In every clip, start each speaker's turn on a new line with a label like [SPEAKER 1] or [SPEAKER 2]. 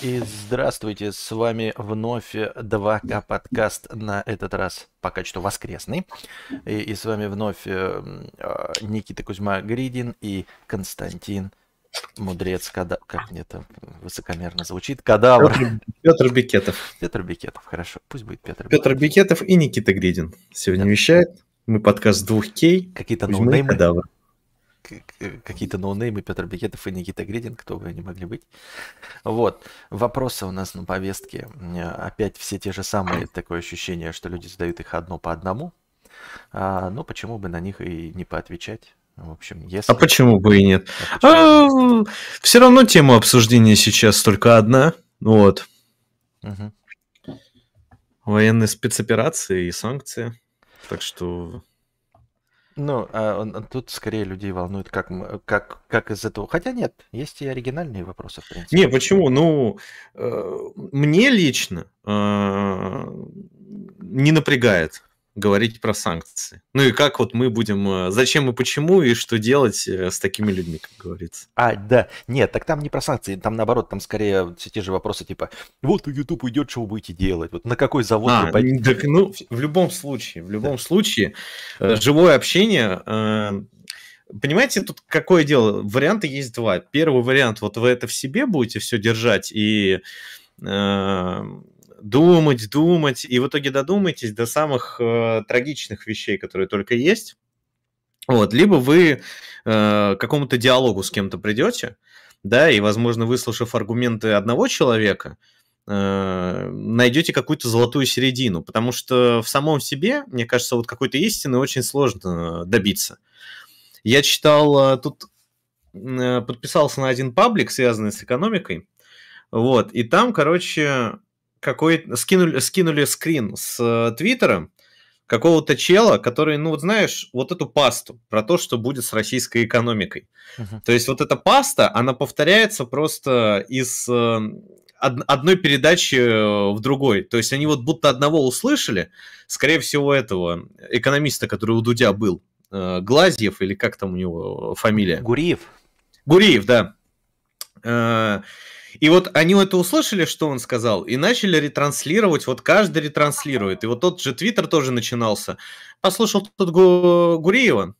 [SPEAKER 1] И здравствуйте, с вами вновь 2К подкаст, на этот раз пока что воскресный. И, и с вами вновь э, э, Никита Кузьма Гридин и Константин Мудрец, када... как мне это высокомерно звучит, кадавр.
[SPEAKER 2] Петр, Петр Бикетов.
[SPEAKER 1] Петр Бикетов, хорошо, пусть будет Петр
[SPEAKER 2] Петр Бикетов и Никита Гридин сегодня да. вещает. Мы подкаст двух кей.
[SPEAKER 1] Какие-то ноунеймы. Кадавр какие-то ноунеймы Петр Бекетов и Никита Гридин, кто бы они могли быть. Вот. Вопросы у нас на повестке. Опять все те же самые, такое ощущение, что люди задают их одно по одному. А, ну, почему бы на них и не поотвечать? В общем, если...
[SPEAKER 2] А почему бы и нет? А, а, все равно тема обсуждения сейчас только одна. Вот. Угу. Военные спецоперации и санкции. Так что
[SPEAKER 1] ну, а тут скорее людей волнует, как, как, как из этого. Хотя нет, есть и оригинальные вопросы, в
[SPEAKER 2] принципе. Не, почему? Ну, э, мне лично э, не напрягает говорить про санкции. Ну и как вот мы будем, э, зачем и почему, и что делать э, с такими людьми, как говорится.
[SPEAKER 1] А, да, нет, так там не про санкции, там наоборот, там скорее все те же вопросы, типа, вот YouTube уйдет, что вы будете делать, вот на какой завод а, вы
[SPEAKER 2] пойдете? Так, ну, в любом случае, в любом да. случае, э, живое общение, Понимаете, тут какое дело? Варианты есть два. Первый вариант, вот вы это в себе будете все держать и думать, думать, и в итоге додумаетесь до самых э, трагичных вещей, которые только есть. Вот, либо вы э, к какому-то диалогу с кем-то придете, да, и, возможно, выслушав аргументы одного человека, э, найдете какую-то золотую середину, потому что в самом себе, мне кажется, вот какой-то истины очень сложно добиться. Я читал, э, тут э, подписался на один паблик, связанный с экономикой, вот, и там, короче, какой скинули, скинули скрин с э, Твиттера какого-то чела, который, ну вот знаешь, вот эту пасту про то, что будет с российской экономикой. Uh-huh. То есть вот эта паста, она повторяется просто из э, одной передачи э, в другой. То есть они вот будто одного услышали, скорее всего, этого экономиста, который у Дудя был, Глазьев или как там у него фамилия?
[SPEAKER 1] Гуриев.
[SPEAKER 2] Гуриев, да. И вот они это услышали, что он сказал, и начали ретранслировать, вот каждый ретранслирует. И вот тот же Твиттер тоже начинался. Послушал тут Гуриева,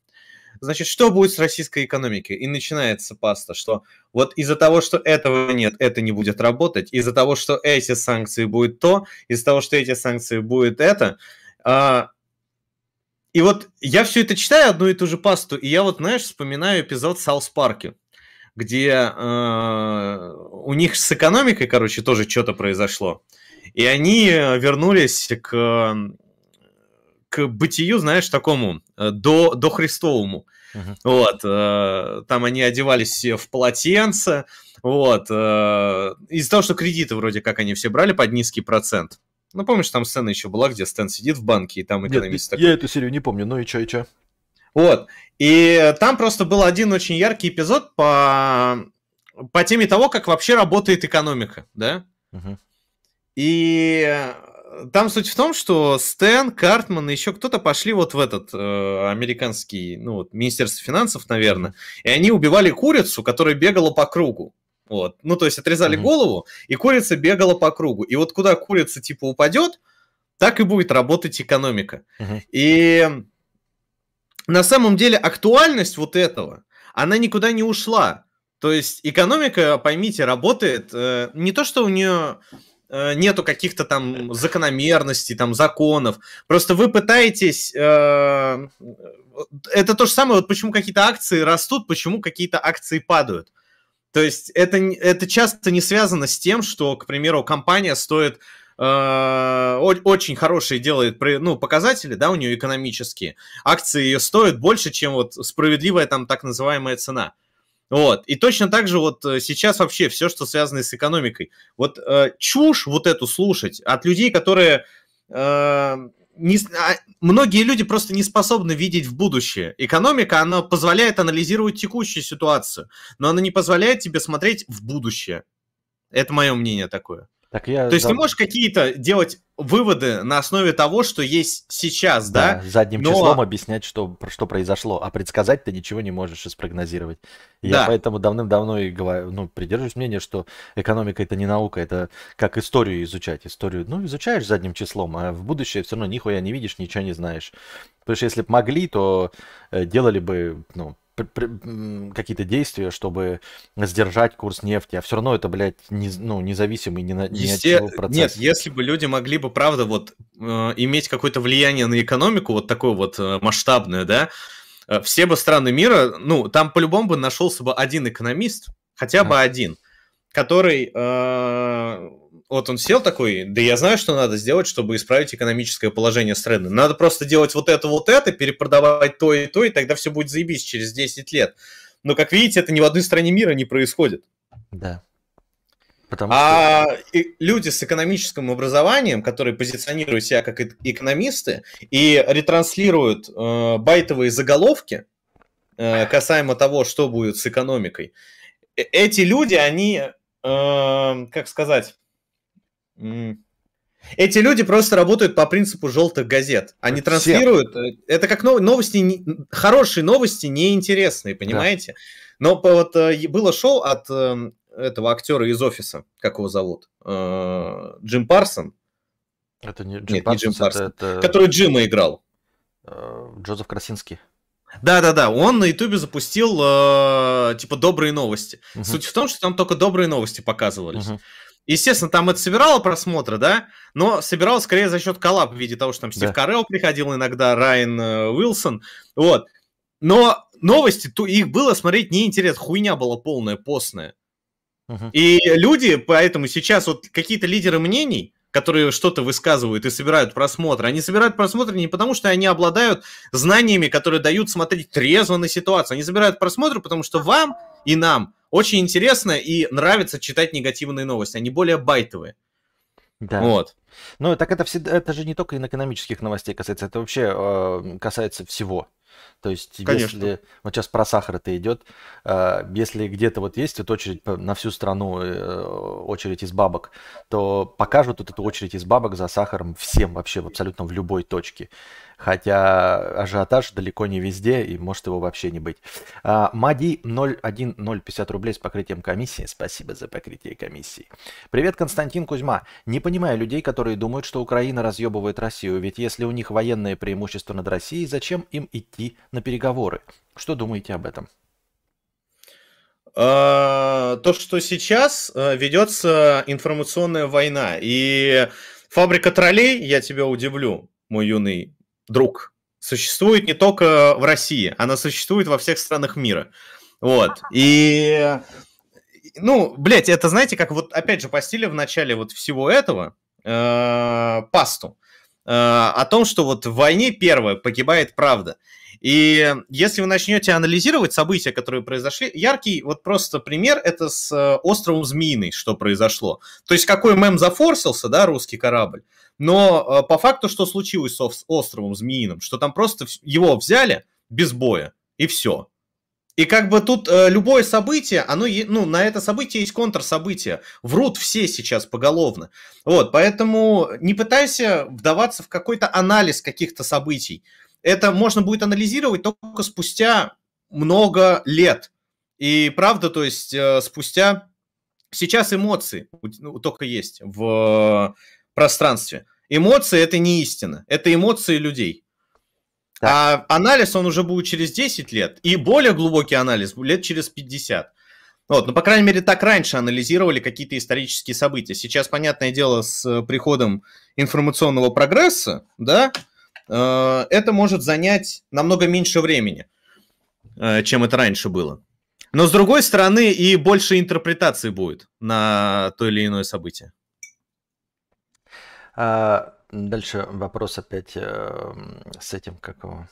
[SPEAKER 2] значит, что будет с российской экономикой? И начинается паста, что вот из-за того, что этого нет, это не будет работать, из-за того, что эти санкции будет то, из-за того, что эти санкции будет это. А... И вот я все это читаю, одну и ту же пасту, и я вот, знаешь, вспоминаю эпизод Саус Парке где э, у них с экономикой, короче, тоже что-то произошло. И они вернулись к, к бытию, знаешь, такому, э, до, до Христовому. Uh-huh. Вот, э, там они одевались в полотенце, вот, э, из-за того, что кредиты вроде как они все брали под низкий процент. Ну, помнишь, там сцена еще была, где Стэн сидит в банке, и там экономист
[SPEAKER 1] Нет, такой... Я эту серию не помню, ну и чё, и чё?
[SPEAKER 2] Вот. И там просто был один очень яркий эпизод по, по теме того, как вообще работает экономика, да? Угу. И там суть в том, что Стэн, Картман и еще кто-то пошли вот в этот э, американский, ну вот, Министерство финансов, наверное, и они убивали курицу, которая бегала по кругу. Вот. Ну, то есть отрезали mm голову, и курица бегала по кругу. И вот куда курица типа упадет, так и будет работать экономика. mm И на самом деле актуальность вот этого, она никуда не ушла. То есть экономика, поймите, работает э, не то, что у нее э, нету каких-то там закономерностей, там законов. Просто вы пытаетесь... Э, это то же самое, вот почему какие-то акции растут, почему какие-то акции падают. То есть это, это часто не связано с тем, что, к примеру, компания стоит очень хорошие делает ну, показатели, да, у нее экономические. Акции ее стоят больше, чем вот справедливая там так называемая цена. Вот. И точно так же вот э, сейчас вообще все, что связано с экономикой. Вот э, чушь вот эту слушать от людей, которые... Э, не, а, многие люди просто не способны видеть в будущее. Экономика, она позволяет анализировать текущую ситуацию, но она не позволяет тебе смотреть в будущее. Это мое мнение такое. Так я... То есть ты можешь какие-то делать выводы на основе того, что есть сейчас, да?
[SPEAKER 1] да задним но... числом объяснять, что, что произошло, а предсказать ты ничего не можешь и спрогнозировать. Я да. поэтому давным-давно и говорю, ну, придерживаюсь мнения, что экономика это не наука, это как историю изучать. Историю, ну, изучаешь задним числом, а в будущее все равно нихуя не видишь, ничего не знаешь. Потому что если бы могли, то э, делали бы, ну, какие-то действия, чтобы сдержать курс нефти, а все равно это, блядь, не, ну, независимый ни, на, ни Есте... от чего процесс.
[SPEAKER 2] Нет, если бы люди могли бы, правда, вот э, иметь какое-то влияние на экономику, вот такое вот э, масштабное, да, э, все бы страны мира, ну, там по-любому бы нашелся бы один экономист, хотя бы а. один, который э, вот он сел такой, да я знаю, что надо сделать, чтобы исправить экономическое положение страны. Надо просто делать вот это, вот это, перепродавать то и то, и тогда все будет заебись через 10 лет. Но, как видите, это ни в одной стране мира не происходит.
[SPEAKER 1] Да.
[SPEAKER 2] Потому а что... люди с экономическим образованием, которые позиционируют себя как экономисты и ретранслируют э, байтовые заголовки э, касаемо того, что будет с экономикой, э, эти люди, они, э, как сказать, эти люди просто работают по принципу желтых газет. Они Все. транслируют. Э, это как новости, хорошие новости, неинтересные, понимаете? Да. Но вот э, было шоу от эм, этого актера из офиса, как его зовут? Э, Джим Парсон.
[SPEAKER 1] Это не Джим Нет, Парсон, не Джим Парсон.
[SPEAKER 2] Это, это... Который Джима играл.
[SPEAKER 1] Джозеф Красинский.
[SPEAKER 2] Да-да-да, он на Ютубе запустил э, типа добрые новости. Угу. Суть в том, что там только добрые новости показывались. Угу. Естественно, там это собирало просмотры, да, но собирало скорее за счет коллаб в виде того, что там Стив да. Карелл приходил иногда, Райан э, Уилсон, вот. Но новости, то их было смотреть неинтересно, хуйня была полная, постная. Угу. И люди, поэтому сейчас вот какие-то лидеры мнений, которые что-то высказывают и собирают просмотры, они собирают просмотры не потому, что они обладают знаниями, которые дают смотреть трезво на ситуацию. Они собирают просмотры, потому что вам и нам очень интересно и нравится читать негативные новости, они более байтовые.
[SPEAKER 1] Да. Вот. Ну, так это, всегда, это же не только и экономических новостей касается, это вообще э, касается всего. То есть, Конечно. если вот сейчас про сахар это идет, э, если где-то вот есть вот очередь на всю страну, э, очередь из бабок, то покажут вот эту очередь из бабок за сахаром всем вообще, абсолютно в любой точке хотя ажиотаж далеко не везде и может его вообще не быть. А, Мади 01050 рублей с покрытием комиссии. Спасибо за покрытие комиссии. Привет, Константин Кузьма. Не понимаю людей, которые думают, что Украина разъебывает Россию, ведь если у них военное преимущество над Россией, зачем им идти на переговоры? Что думаете об этом?
[SPEAKER 2] А, то, что сейчас э, ведется информационная война, и фабрика троллей, я тебя удивлю, мой юный друг, существует не только в России, она существует во всех странах мира. Вот. И, ну, блядь, это, знаете, как вот, опять же, постили в начале вот всего этого э, пасту э, о том, что вот в войне первое погибает правда. И если вы начнете анализировать события, которые произошли, яркий вот просто пример это с э, островом Змеиный, что произошло. То есть какой мем зафорсился, да, русский корабль, но э, по факту что случилось с островом Змеиным, что там просто его взяли без боя, и все. И как бы тут э, любое событие, оно, ну, на это событие есть контрсобытие. Врут все сейчас поголовно. Вот, поэтому не пытайся вдаваться в какой-то анализ каких-то событий. Это можно будет анализировать только спустя много лет. И правда, то есть э, спустя... Сейчас эмоции ну, только есть в пространстве. Эмоции – это не истина, это эмоции людей. Да. А анализ, он уже будет через 10 лет, и более глубокий анализ лет через 50. Вот, ну, по крайней мере, так раньше анализировали какие-то исторические события. Сейчас, понятное дело, с приходом информационного прогресса, да, э, это может занять намного меньше времени, э, чем это раньше было. Но, с другой стороны, и больше интерпретации будет на то или иное событие.
[SPEAKER 1] А, дальше вопрос опять э, с этим, как его...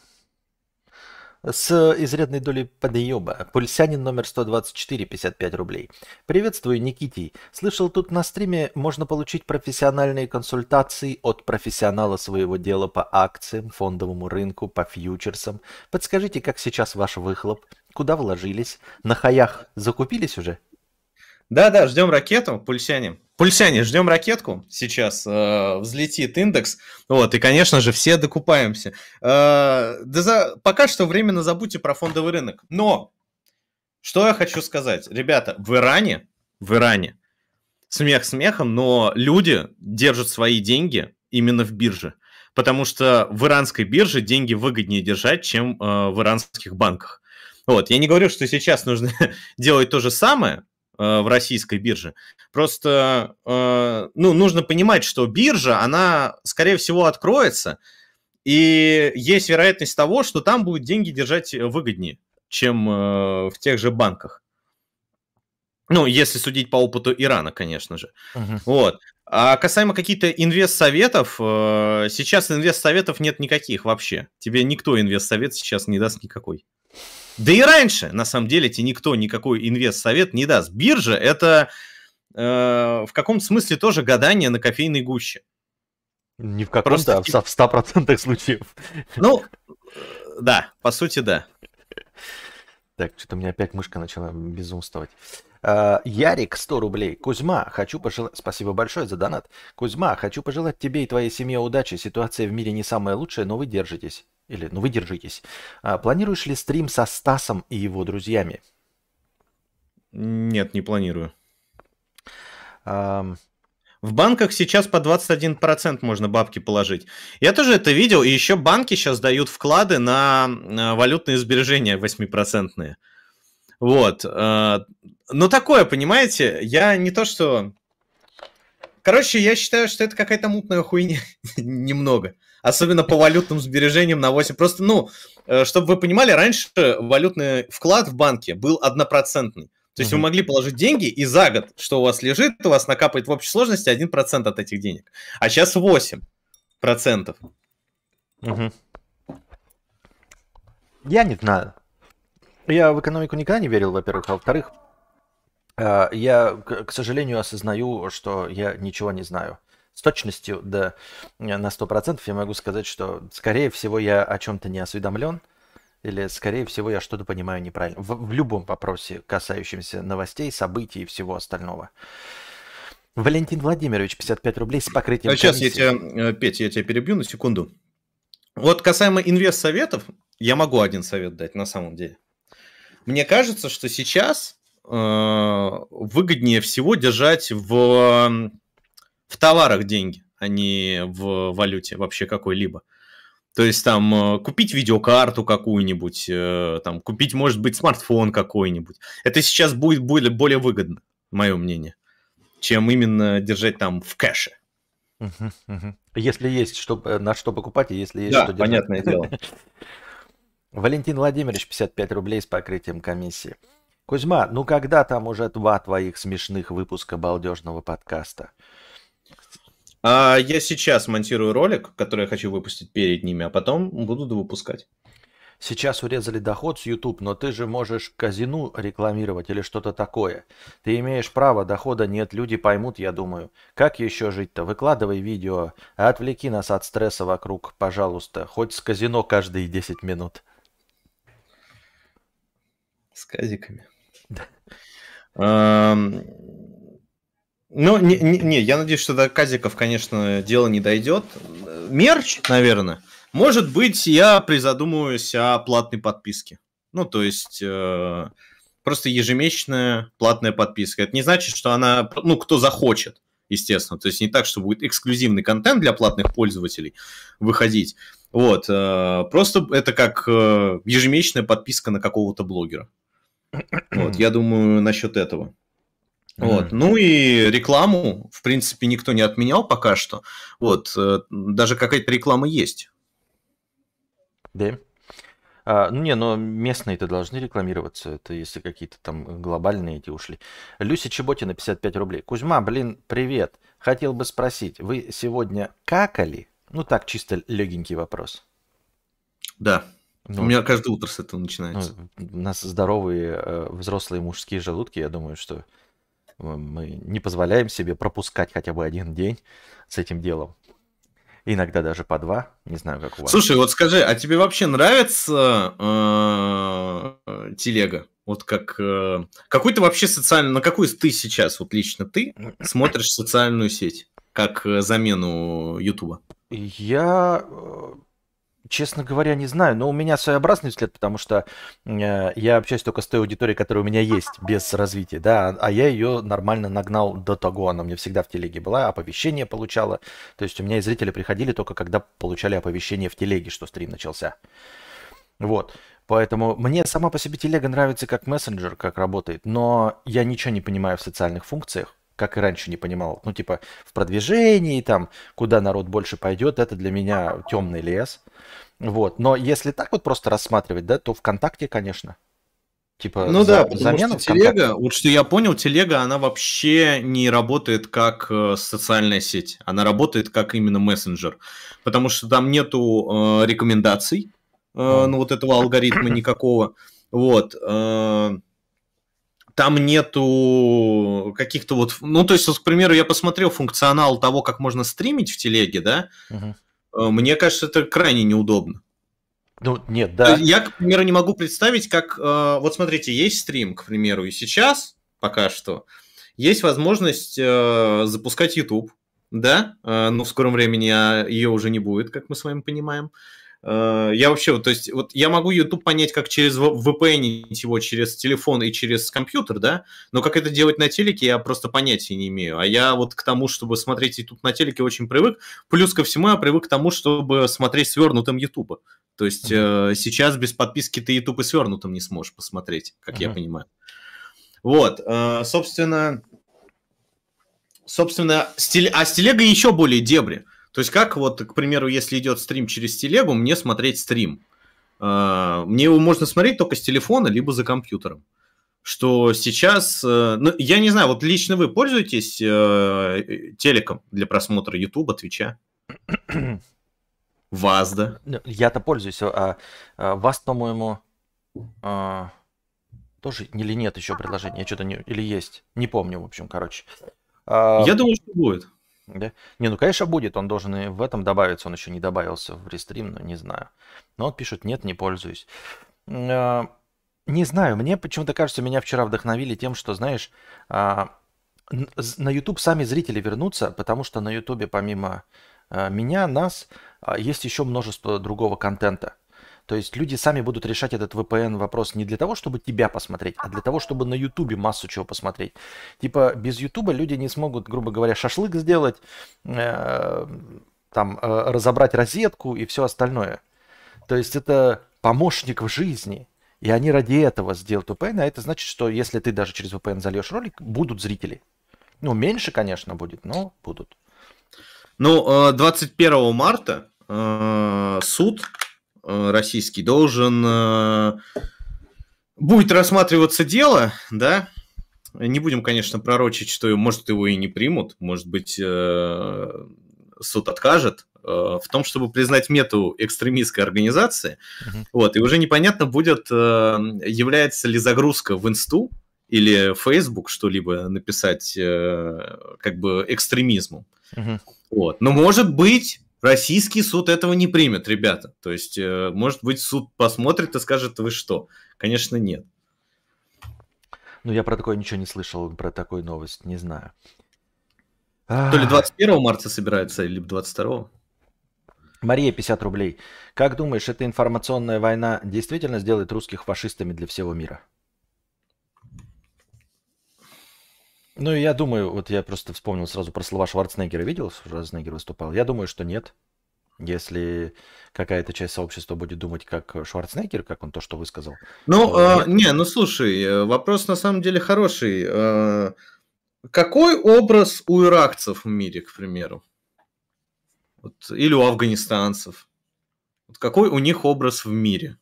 [SPEAKER 1] С изрядной долей подъеба. Пульсянин номер 124, 55 рублей. Приветствую, Никитий. Слышал, тут на стриме можно получить профессиональные консультации от профессионала своего дела по акциям, фондовому рынку, по фьючерсам. Подскажите, как сейчас ваш выхлоп? Куда вложились? На хаях закупились уже?
[SPEAKER 2] Да-да, ждем ракету, пульсяне. Пульсяне, ждем ракетку. Сейчас э, взлетит индекс. Вот, и, конечно же, все докупаемся. Э, да за... Пока что временно забудьте про фондовый рынок. Но, что я хочу сказать. Ребята, в Иране, в Иране, смех смехом, но люди держат свои деньги именно в бирже. Потому что в иранской бирже деньги выгоднее держать, чем э, в иранских банках. Вот, я не говорю, что сейчас нужно делать то же самое, в российской бирже. Просто э, ну, нужно понимать, что биржа, она, скорее всего, откроется, и есть вероятность того, что там будет деньги держать выгоднее, чем э, в тех же банках. Ну, если судить по опыту Ирана, конечно же. Uh-huh. Вот. А касаемо каких-то инвест-советов, сейчас инвест-советов нет никаких вообще. Тебе никто инвест-совет сейчас не даст никакой. Да и раньше, на самом деле, тебе никто никакой инвест-совет не даст. Биржа – это э, в каком-то смысле тоже гадание на кофейной гуще.
[SPEAKER 1] Не в каком-то, а в 100% случаев.
[SPEAKER 2] Ну, да, по сути, да.
[SPEAKER 1] Так, что-то у меня опять мышка начала безумствовать. Uh, Ярик, 100 рублей. Кузьма, хочу пожелать... Спасибо большое за донат. Кузьма, хочу пожелать тебе и твоей семье удачи. Ситуация в мире не самая лучшая, но вы держитесь. Или, ну вы держитесь. А, планируешь ли стрим со Стасом и его друзьями?
[SPEAKER 2] Нет, не планирую. Um... В банках сейчас по 21% можно бабки положить. Я тоже это видел, и еще банки сейчас дают вклады на валютные сбережения 8%. Вот. Но такое, понимаете, я не то что... Короче, я считаю, что это какая-то мутная хуйня. Немного особенно по валютным сбережениям на 8. Просто, ну, э, чтобы вы понимали, раньше валютный вклад в банке был однопроцентный. То есть угу. вы могли положить деньги, и за год, что у вас лежит, у вас накапает в общей сложности 1% от этих денег. А сейчас 8%.
[SPEAKER 1] Угу. Я не знаю. Я в экономику никогда не верил, во-первых. А во-вторых, я, к сожалению, осознаю, что я ничего не знаю с точностью да, на 100% я могу сказать, что, скорее всего, я о чем-то не осведомлен, или, скорее всего, я что-то понимаю неправильно. В, в любом вопросе, касающемся новостей, событий и всего остального. Валентин Владимирович, 55 рублей с покрытием
[SPEAKER 2] а Сейчас комиссии. я тебя, э, Петя, я тебя перебью на секунду. Вот касаемо инвест-советов, я могу один совет дать на самом деле. Мне кажется, что сейчас э, выгоднее всего держать в в товарах деньги, а не в валюте вообще какой-либо. То есть там э, купить видеокарту какую-нибудь, э, там купить, может быть, смартфон какой-нибудь. Это сейчас будет более, более выгодно, мое мнение, чем именно держать там в кэше.
[SPEAKER 1] Если есть что, э, на что покупать, и если есть
[SPEAKER 2] да,
[SPEAKER 1] что
[SPEAKER 2] держать. понятное дело.
[SPEAKER 1] Валентин Владимирович, 55 рублей с покрытием комиссии. Кузьма, ну когда там уже два твоих смешных выпуска балдежного подкаста?
[SPEAKER 2] А я сейчас монтирую ролик, который я хочу выпустить перед ними, а потом буду выпускать.
[SPEAKER 1] Сейчас урезали доход с YouTube, но ты же можешь казину рекламировать или что-то такое. Ты имеешь право, дохода нет, люди поймут, я думаю. Как еще жить-то? Выкладывай видео, отвлеки нас от стресса вокруг, пожалуйста. Хоть с казино каждые 10 минут.
[SPEAKER 2] С казиками. Ну, не, не, я надеюсь, что до казиков, конечно, дело не дойдет. Мерч, наверное. Может быть, я призадумываюсь о платной подписке. Ну, то есть, э, просто ежемесячная платная подписка. Это не значит, что она, ну, кто захочет, естественно. То есть, не так, что будет эксклюзивный контент для платных пользователей выходить. Вот, э, просто это как э, ежемесячная подписка на какого-то блогера. Вот, я думаю, насчет этого. Вот. Ну и рекламу, в принципе, никто не отменял пока что. Вот. Э, даже какая-то реклама есть.
[SPEAKER 1] Да. А, ну не, но местные-то должны рекламироваться, это если какие-то там глобальные эти ушли. Люся Чеботина, 55 рублей. Кузьма, блин, привет. Хотел бы спросить, вы сегодня какали? Ну так, чисто легенький вопрос.
[SPEAKER 2] Да. Ну, у меня каждое утро с этого начинается.
[SPEAKER 1] Ну, у нас здоровые э, взрослые мужские желудки, я думаю, что мы не позволяем себе пропускать хотя бы один день с этим делом. Иногда даже по два. Не знаю, как у вас.
[SPEAKER 2] Слушай, вот скажи, а тебе вообще нравится э, телега? Вот как... Э, какой ты вообще социальный... На какую ты сейчас, вот лично ты, смотришь социальную сеть? Как э, замену Ютуба?
[SPEAKER 1] Я э, Честно говоря, не знаю, но у меня своеобразный взгляд, потому что э, я общаюсь только с той аудиторией, которая у меня есть, без развития, да, а я ее нормально нагнал до того, она мне всегда в телеге была, оповещение получала, то есть у меня и зрители приходили только когда получали оповещение в телеге, что стрим начался. Вот, поэтому мне сама по себе телега нравится как мессенджер, как работает, но я ничего не понимаю в социальных функциях, как и раньше не понимал. Ну, типа, в продвижении, там, куда народ больше пойдет, это для меня темный лес. Вот. Но если так вот просто рассматривать, да, то ВКонтакте, конечно.
[SPEAKER 2] Типа, ну за, да, потому что телега, вот что я понял, телега, она вообще не работает как э, социальная сеть, она работает как именно мессенджер, потому что там нету э, рекомендаций, э, ну вот этого алгоритма никакого, вот, э, там нету каких-то вот... Ну, то есть, вот, к примеру, я посмотрел функционал того, как можно стримить в телеге, да? Угу. Мне кажется, это крайне неудобно.
[SPEAKER 1] Ну, нет, да.
[SPEAKER 2] Я, к примеру, не могу представить, как... Э, вот смотрите, есть стрим, к примеру, и сейчас, пока что, есть возможность э, запускать YouTube, да? Но в скором времени а, ее уже не будет, как мы с вами понимаем. Я вообще, то есть, вот я могу YouTube понять, как через VPN его через телефон и через компьютер, да, но как это делать на телеке, я просто понятия не имею. А я вот к тому, чтобы смотреть YouTube на телеке, очень привык. Плюс ко всему, я привык к тому, чтобы смотреть свернутым YouTube. То есть uh-huh. э, сейчас без подписки ты YouTube и свернутым не сможешь посмотреть, как uh-huh. я понимаю. Вот, э, собственно, собственно, стиль... а с телегой еще более дебри. То есть как вот, к примеру, если идет стрим через телегу, мне смотреть стрим. А, мне его можно смотреть только с телефона, либо за компьютером. Что сейчас, э, ну, я не знаю, вот лично вы пользуетесь э, телеком для просмотра Ютуба, Твича? Вас, да?
[SPEAKER 1] Ну, я-то пользуюсь, а, а вас, по-моему, а, тоже или нет еще предложения, я что-то не, или есть, не помню, в общем, короче.
[SPEAKER 2] А, я думаю, что будет.
[SPEAKER 1] Да? Не, ну, конечно, будет. Он должен и в этом добавиться. Он еще не добавился в рестрим, но не знаю. Но он пишет, нет, не пользуюсь. А, не знаю, мне почему-то кажется, меня вчера вдохновили тем, что, знаешь, а, на YouTube сами зрители вернутся, потому что на YouTube помимо а, меня, нас, есть еще множество другого контента. То есть люди сами будут решать этот VPN вопрос не для того, чтобы тебя посмотреть, а для того, чтобы на Ютубе массу чего посмотреть. Типа без Ютуба люди не смогут, грубо говоря, шашлык сделать, э, там э, разобрать розетку и все остальное. То есть это помощник в жизни. И они ради этого сделают VPN, а это значит, что если ты даже через VPN зальешь ролик, будут зрители. Ну, меньше, конечно, будет, но будут.
[SPEAKER 2] Ну, 21 э, марта суд российский должен... Э, будет рассматриваться дело, да, не будем, конечно, пророчить, что, может, его и не примут, может быть, э, суд откажет в том, чтобы признать мету экстремистской организации. Uh-huh. Вот, и уже непонятно будет, является ли загрузка в инсту или Facebook что-либо написать как бы экстремизмом. Uh-huh. Вот. Но может быть, Российский суд этого не примет, ребята. То есть, э, может быть, суд посмотрит и скажет, вы что? Конечно, нет.
[SPEAKER 1] Ну, я про такое ничего не слышал, про такую новость, не знаю.
[SPEAKER 2] То ли 21 марта собирается, или 22.
[SPEAKER 1] Мария, 50 рублей. Как думаешь, эта информационная война действительно сделает русских фашистами для всего мира? Ну, я думаю, вот я просто вспомнил сразу про слова Шварценеггера. Видел, Шварценеггер выступал? Я думаю, что нет. Если какая-то часть сообщества будет думать, как Шварценеггер, как он то, что высказал.
[SPEAKER 2] Ну, то... э, не, ну слушай, э, вопрос на самом деле хороший. Э, какой образ у иракцев в мире, к примеру? Вот, или у афганистанцев? Вот какой у них образ в мире?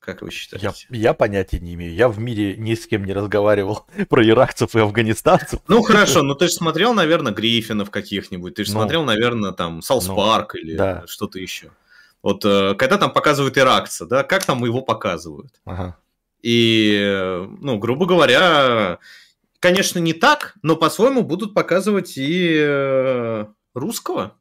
[SPEAKER 2] Как вы считаете?
[SPEAKER 1] Я, я понятия не имею. Я в мире ни с кем не разговаривал про иракцев и афганистанцев.
[SPEAKER 2] Ну хорошо, но ты же смотрел, наверное, Гриффинов каких-нибудь. Ты же ну, смотрел, наверное, там South ну, Парк или да. что-то еще. Вот э, когда там показывают иракца, да, как там его показывают? Ага. И, ну, грубо говоря, конечно, не так, но по-своему будут показывать и э, русского.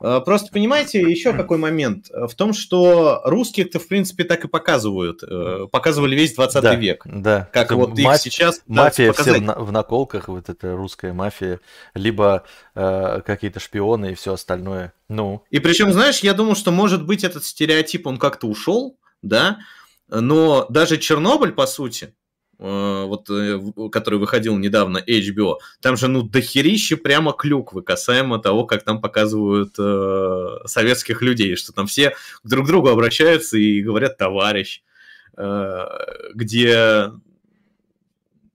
[SPEAKER 2] Э, просто понимаете, еще какой момент? В том, что русских-то, в принципе, так и показывают. Э, показывали весь 20
[SPEAKER 1] да,
[SPEAKER 2] век.
[SPEAKER 1] Да.
[SPEAKER 2] Как вот маф... их сейчас
[SPEAKER 1] Мафия все в, наколках, вот эта русская мафия, либо э, какие-то шпионы и все остальное. Ну.
[SPEAKER 2] И причем, знаешь, я думаю, что, может быть, этот стереотип, он как-то ушел, да, но даже Чернобыль, по сути, Э, вот, э, который выходил недавно, HBO, там же, ну, дохерище прямо клюквы касаемо того, как там показывают э, советских людей, что там все друг к другу обращаются и говорят «товарищ», э, где...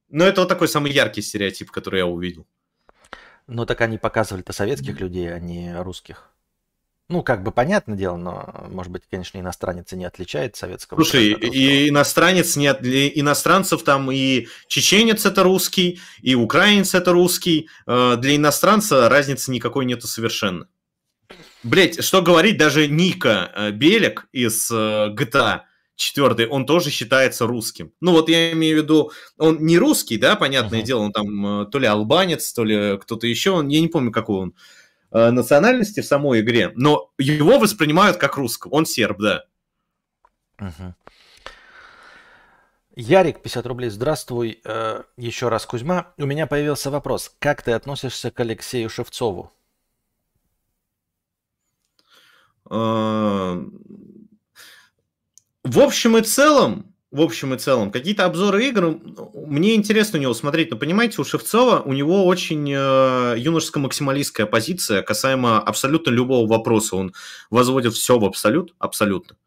[SPEAKER 2] Ну, это вот такой самый яркий стереотип, который я увидел.
[SPEAKER 1] Ну, так они показывали-то советских людей, а не русских. Ну, как бы понятное дело, но, может быть, конечно, иностранец и не отличает советского.
[SPEAKER 2] Слушай, и иностранец не от... иностранцев там и чеченец это русский, и украинец это русский. Э, для иностранца разницы никакой нету совершенно. Блять, что говорить, даже Ника э, Белик из GTA 4, он тоже считается русским. Ну вот я имею в виду, он не русский, да, понятное uh-huh. дело, он там э, то ли албанец, то ли кто-то еще, он, я не помню, какой он Э, национальности в самой игре, но его воспринимают как русского. Он серб, да.
[SPEAKER 1] Угу. Ярик, 50 рублей. Здравствуй. Э, еще раз, Кузьма. У меня появился вопрос. Как ты относишься к Алексею Шевцову?
[SPEAKER 2] Э, в общем и целом, в общем и целом. Какие-то обзоры игр, мне интересно у него смотреть, но понимаете, у Шевцова, у него очень э, юношеско-максималистская позиция касаемо абсолютно любого вопроса. Он возводит все в абсолют, абсолютно.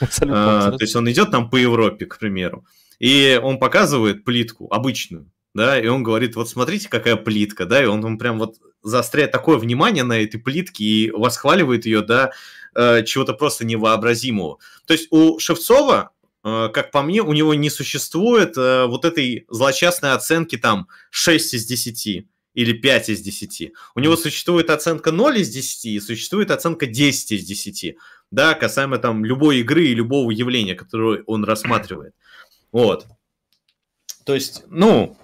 [SPEAKER 2] абсолютно, абсолютно. То есть он идет там по Европе, к примеру, и он показывает плитку обычную, да, и он говорит, вот смотрите, какая плитка, да, и он, он прям вот заостряет такое внимание на этой плитке и восхваливает ее до э, чего-то просто невообразимого. То есть у Шевцова как по мне, у него не существует э, вот этой злочастной оценки там 6 из 10 или 5 из 10. У него существует оценка 0 из 10 и существует оценка 10 из 10, да, касаемо там любой игры и любого явления, которое он рассматривает. Вот. То есть, ну,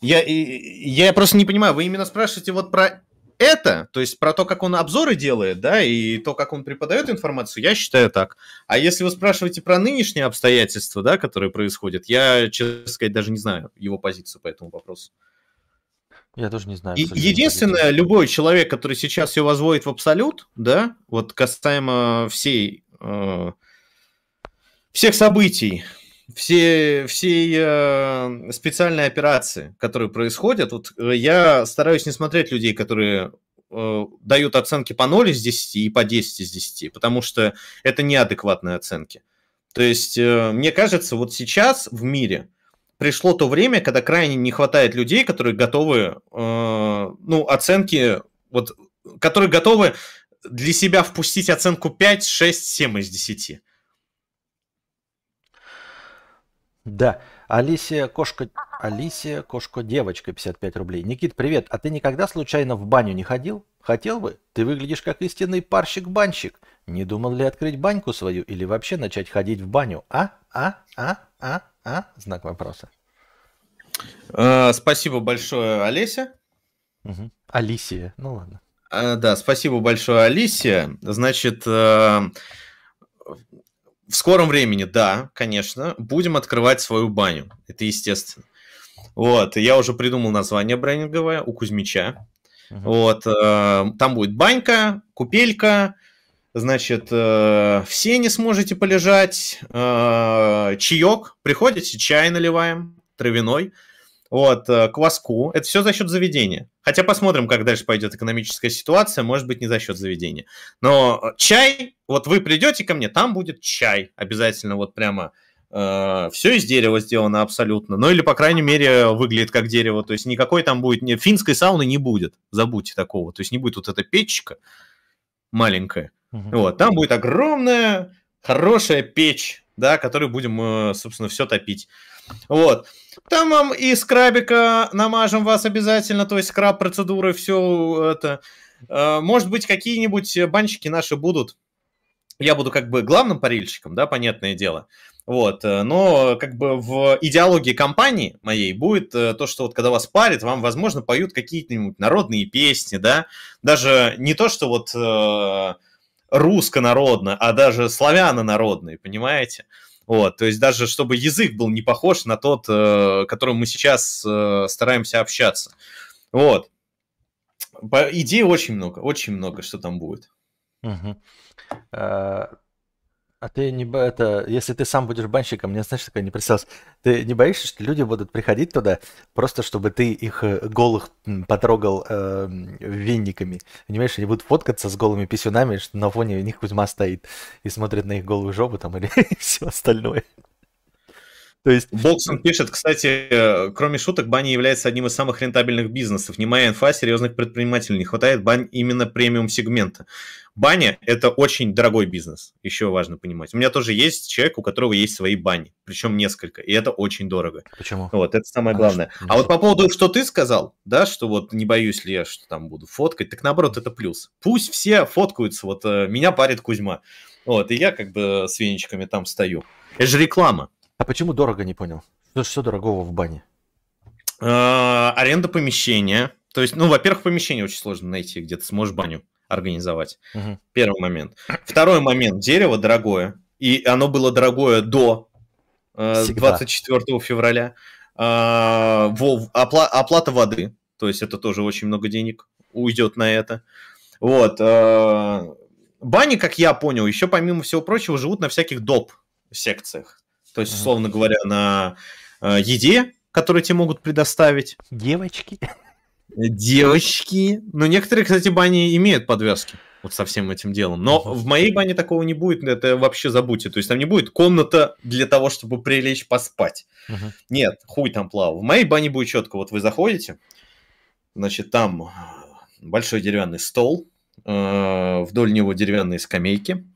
[SPEAKER 2] я, я просто не понимаю, вы именно спрашиваете вот про это, то есть про то, как он обзоры делает, да, и то, как он преподает информацию, я считаю так. А если вы спрашиваете про нынешние обстоятельства, да, которые происходят, я, честно сказать, даже не знаю его позицию по этому вопросу.
[SPEAKER 1] Я тоже не знаю.
[SPEAKER 2] Единственное, позицию. любой человек, который сейчас все возводит в абсолют, да, вот касаемо всей, э, всех событий, все, всей э, специальной операции, которые происходят, вот э, я стараюсь не смотреть людей, которые э, дают оценки по 0 из 10 и по 10 из 10, потому что это неадекватные оценки. То есть, э, мне кажется, вот сейчас в мире пришло то время, когда крайне не хватает людей, которые готовы, э, ну, оценки, вот, которые готовы для себя впустить оценку 5, 6, 7 из 10.
[SPEAKER 1] Да. Алисия Кошка... Алисия Кошка-девочка, 55 рублей. Никит, привет. А ты никогда случайно в баню не ходил? Хотел бы? Ты выглядишь как истинный парщик-банщик. Не думал ли открыть баньку свою или вообще начать ходить в баню? А? А? А? А? А? Знак вопроса.
[SPEAKER 2] А, спасибо большое, Олеся.
[SPEAKER 1] Угу. Алисия. Ну ладно.
[SPEAKER 2] А, да, спасибо большое, Алисия. Значит, а, в скором времени, да, конечно, будем открывать свою баню. Это естественно. Вот, я уже придумал название брендинговое у Кузьмича. Uh-huh. Вот, э, там будет банька, купелька, значит, э, все не сможете полежать, э, чаек, приходите, чай наливаем, травяной, вот, э, кваску. Это все за счет заведения. Хотя посмотрим, как дальше пойдет экономическая ситуация, может быть, не за счет заведения. Но чай, вот вы придете ко мне, там будет чай обязательно, вот прямо э, все из дерева сделано абсолютно. Ну или, по крайней мере, выглядит как дерево. То есть никакой там будет, не, финской сауны не будет, забудьте такого. То есть не будет вот эта печка маленькая. Угу. Вот, там будет огромная, хорошая печь, да, которой будем, э, собственно, все топить. Вот. Там вам и скрабика намажем вас обязательно, то есть скраб процедуры, все это. Э, может быть, какие-нибудь банщики наши будут. Я буду как бы главным парильщиком, да, понятное дело. Вот, э, но как бы в идеологии компании моей будет э, то, что вот когда вас парит, вам, возможно, поют какие-нибудь народные песни, да, даже не то, что вот э, русско-народно, а даже славяно-народные, понимаете? Вот, то есть даже чтобы язык был не похож на тот, э, которым мы сейчас э, стараемся общаться. Вот. По идей очень много, очень много, что там будет.
[SPEAKER 1] Угу. Ты не бо- это, если ты сам будешь банщиком, мне знаешь, такое не представилось. Ты не боишься, что люди будут приходить туда просто, чтобы ты их э, голых потрогал э, венниками? Понимаешь, они будут фоткаться с голыми писюнами, что на фоне у них Кузьма стоит и смотрит на их голую жопу там или все остальное.
[SPEAKER 2] То есть... Боксон пишет, кстати, э, кроме шуток, баня является одним из самых рентабельных бизнесов. Не моя инфа, серьезных предпринимателей не хватает бань именно премиум сегмента. Баня – это очень дорогой бизнес, еще важно понимать. У меня тоже есть человек, у которого есть свои бани, причем несколько, и это очень дорого.
[SPEAKER 1] Почему?
[SPEAKER 2] Вот, это самое главное. А, а вот по поводу, что ты сказал, да, что вот не боюсь ли я, что там буду фоткать, так наоборот, это плюс. Пусть все фоткаются, вот э, меня парит Кузьма, вот, и я как бы с веничками там стою. Это же реклама.
[SPEAKER 1] А почему дорого, не понял? Что, что дорогого в бане?
[SPEAKER 2] А, аренда помещения. То есть, ну, во-первых, помещение очень сложно найти, где ты сможешь баню организовать. Угу. Первый момент. Второй момент. Дерево дорогое. И оно было дорогое до э, 24 февраля. Э, во, опла- оплата воды. То есть это тоже очень много денег уйдет на это. Вот. Э, бани, как я понял, еще помимо всего прочего, живут на всяких доп. секциях. То есть, условно говоря, на э, еде, которую тебе могут предоставить.
[SPEAKER 1] Девочки.
[SPEAKER 2] Девочки. Ну, некоторые, кстати, бани имеют подвязки вот со всем этим делом. Но uh-huh. в моей бане такого не будет, это вообще забудьте. То есть там не будет комната для того, чтобы прилечь поспать. Uh-huh. Нет, хуй там плавал. В моей бане будет четко. Вот вы заходите, значит, там большой деревянный стол, э, вдоль него деревянные скамейки.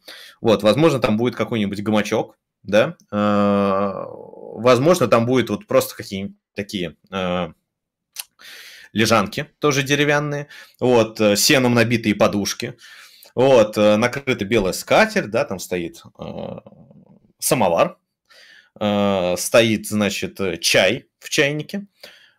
[SPEAKER 2] Вот, возможно, там будет какой-нибудь гамачок, да, э, возможно, там будет вот просто какие-нибудь такие э, лежанки, тоже деревянные, вот, э, сеном набитые подушки, вот, накрыта белая скатерть, да, там стоит самовар, стоит, значит, чай в чайнике,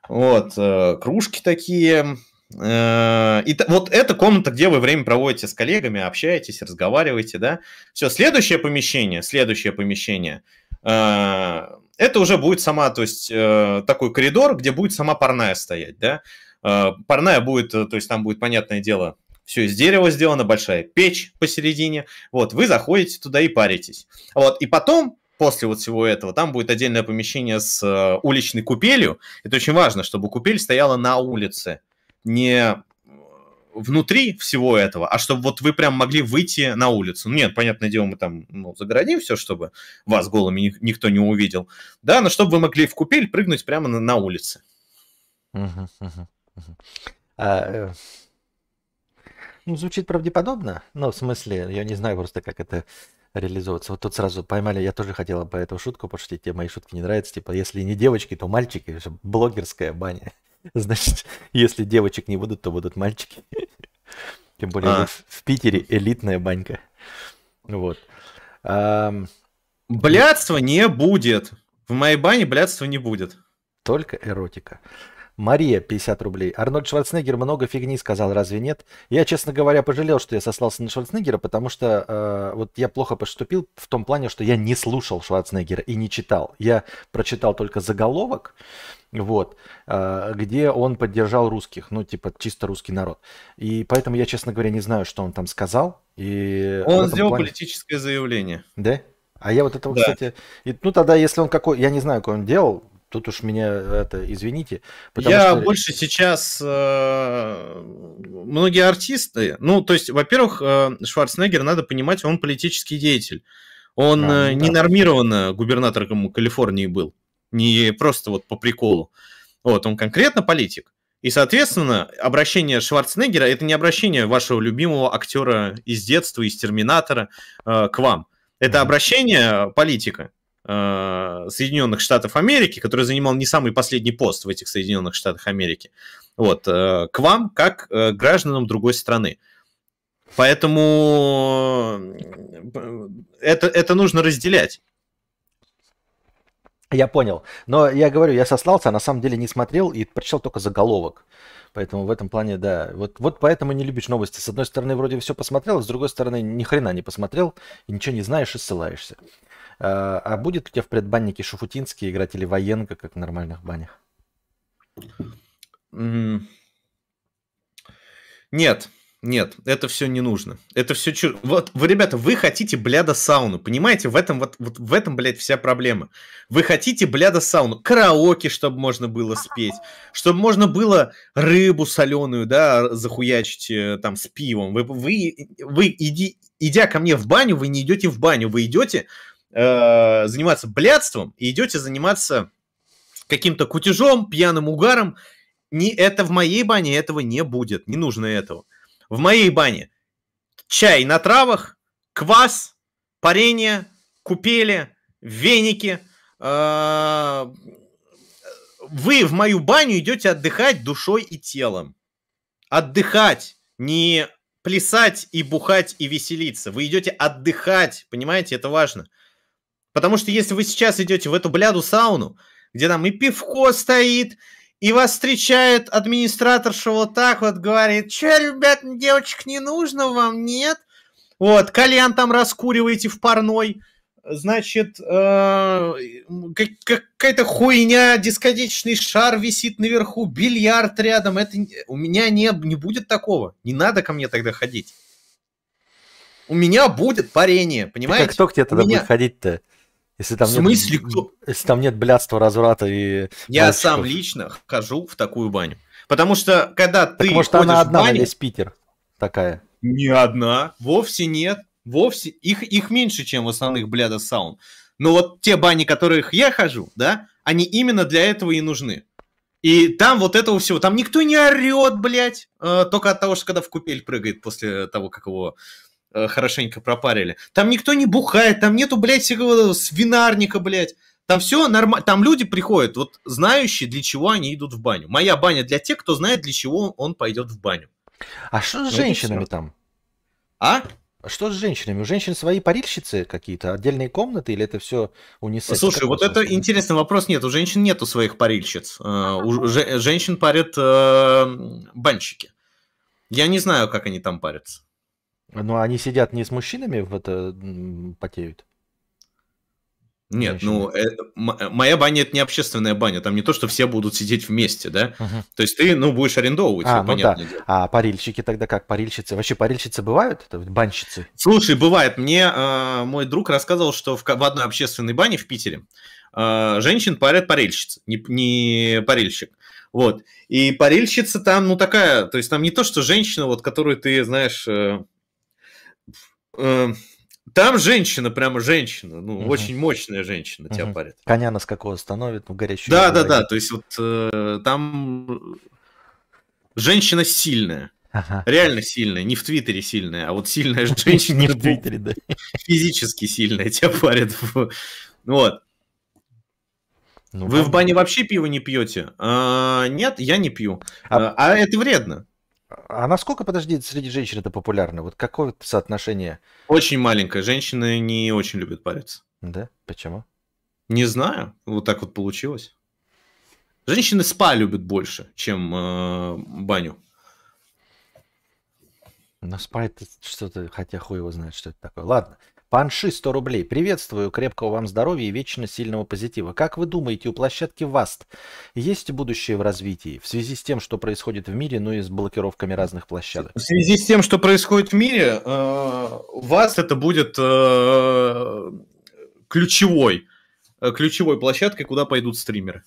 [SPEAKER 2] вот, кружки такие, Э, и вот эта комната, где вы время проводите с коллегами, общаетесь, разговариваете, да. Все, следующее помещение, следующее помещение, э, это уже будет сама, то есть э, такой коридор, где будет сама парная стоять, да. Парная будет, то есть там будет, понятное дело, все из дерева сделано, большая печь посередине. Вот, вы заходите туда и паритесь. Вот, и потом после вот всего этого, там будет отдельное помещение с уличной купелью. Это очень важно, чтобы купель стояла на улице не внутри всего этого, а чтобы вот вы прям могли выйти на улицу. Ну, нет, понятное дело, мы там ну, загородим все, чтобы вас голыми никто не увидел. Да, но чтобы вы могли в купель прыгнуть прямо на, на улице.
[SPEAKER 1] А, э, ну, звучит правдеподобно, но в смысле, я не знаю просто, как это реализовываться. Вот тут сразу поймали, я тоже хотела по эту шутку пошутить, тебе мои шутки не нравятся, типа, если не девочки, то мальчики, блогерская баня. Значит, если девочек не будут, то будут мальчики. Тем более а. в, Питере элитная банька. Вот.
[SPEAKER 2] А... Блядства не будет. В моей бане блядства не будет.
[SPEAKER 1] Только эротика. Мария, 50 рублей. Арнольд Шварценеггер много фигни сказал, разве нет? Я, честно говоря, пожалел, что я сослался на Шварценеггера, потому что э, вот я плохо поступил в том плане, что я не слушал Шварценеггера и не читал. Я прочитал только заголовок, вот, э, где он поддержал русских, ну, типа, чисто русский народ. И поэтому я, честно говоря, не знаю, что он там сказал. И
[SPEAKER 2] он сделал плане... политическое заявление.
[SPEAKER 1] Да? А я вот это, да. кстати, и, ну тогда, если он какой, я не знаю, какой он делал, Тут уж меня это извините.
[SPEAKER 2] Я что... больше сейчас э, многие артисты, ну то есть, во-первых, э, Шварценеггер надо понимать, он политический деятель. Он а, э, не да. нормированно губернатором Калифорнии был, не просто вот по приколу. Вот он конкретно политик. И, соответственно, обращение Шварценеггера это не обращение вашего любимого актера из детства, из Терминатора э, к вам. Это обращение политика. Э, Соединенных Штатов Америки, который занимал не самый последний пост в этих Соединенных Штатах Америки, вот, э, к вам, как э, гражданам другой страны. Поэтому это, это нужно разделять.
[SPEAKER 1] Я понял. Но я говорю, я сослался, а на самом деле не смотрел и прочитал только заголовок. Поэтому в этом плане, да. Вот, вот поэтому не любишь новости. С одной стороны, вроде все посмотрел, а с другой стороны, ни хрена не посмотрел, и ничего не знаешь и ссылаешься. А, будет у тебя в предбаннике Шуфутинский играть или Военка, как в нормальных банях?
[SPEAKER 2] Нет, нет, это все не нужно. Это все чур... Вот, вы, ребята, вы хотите бляда сауну, понимаете? В этом, вот, вот в этом, блядь, вся проблема. Вы хотите бляда сауну, караоке, чтобы можно было спеть, чтобы можно было рыбу соленую, да, захуячить э, там с пивом. Вы, вы, вы иди, идя ко мне в баню, вы не идете в баню, вы идете э, заниматься блядством и идете заниматься каким-то кутежом, пьяным угаром. Не, это в моей бане этого не будет, не нужно этого в моей бане чай на травах, квас, парение, купели, веники. А, вы в мою баню идете отдыхать душой и телом. Отдыхать, не плясать и бухать и веселиться. Вы идете отдыхать, понимаете, это важно. Потому что если вы сейчас идете в эту бляду сауну, где там и пивко стоит, и вас встречает администраторша вот так вот, говорит, че, ребят, девочек не нужно вам, нет? Вот, кальян там раскуриваете в парной, значит, э, какая-то хуйня, дискотечный шар висит наверху, бильярд рядом, это у меня не, не будет такого, не надо ко мне тогда ходить. У меня будет парение, понимаете? Так,
[SPEAKER 1] а кто к тебе тогда меня... будет ходить-то? Если там
[SPEAKER 2] в смысле нет, кто?
[SPEAKER 1] Если там нет блядства, разврата и...
[SPEAKER 2] Я мальчиков. сам лично хожу в такую баню. Потому что, когда так ты
[SPEAKER 1] может, она одна баню, на весь Питер такая?
[SPEAKER 2] Не одна, вовсе нет. Вовсе. Их, их меньше, чем в основных бляда саун. Но вот те бани, которых я хожу, да, они именно для этого и нужны. И там вот этого всего, там никто не орет, блядь, э, только от того, что когда в купель прыгает после того, как его хорошенько пропарили. Там никто не бухает, там нету, блядь, всякого свинарника, блядь. Там все нормально, там люди приходят, вот знающие, для чего они идут в баню. Моя баня для тех, кто знает, для чего он пойдет в баню.
[SPEAKER 1] А что с женщинами там?
[SPEAKER 2] А?
[SPEAKER 1] Что с женщинами? У женщин свои парильщицы какие-то, отдельные комнаты или это все унисекс?
[SPEAKER 2] Слушай, вот это интересный вопрос. Нет, у женщин нету своих парильщиц. Э, у женщин парят э, банщики. Я не знаю, как они там парятся.
[SPEAKER 1] Ну, они сидят не с мужчинами в это потеют?
[SPEAKER 2] Нет, ну, э, моя баня это не общественная баня, там не то, что все будут сидеть вместе, да? Угу. То есть ты, ну, будешь арендовывать,
[SPEAKER 1] а, ну да. Дело. А парильщики тогда как? Парильщицы? Вообще парильщицы бывают? Это банщицы?
[SPEAKER 2] Слушай, бывает. Мне э, мой друг рассказывал, что в, в одной общественной бане в Питере э, женщин парят парильщицы, не, не парильщик. Вот. И парильщица там, ну, такая, то есть там не то, что женщина, вот, которую ты, знаешь, э, Эм, там женщина, прямо женщина, ну, угу. очень мощная женщина угу. тебя парит.
[SPEAKER 1] Коня на какого становит, ну, горячую.
[SPEAKER 2] Да, да, да, то есть вот э, там женщина сильная. Ага. Реально сильная, не в Твиттере сильная, а вот сильная женщина. Не в Твиттере, да. Физически сильная тебя парит. Вот. Ну, Вы в бане вообще пиво не пьете? А, нет, я не пью. А, а это вредно.
[SPEAKER 1] А насколько, подожди, среди женщин это популярно? Вот какое соотношение?
[SPEAKER 2] Очень маленькое. Женщины не очень любят париться.
[SPEAKER 1] Да? Почему?
[SPEAKER 2] Не знаю. Вот так вот получилось. Женщины спа любят больше, чем э, баню.
[SPEAKER 1] Но спа это что-то, хотя хуй его знает, что это такое. Ладно. Панши 100 рублей. Приветствую, крепкого вам здоровья и вечно сильного позитива. Как вы думаете, у площадки ВАСТ есть будущее в развитии в связи с тем, что происходит в мире, ну и с блокировками разных площадок?
[SPEAKER 2] В связи с тем, что происходит в мире, э, ВАСТ это будет э, ключевой, э, ключевой площадкой, куда пойдут стримеры.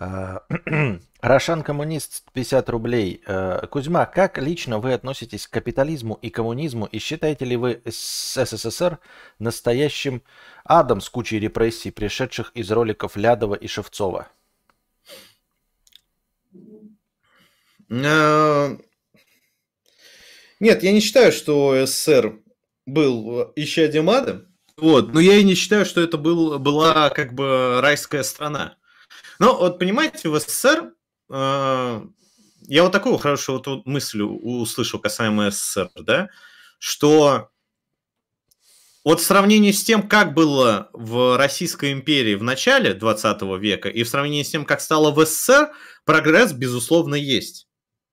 [SPEAKER 1] А, Рошан Коммунист 50 рублей. А, Кузьма, как лично вы относитесь к капитализму и коммунизму и считаете ли вы СССР настоящим адом с кучей репрессий, пришедших из роликов Лядова и Шевцова?
[SPEAKER 2] А, нет, я не считаю, что СССР был исчадием ада. Вот, но я и не считаю, что это был, была как бы райская страна. Ну, вот понимаете, в СССР э, я вот такую хорошую вот мысль услышал касаемо СССР, да, что вот в сравнении с тем, как было в Российской империи в начале 20 века, и в сравнении с тем, как стало в СССР, прогресс, безусловно, есть.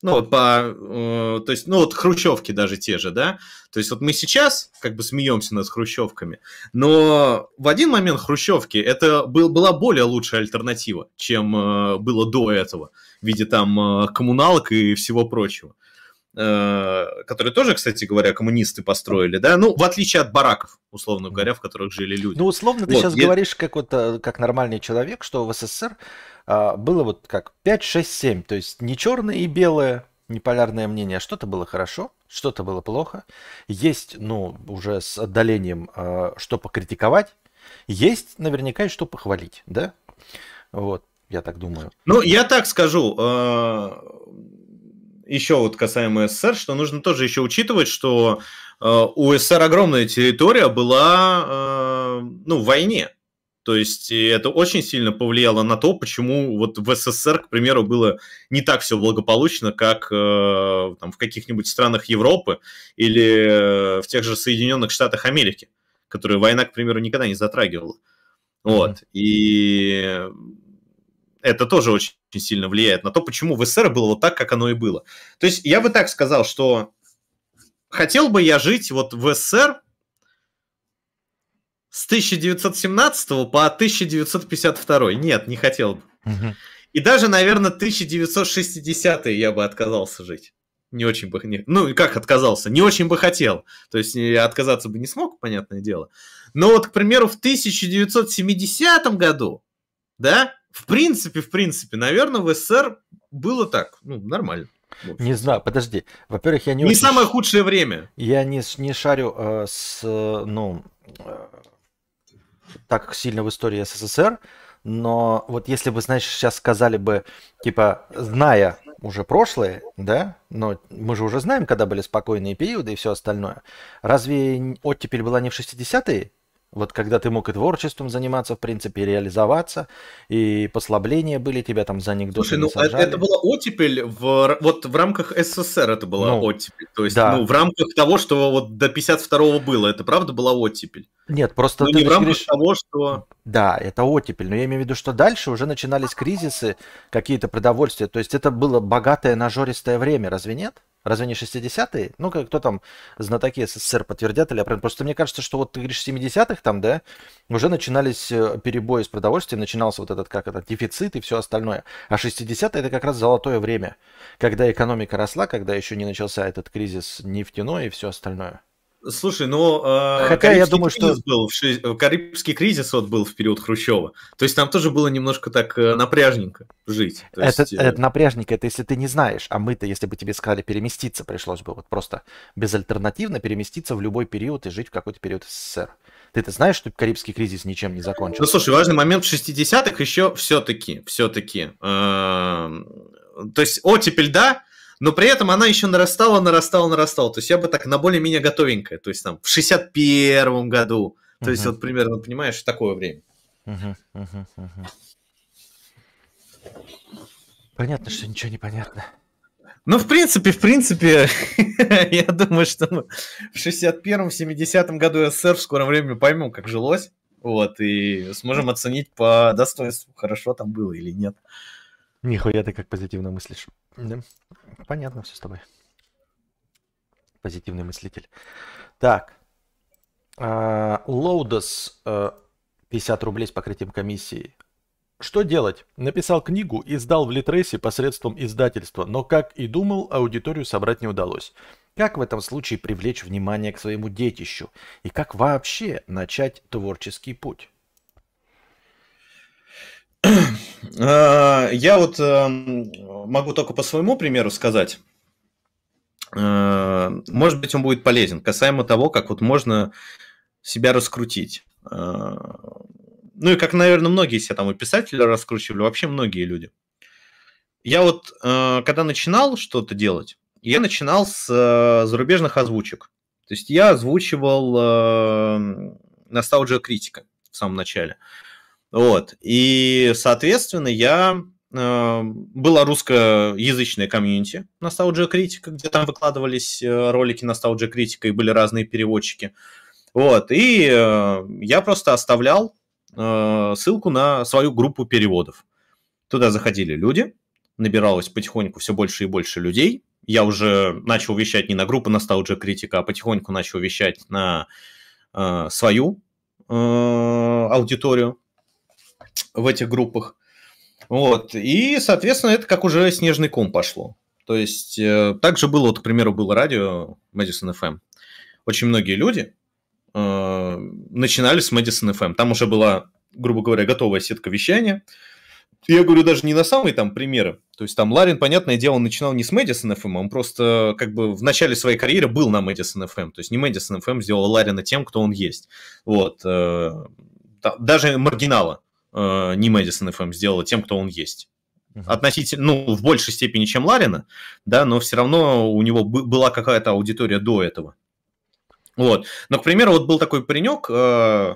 [SPEAKER 2] Ну, вот по, э, то есть, ну, вот хрущевки даже те же, да, то есть вот мы сейчас как бы смеемся над хрущевками, но в один момент хрущевки это был, была более лучшая альтернатива, чем э, было до этого, в виде там э, коммуналок и всего прочего. Э, которые тоже, кстати говоря, коммунисты построили, да, ну, в отличие от бараков, условно говоря, в которых жили люди.
[SPEAKER 1] Ну, условно, ты вот, сейчас я... говоришь как вот э, как нормальный человек, что в СССР а, было вот как 5, 6, 7, то есть не черное и белое, не полярное мнение, а что-то было хорошо, что-то было плохо, есть, ну, уже с отдалением, а, что покритиковать, есть наверняка и что похвалить, да, вот, я так думаю.
[SPEAKER 2] Ну, я так скажу, еще вот касаемо СССР, что нужно тоже еще учитывать, что э, у СССР огромная территория была э, ну, в войне. То есть это очень сильно повлияло на то, почему вот в СССР, к примеру, было не так все благополучно, как э, там, в каких-нибудь странах Европы или в тех же Соединенных Штатах Америки, которые война, к примеру, никогда не затрагивала. Вот. Mm-hmm. И это тоже очень сильно влияет на то, почему в СССР было вот так, как оно и было. То есть я бы так сказал, что хотел бы я жить вот в СССР с 1917 по 1952. Нет, не хотел бы. Угу. И даже, наверное, 1960 я бы отказался жить. Не очень бы... Не, ну, как отказался? Не очень бы хотел. То есть я отказаться бы не смог, понятное дело. Но вот, к примеру, в 1970 году, да, в принципе, в принципе, наверное, в СССР было так, ну, нормально.
[SPEAKER 1] Не знаю, подожди. Во-первых, я не
[SPEAKER 2] Не очень... самое худшее время.
[SPEAKER 1] Я не, не шарю э, с, ну, э, так сильно в истории СССР, но вот если бы, знаешь, сейчас сказали бы, типа, зная уже прошлое, да, но мы же уже знаем, когда были спокойные периоды и все остальное, разве оттепель была не в 60-е? Вот когда ты мог и творчеством заниматься, в принципе, реализоваться, и послабления были, тебя там за анекдоты Слушай,
[SPEAKER 2] ну сажали. это была оттепель, в, вот в рамках СССР это была ну, оттепель. То есть, да. ну, в рамках того, что вот до 52-го было, это правда была оттепель?
[SPEAKER 1] Нет, просто
[SPEAKER 2] ну, ты не в рамках говоришь... того, что...
[SPEAKER 1] Да, это оттепель, но я имею в виду, что дальше уже начинались кризисы, какие-то продовольствия, то есть это было богатое, нажористое время, разве нет? Разве не 60-е? Ну, кто там, знатоки СССР подтвердят или опровергнут. Просто мне кажется, что вот ты говоришь 70-х там, да, уже начинались э, перебои с продовольствием, начинался вот этот, как это, дефицит и все остальное. А 60-е это как раз золотое время, когда экономика росла, когда еще не начался этот кризис нефтяной и все остальное.
[SPEAKER 2] Слушай, ну э, Хотя я думаю, что был, ши... Карибский кризис вот был в период Хрущева. То есть там тоже было немножко так э, напряжненько жить.
[SPEAKER 1] То это, есть, э... это напряжненько, это если ты не знаешь, а мы-то, если бы тебе сказали переместиться, пришлось бы вот просто безальтернативно переместиться в любой период и жить в какой-то период СССР. Ты-то знаешь, что Карибский кризис ничем не закончился? Ну,
[SPEAKER 2] слушай, важный момент в 60-х еще все-таки, все-таки. Э, то есть оттепель, да, но при этом она еще нарастала, нарастала, нарастала. То есть я бы так на более-менее готовенькое. То есть там в 61 году. То uh-huh. есть вот примерно, понимаешь, такое время. Uh-huh, uh-huh, uh-huh.
[SPEAKER 1] Понятно, что ничего не понятно.
[SPEAKER 2] Ну, в принципе, в принципе, я думаю, что мы в 61-м, 70-м году СССР в скором времени поймем, как жилось. Вот, и сможем оценить по достоинству, хорошо там было или нет.
[SPEAKER 1] Нихуя ты как позитивно мыслишь. Да. Понятно все с тобой. Позитивный мыслитель. Так. Лоудос uh, 50 рублей с покрытием комиссии. Что делать? Написал книгу и сдал в Литресе посредством издательства, но, как и думал, аудиторию собрать не удалось. Как в этом случае привлечь внимание к своему детищу? И как вообще начать творческий путь?
[SPEAKER 2] Э, я вот эм, могу только по своему примеру сказать. Э, может быть, он будет полезен касаемо того, как вот можно себя раскрутить. Э, ну и как, наверное, многие себя там и писатели раскручивали, вообще многие люди. Я вот, когда начинал что-то делать, я начинал с зарубежных озвучек. То есть я озвучивал носталджия критика в самом начале. Вот. И, соответственно, я э, была русскоязычная комьюнити Nostalgia Критика, где там выкладывались э, ролики Nostalgia Критика и были разные переводчики. Вот, и э, я просто оставлял ссылку на свою группу переводов. Туда заходили люди, набиралось потихоньку все больше и больше людей. Я уже начал вещать не на группу Nostalgia Критика, а потихоньку начал вещать на свою аудиторию в этих группах. Вот. И, соответственно, это как уже снежный ком пошло. То есть, э, также было, вот, к примеру, было радио Madison FM. Очень многие люди э, начинали с Madison FM. Там уже была, грубо говоря, готовая сетка вещания. Я говорю даже не на самые там примеры. То есть там Ларин, понятное дело, начинал не с Madison FM, он просто как бы в начале своей карьеры был на Madison FM. То есть не Madison FM сделал Ларина тем, кто он есть. Вот. Э, даже маргинала э, не Мэдисон FM сделала тем, кто он есть. Uh-huh. Относительно, ну, в большей степени, чем Ларина, да, но все равно у него была какая-то аудитория до этого. Вот. Но, к примеру, вот был такой паренек, э,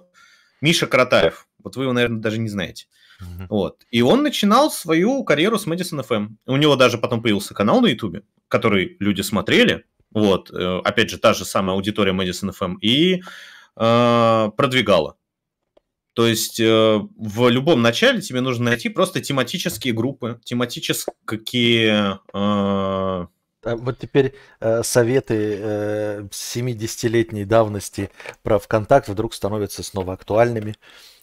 [SPEAKER 2] Миша Каратаев. Вот вы его, наверное, даже не знаете. Uh-huh. Вот. И он начинал свою карьеру с Мэдисон FM. У него даже потом появился канал на Ютубе, который люди смотрели. Вот. Э, опять же, та же самая аудитория Мэдисон FM. И э, продвигала. То есть э, в любом начале тебе нужно найти просто тематические группы, тематические... Э...
[SPEAKER 1] Вот теперь э, советы э, 70-летней давности про ВКонтакт вдруг становятся снова актуальными.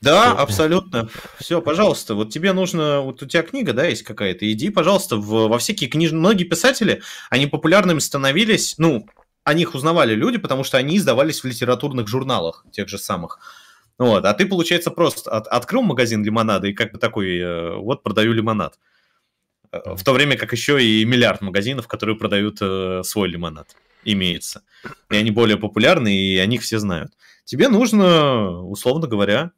[SPEAKER 2] Да, Что... абсолютно. Все, пожалуйста, вот тебе нужно, вот у тебя книга, да, есть какая-то, иди, пожалуйста, в, во всякие книжки. Многие писатели, они популярными становились, ну, о них узнавали люди, потому что они издавались в литературных журналах, тех же самых. Вот, а ты, получается, просто от, открыл магазин лимонада и как бы такой, э, вот продаю лимонад. Э, в то время как еще и миллиард магазинов, которые продают э, свой лимонад, имеется. И они более популярны, и о них все знают. Тебе нужно, условно говоря,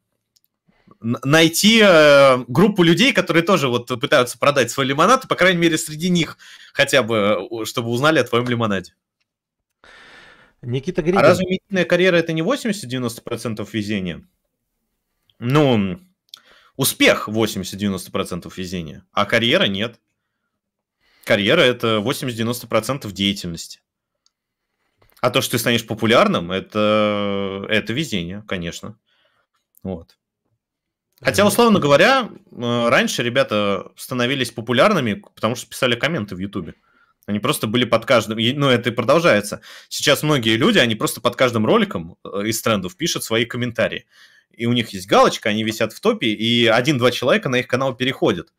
[SPEAKER 2] найти э, группу людей, которые тоже вот пытаются продать свой лимонад, и, по крайней мере, среди них хотя бы, чтобы узнали о твоем лимонаде. Никита Гридин. А разве медийная карьера это не 80-90% везения? Ну, успех 80-90% везения, а карьера нет. Карьера это 80-90% деятельности. А то, что ты станешь популярным, это, это везение, конечно. Вот. Хотя, условно говоря, э, раньше ребята становились популярными, потому что писали комменты в Ютубе. Они просто были под каждым... Ну, это и продолжается. Сейчас многие люди, они просто под каждым роликом э, из трендов пишут свои комментарии. И у них есть галочка, они висят в топе, и один-два человека на их канал переходят.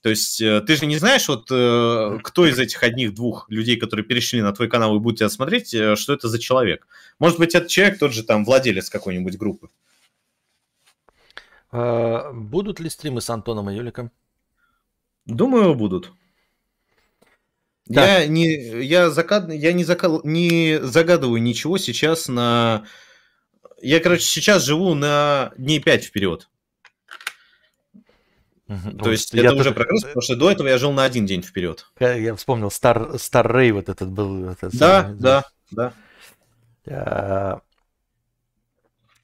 [SPEAKER 2] То есть э, ты же не знаешь, вот э, кто из этих одних-двух людей, которые перешли на твой канал и будут тебя смотреть, что это за человек. Может быть, этот человек тот же там владелец какой-нибудь группы.
[SPEAKER 1] А, будут ли стримы с Антоном и Юликом?
[SPEAKER 2] Думаю, будут. Я не, я, закад, я не, закал, не загадываю ничего сейчас на... Я, короче, сейчас живу на дней 5 вперед. Угу. То есть это уже прогресс, потому что до этого я жил на один день вперед.
[SPEAKER 1] Я вспомнил Star, Star Ray вот этот был. Этот
[SPEAKER 2] да, самый, да, да.
[SPEAKER 1] да.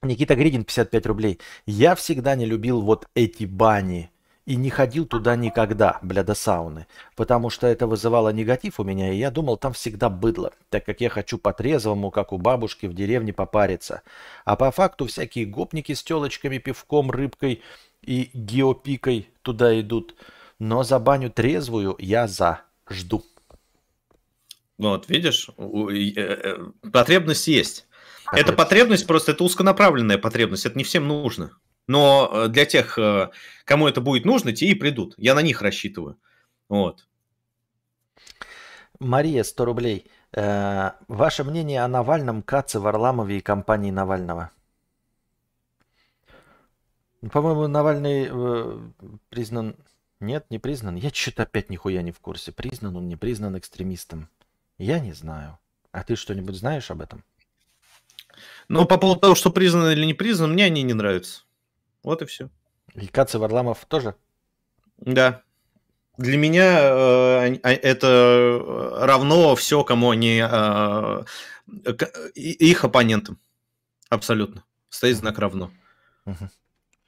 [SPEAKER 1] Никита Гридин, 55 рублей. Я всегда не любил вот эти бани и не ходил туда никогда, бля, до сауны, потому что это вызывало негатив у меня, и я думал, там всегда быдло, так как я хочу по-трезвому, как у бабушки в деревне попариться. А по факту всякие гопники с телочками, пивком, рыбкой и геопикой туда идут. Но за баню трезвую я за, жду.
[SPEAKER 2] Вот, видишь, э, э, потребность есть. Эта потребность просто, это узконаправленная потребность, это не всем нужно. Но э, для тех, э, кому это будет нужно, те и придут. Я на них рассчитываю. Вот.
[SPEAKER 1] Мария, 100 рублей. Э, ваше мнение о Навальном, Каце, Варламове и компании Навального? Ну, по-моему, Навальный э, признан... Нет, не признан. Я что-то опять нихуя не в курсе. Признан он, не признан экстремистом. Я не знаю. А ты что-нибудь знаешь об этом?
[SPEAKER 2] Ну, по поводу того, что признан или не признан, мне они не нравятся. Вот и все.
[SPEAKER 1] И Кацев Варламов тоже?
[SPEAKER 2] Да. Для меня э, а, это равно все, кому они э, их оппонентам. Абсолютно. Стоит знак равно. Угу.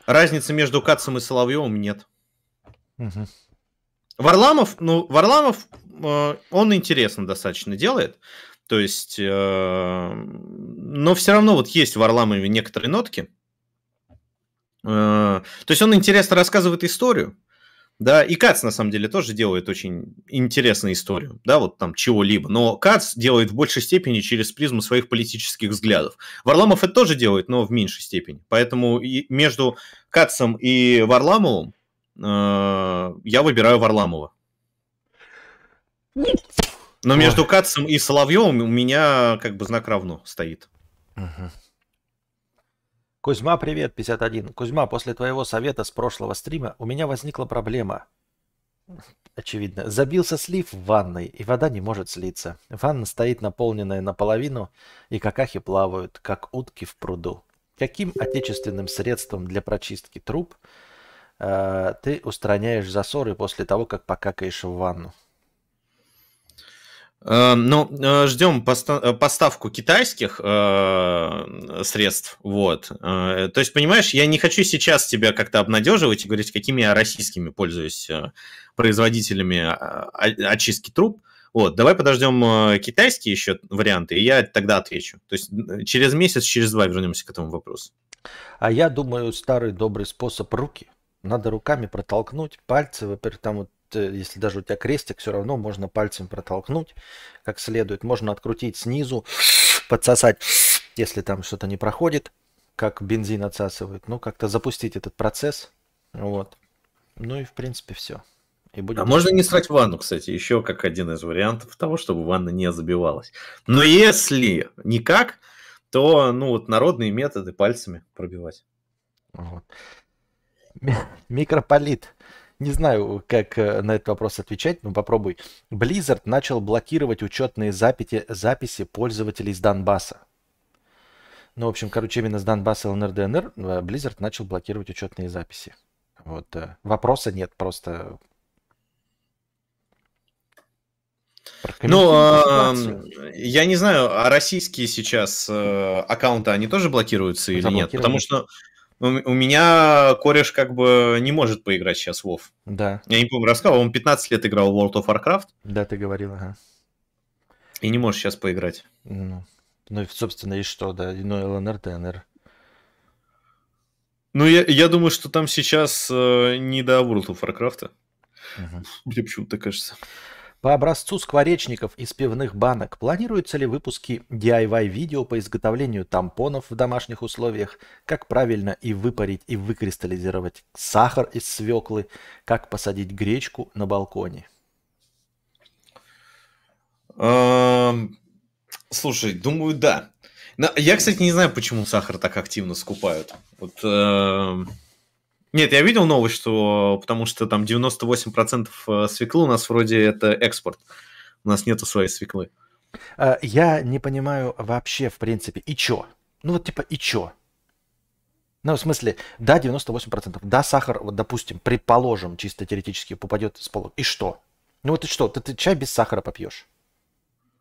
[SPEAKER 2] Разницы между Кацем и Соловьевым нет. Угу. Варламов, ну, Варламов, э, он интересно достаточно делает. То есть, э, но все равно вот есть в Варламове некоторые нотки. Э, то есть он интересно рассказывает историю, да, и Кац на самом деле тоже делает очень интересную историю, да, вот там чего-либо. Но Кац делает в большей степени через призму своих политических взглядов. Варламов это тоже делает, но в меньшей степени. Поэтому между Кацем и Варламовым э, я выбираю Варламова. Но между. Кацем и Соловьевым у меня как бы знак равно стоит. Угу.
[SPEAKER 1] Кузьма, привет, 51. Кузьма, после твоего совета с прошлого стрима у меня возникла проблема. Очевидно. Забился слив в ванной, и вода не может слиться. Ванна стоит наполненная наполовину, и какахи плавают, как утки в пруду. Каким отечественным средством для прочистки труб э, ты устраняешь засоры после того, как покакаешь в ванну?
[SPEAKER 2] Эм, ну, э, ждем э, поставку китайских э, средств. Вот. То есть, понимаешь, я не хочу сейчас тебя как-то обнадеживать и говорить, какими я российскими пользуюсь производителями очистки труб. Вот, давай подождем китайские еще варианты, и я тогда отвечу. То есть через месяц, через два вернемся к этому вопросу.
[SPEAKER 1] А я думаю, старый добрый способ руки. Надо руками протолкнуть, пальцы, во-первых, там вот если даже у тебя крестик, все равно можно пальцем протолкнуть как следует. Можно открутить снизу, подсосать, если там что-то не проходит, как бензин отсасывает. Ну, как-то запустить этот процесс. Вот. Ну и в принципе все.
[SPEAKER 2] И будем... А можно не срать ванну, кстати, еще как один из вариантов того, чтобы ванна не забивалась. Но если никак, то ну вот народные методы пальцами пробивать. Вот.
[SPEAKER 1] Микрополит не знаю, как э, на этот вопрос отвечать, но попробуй. Blizzard начал блокировать учетные записи, записи пользователей с Донбасса. Ну, в общем, короче, именно с Донбасса ЛНР, ДНР э, Blizzard начал блокировать учетные записи. Вот. Э, вопроса нет, просто...
[SPEAKER 2] Ну, э, я не знаю, а российские сейчас э, аккаунты, они тоже блокируются или нет? Потому что у, меня кореш как бы не может поиграть сейчас в WoW.
[SPEAKER 1] Да.
[SPEAKER 2] Я не помню, рассказывал, он 15 лет играл в World of Warcraft.
[SPEAKER 1] Да, ты говорил, ага.
[SPEAKER 2] И не может сейчас поиграть.
[SPEAKER 1] Ну, ну и, собственно, и что, да, ну, ЛНР, ДНР.
[SPEAKER 2] Ну, я, я думаю, что там сейчас э, не до World of Warcraft. Угу. Мне почему-то кажется.
[SPEAKER 1] По образцу скворечников из пивных банок планируются ли выпуски DIY-видео по изготовлению тампонов в домашних условиях, как правильно и выпарить и выкристаллизировать сахар из свеклы, как посадить гречку на балконе?
[SPEAKER 2] Слушай, думаю, да. Я, кстати, не знаю, почему сахар так активно скупают. Вот, нет, я видел новость, что потому что там 98% э, свеклы у нас вроде это экспорт. У нас нету своей свеклы.
[SPEAKER 1] А, я не понимаю вообще, в принципе, и чё? Ну вот типа и чё? Ну, в смысле, да, 98%. Да, сахар, вот, допустим, предположим, чисто теоретически попадет с полок. И что? Ну вот и что? Ты, ты чай без сахара попьешь.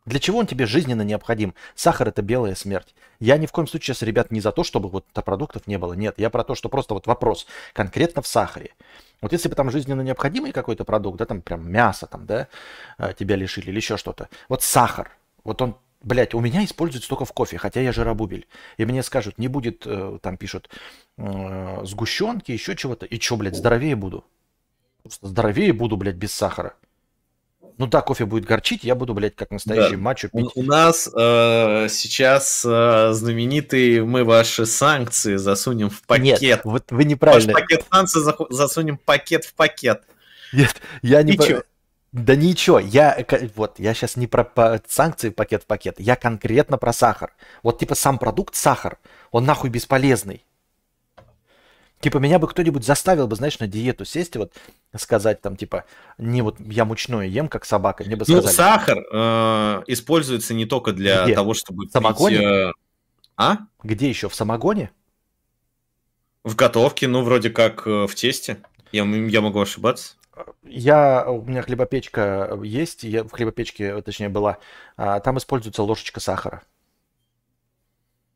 [SPEAKER 1] Для чего он тебе жизненно необходим? Сахар – это белая смерть. Я ни в коем случае сейчас, ребят, не за то, чтобы вот продуктов не было. Нет, я про то, что просто вот вопрос конкретно в сахаре. Вот если бы там жизненно необходимый какой-то продукт, да, там прям мясо там, да, э, тебя лишили или еще что-то. Вот сахар, вот он Блять, у меня используется только в кофе, хотя я жиробубель. И мне скажут, не будет, э, там пишут, э, сгущенки, еще чего-то. И что, блядь, здоровее буду? Здоровее буду, блядь, без сахара. Ну да, кофе будет горчить, я буду, блядь, как настоящий да. мачо
[SPEAKER 2] пить. У, у нас э, сейчас э, знаменитые мы ваши санкции засунем в пакет. Нет,
[SPEAKER 1] вот вы неправильно.
[SPEAKER 2] Ваш пакет санкций засунем пакет в пакет.
[SPEAKER 1] Нет, я не... Ничего. Да ничего, я вот я сейчас не про санкции пакет в пакет, я конкретно про сахар. Вот типа сам продукт сахар, он нахуй бесполезный. Типа меня бы кто-нибудь заставил бы, знаешь, на диету сесть и вот сказать там, типа, не вот я мучное ем, как собака. Мне бы
[SPEAKER 2] сказали, ну, сахар э, используется не только для Где? того, чтобы
[SPEAKER 1] в самогоне? Пить, э...
[SPEAKER 2] А?
[SPEAKER 1] Где еще? В самогоне?
[SPEAKER 2] В готовке, ну, вроде как э, в тесте. Я, я могу ошибаться.
[SPEAKER 1] Я, у меня хлебопечка есть, я в хлебопечке, точнее, была, а, там используется ложечка сахара.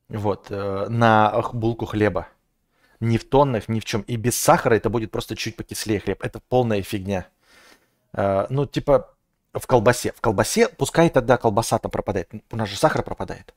[SPEAKER 1] Вот, э, на булку хлеба ни в тоннах, ни в чем. И без сахара это будет просто чуть покислее хлеб. Это полная фигня. Uh, ну, типа, в колбасе. В колбасе, пускай тогда колбаса-то пропадает. У нас же сахар пропадает.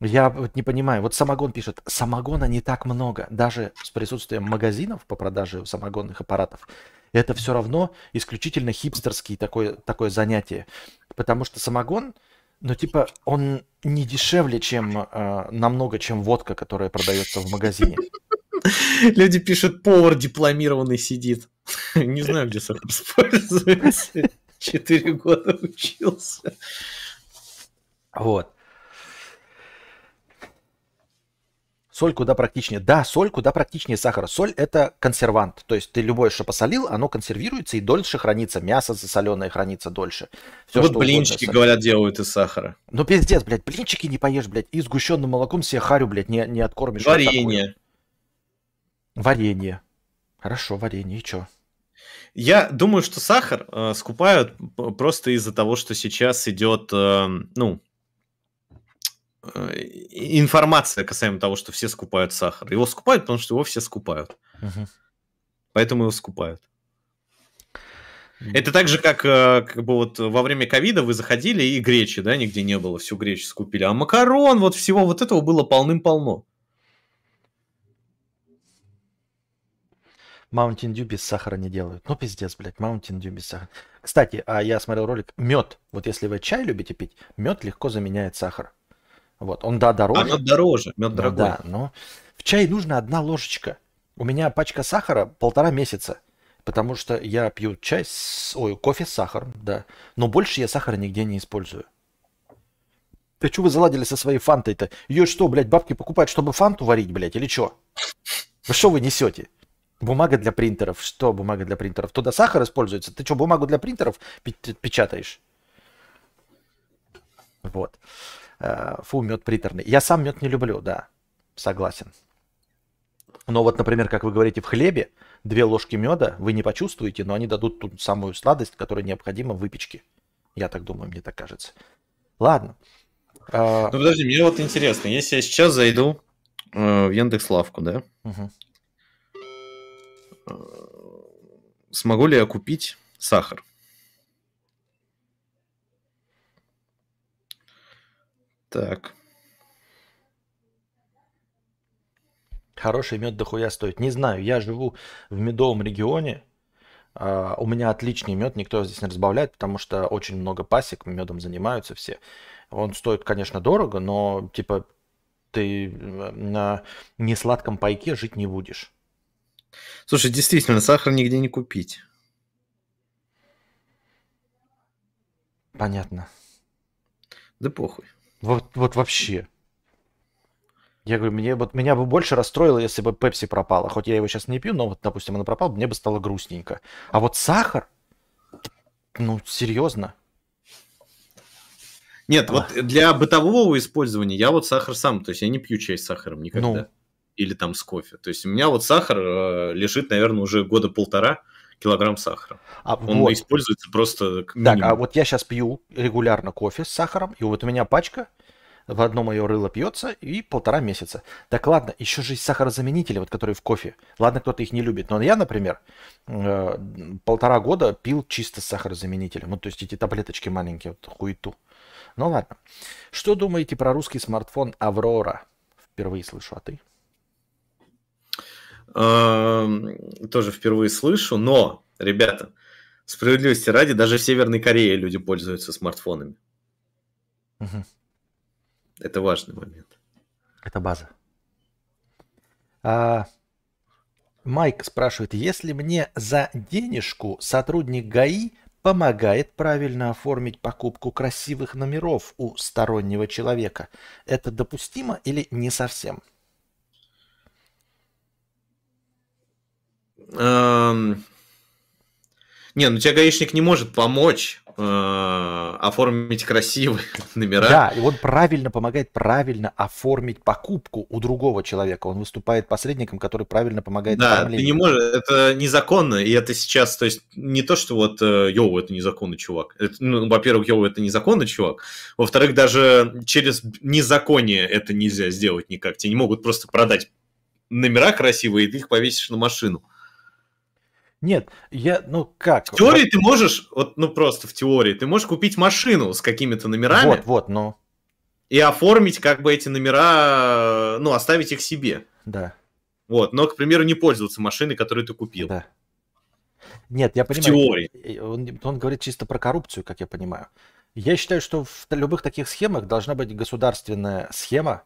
[SPEAKER 1] Я вот не понимаю. Вот самогон пишет, самогона не так много. Даже с присутствием магазинов по продаже самогонных аппаратов. Это все равно исключительно хипстерский такое, такое занятие. Потому что самогон, ну типа, он не дешевле, чем э, намного, чем водка, которая продается в магазине.
[SPEAKER 2] Люди пишут, повар дипломированный сидит. Не знаю, где сахар используется. Четыре года учился.
[SPEAKER 1] Вот. Соль куда практичнее. Да, соль куда практичнее сахара. Соль это консервант. То есть ты любое, что посолил, оно консервируется и дольше хранится. Мясо засоленое хранится дольше.
[SPEAKER 2] Все, вот блинчики, угодно, говорят, делают из сахара.
[SPEAKER 1] Ну пиздец, блядь, блинчики не поешь, блядь. И сгущенным молоком себе харю, блядь, не, не откормишь.
[SPEAKER 2] Варенье.
[SPEAKER 1] Варенье. Хорошо, варенье, и чё?
[SPEAKER 2] Я думаю, что сахар э, скупают просто из-за того, что сейчас идет, э, ну, информация касаемо того, что все скупают сахар. Его скупают, потому что его все скупают. Угу. Поэтому его скупают. Это так же, как, э, как бы вот во время ковида вы заходили и гречи, да, нигде не было, всю гречу скупили. А макарон, вот всего вот этого было полным-полно.
[SPEAKER 1] Mountain Dew без сахара не делают. Ну, пиздец, блядь, Mountain Dew без сахара. Кстати, а я смотрел ролик, мед. Вот если вы чай любите пить, мед легко заменяет сахар. Вот, он, да, дороже. А
[SPEAKER 2] мед дороже, мед дорогой.
[SPEAKER 1] Да, но в чай нужно одна ложечка. У меня пачка сахара полтора месяца. Потому что я пью чай, с... ой, кофе с сахаром, да. Но больше я сахара нигде не использую. Ты что вы заладили со своей фантой-то? Ее что, блядь, бабки покупают, чтобы фанту варить, блядь, или что? Вы что вы несете? Бумага для принтеров. Что бумага для принтеров? Туда сахар используется. Ты что, бумагу для принтеров печатаешь? Вот. Э, фу, мед приторный. Я сам мед не люблю, да. Согласен. Но вот, например, как вы говорите, в хлебе две ложки меда вы не почувствуете, но они дадут ту самую сладость, которая необходима в выпечке. Я так думаю, мне так кажется. Ладно.
[SPEAKER 2] Э, ну подожди, мне вот интересно, если я сейчас зайду э, в Яндекс Лавку, да, угу. Смогу ли я купить сахар? Так.
[SPEAKER 1] Хороший мед дохуя стоит. Не знаю, я живу в медовом регионе. Uh, у меня отличный мед, никто здесь не разбавляет, потому что очень много пасек медом занимаются все. Он стоит, конечно, дорого, но типа ты на несладком пайке жить не будешь.
[SPEAKER 2] Слушай, действительно, сахар нигде не купить.
[SPEAKER 1] Понятно.
[SPEAKER 2] Да похуй.
[SPEAKER 1] Вот, вот вообще. Я говорю, мне, вот, меня бы больше расстроило, если бы Пепси пропала. Хоть я его сейчас не пью, но вот, допустим, она пропала, мне бы стало грустненько. А вот сахар, ну, серьезно.
[SPEAKER 2] Нет, а. вот для бытового использования я вот сахар сам, то есть я не пью чай с сахаром никогда. Ну, или там с кофе. То есть у меня вот сахар э, лежит, наверное, уже года полтора килограмм сахара. А Он вот. используется просто
[SPEAKER 1] Так, а вот я сейчас пью регулярно кофе с сахаром, и вот у меня пачка в одно мое рыло пьется и полтора месяца. Так ладно, еще же есть сахарозаменители, вот которые в кофе. Ладно, кто-то их не любит, но я, например, э, полтора года пил чисто с сахарозаменителем. Ну, то есть эти таблеточки маленькие, вот хуету. Ну ладно. Что думаете про русский смартфон Аврора? Впервые слышу, а ты?
[SPEAKER 2] Тоже впервые слышу, но, ребята, справедливости ради, даже в Северной Корее люди пользуются смартфонами. Угу. Это важный момент.
[SPEAKER 1] Это база. А, Майк спрашивает, если мне за денежку сотрудник ГАИ помогает правильно оформить покупку красивых номеров у стороннего человека, это допустимо или не совсем?
[SPEAKER 2] Не, ну тебе гаишник не может помочь э, оформить красивые номера.
[SPEAKER 1] Да, и он правильно помогает правильно оформить покупку у другого человека. Он выступает посредником, который правильно помогает
[SPEAKER 2] Да, ты не можешь, это незаконно, и это сейчас, то есть не то, что вот э, Йоу, это незаконный чувак. Это, ну, во-первых, Йоу, это незаконный чувак. Во-вторых, даже через незаконие это нельзя сделать никак. Тебе не могут просто продать номера красивые, и ты их повесишь на машину.
[SPEAKER 1] Нет, я, ну как?
[SPEAKER 2] В теории ты можешь, вот, ну просто в теории, ты можешь купить машину с какими-то номерами.
[SPEAKER 1] Вот, вот, ну.
[SPEAKER 2] И оформить как бы эти номера, ну, оставить их себе.
[SPEAKER 1] Да.
[SPEAKER 2] Вот, но, к примеру, не пользоваться машиной, которую ты купил.
[SPEAKER 1] Да. Нет, я понимаю. В теории. Он, он говорит чисто про коррупцию, как я понимаю. Я считаю, что в любых таких схемах должна быть государственная схема,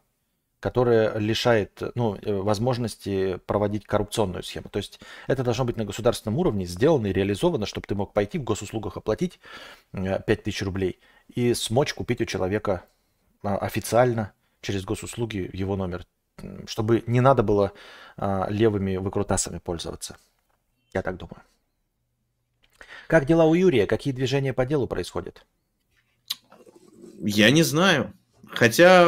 [SPEAKER 1] которая лишает ну, э, возможности проводить коррупционную схему. То есть это должно быть на государственном уровне сделано и реализовано, чтобы ты мог пойти в госуслугах оплатить 5000 э, рублей и смочь купить у человека а, официально через госуслуги его номер, чтобы не надо было а, левыми выкрутасами пользоваться. Я так думаю. Как дела у Юрия? Какие движения по делу происходят?
[SPEAKER 2] Я не знаю. Хотя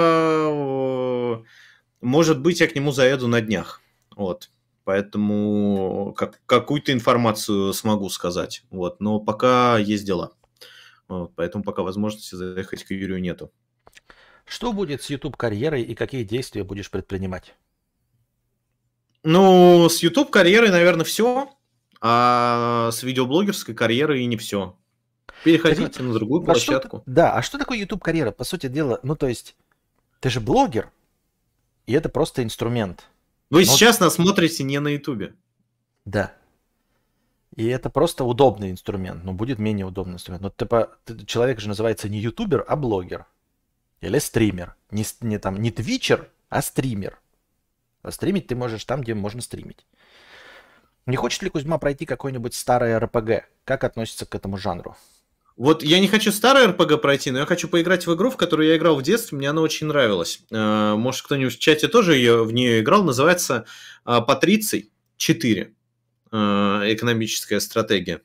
[SPEAKER 2] может быть, я к нему заеду на днях. Вот. Поэтому как, какую-то информацию смогу сказать. Вот. Но пока есть дела. Вот. Поэтому пока возможности заехать к Юрию нету.
[SPEAKER 1] Что будет с YouTube-карьерой и какие действия будешь предпринимать?
[SPEAKER 2] Ну, с YouTube-карьерой, наверное, все. А с видеоблогерской карьерой и не все. Переходите Скажи, на другую площадку.
[SPEAKER 1] Что, да, а что такое YouTube-карьера? По сути дела, ну то есть, ты же блогер, и это просто инструмент.
[SPEAKER 2] Вы Но... сейчас нас смотрите не на Ютубе.
[SPEAKER 1] Да. И это просто удобный инструмент, но будет менее удобный инструмент. Но типа, человек же называется не ютубер, а блогер. Или стример. Не, не, там, не твичер, а стример. А стримить ты можешь там, где можно стримить. Не хочет ли Кузьма пройти какой-нибудь старый РПГ? Как относится к этому жанру?
[SPEAKER 2] Вот я не хочу старый РПГ пройти, но я хочу поиграть в игру, в которую я играл в детстве, мне она очень нравилась. Э, может, кто-нибудь в чате тоже ее, в нее играл, называется э, Патриций 4. Э, экономическая стратегия.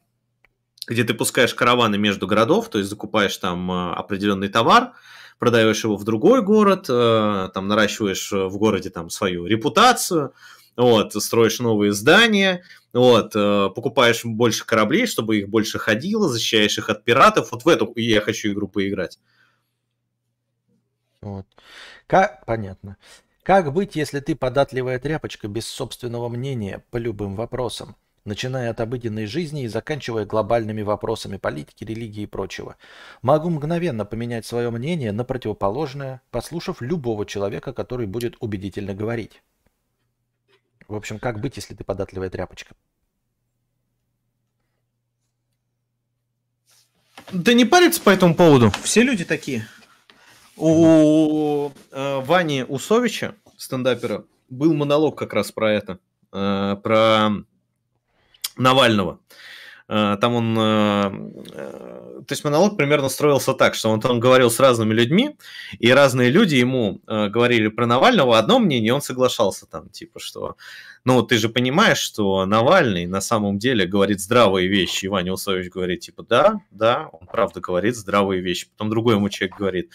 [SPEAKER 2] Где ты пускаешь караваны между городов, то есть закупаешь там определенный товар, продаешь его в другой город, там наращиваешь в городе там свою репутацию, вот, строишь новые здания, вот, э, покупаешь больше кораблей, чтобы их больше ходило, защищаешь их от пиратов. Вот в эту я хочу игру поиграть.
[SPEAKER 1] Вот. Как... Понятно. Как быть, если ты податливая тряпочка без собственного мнения по любым вопросам, начиная от обыденной жизни и заканчивая глобальными вопросами политики, религии и прочего? Могу мгновенно поменять свое мнение на противоположное, послушав любого человека, который будет убедительно говорить. В общем, как быть, если ты податливая тряпочка?
[SPEAKER 2] Да не париться по этому поводу. Все люди такие. У э, Вани Усовича, стендапера, был монолог как раз про это. Э, про Навального. Э, там он... Э, э, то есть монолог примерно строился так, что он там говорил с разными людьми, и разные люди ему говорили про Навального одно мнение, он соглашался там, типа, что... Ну, ты же понимаешь, что Навальный на самом деле говорит здравые вещи. Ваня Усович говорит, типа, да, да, он правда говорит здравые вещи. Потом другой ему человек говорит,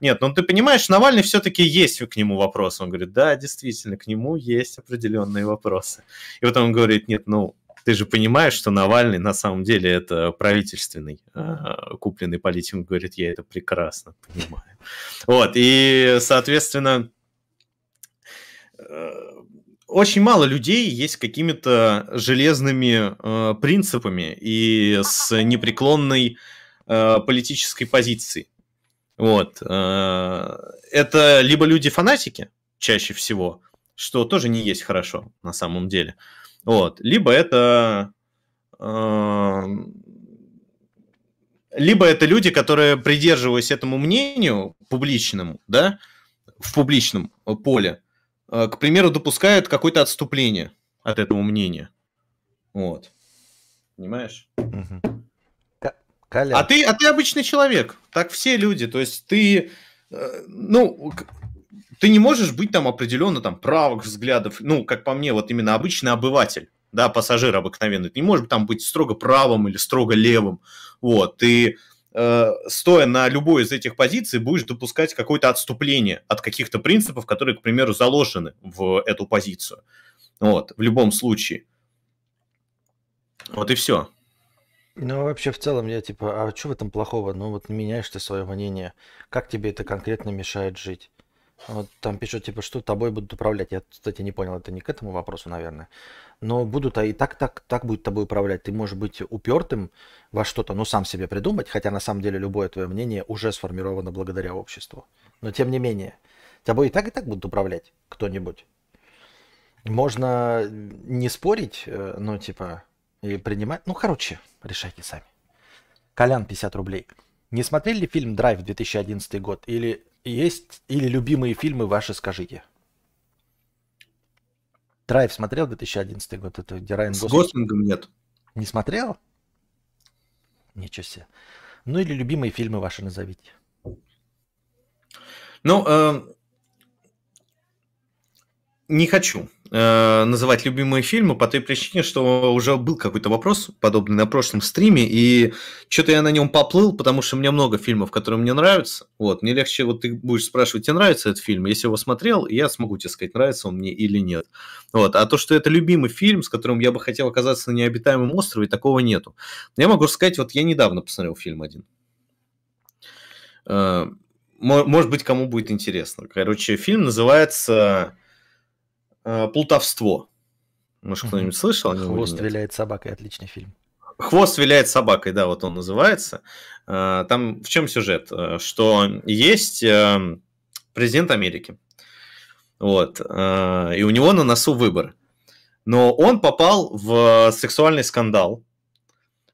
[SPEAKER 2] нет, ну ты понимаешь, Навальный все-таки есть к нему вопросы. Он говорит, да, действительно, к нему есть определенные вопросы. И потом он говорит, нет, ну, ты же понимаешь, что Навальный на самом деле это правительственный э, купленный политик. Он говорит, я это прекрасно понимаю. Вот, и, соответственно, э, очень мало людей есть какими-то железными э, принципами и с непреклонной э, политической позицией. Вот. Э, это либо люди-фанатики, чаще всего, что тоже не есть хорошо на самом деле. Вот. Либо это... Э, либо это люди, которые, придерживаясь этому мнению публичному, да, в публичном поле, э, к примеру, допускают какое-то отступление от этого мнения. Вот. Понимаешь? А ты, а ты обычный человек. Так все люди. То есть ты, э, ну, ты не можешь быть там определенно там правых взглядов, ну, как по мне, вот именно обычный обыватель, да, пассажир обыкновенный, ты не можешь там быть строго правым или строго левым, вот, ты э, стоя на любой из этих позиций, будешь допускать какое-то отступление от каких-то принципов, которые, к примеру, заложены в эту позицию, вот, в любом случае. Вот и все.
[SPEAKER 1] Ну, вообще, в целом, я типа, а что в этом плохого? Ну, вот меняешь ты свое мнение. Как тебе это конкретно мешает жить? Вот там пишут, типа, что тобой будут управлять. Я, кстати, не понял, это не к этому вопросу, наверное. Но будут, а и так, так, так будет тобой управлять. Ты можешь быть упертым во что-то, ну, сам себе придумать, хотя на самом деле любое твое мнение уже сформировано благодаря обществу. Но тем не менее, тобой и так, и так будут управлять кто-нибудь. Можно не спорить, но типа, и принимать. Ну, короче, решайте сами. Колян, 50 рублей. Не смотрели фильм «Драйв» 2011 год? Или есть, или любимые фильмы ваши, скажите? «Драйв» смотрел 2011 год? Это где Райан
[SPEAKER 2] С Гослингом нет.
[SPEAKER 1] Не смотрел? Ничего себе. Ну или любимые фильмы ваши назовите.
[SPEAKER 2] Ну, э, не хочу э, называть любимые фильмы по той причине, что уже был какой-то вопрос подобный на прошлом стриме, и что-то я на нем поплыл, потому что у меня много фильмов, которые мне нравятся. Вот, мне легче, вот ты будешь спрашивать, тебе нравится этот фильм? Если его смотрел, я смогу тебе сказать, нравится он мне или нет. Вот, а то, что это любимый фильм, с которым я бы хотел оказаться на необитаемом острове, такого нету. Я могу сказать, вот я недавно посмотрел фильм один. Э, может быть, кому будет интересно. Короче, фильм называется плутовство. Может, кто-нибудь слышал?
[SPEAKER 1] Хвост виляет собакой. Отличный фильм.
[SPEAKER 2] Хвост виляет собакой, да, вот он называется. Э, там в чем сюжет? Э, что есть президент Америки. Вот. И у него на носу выбор. Но он попал в сексуальный скандал.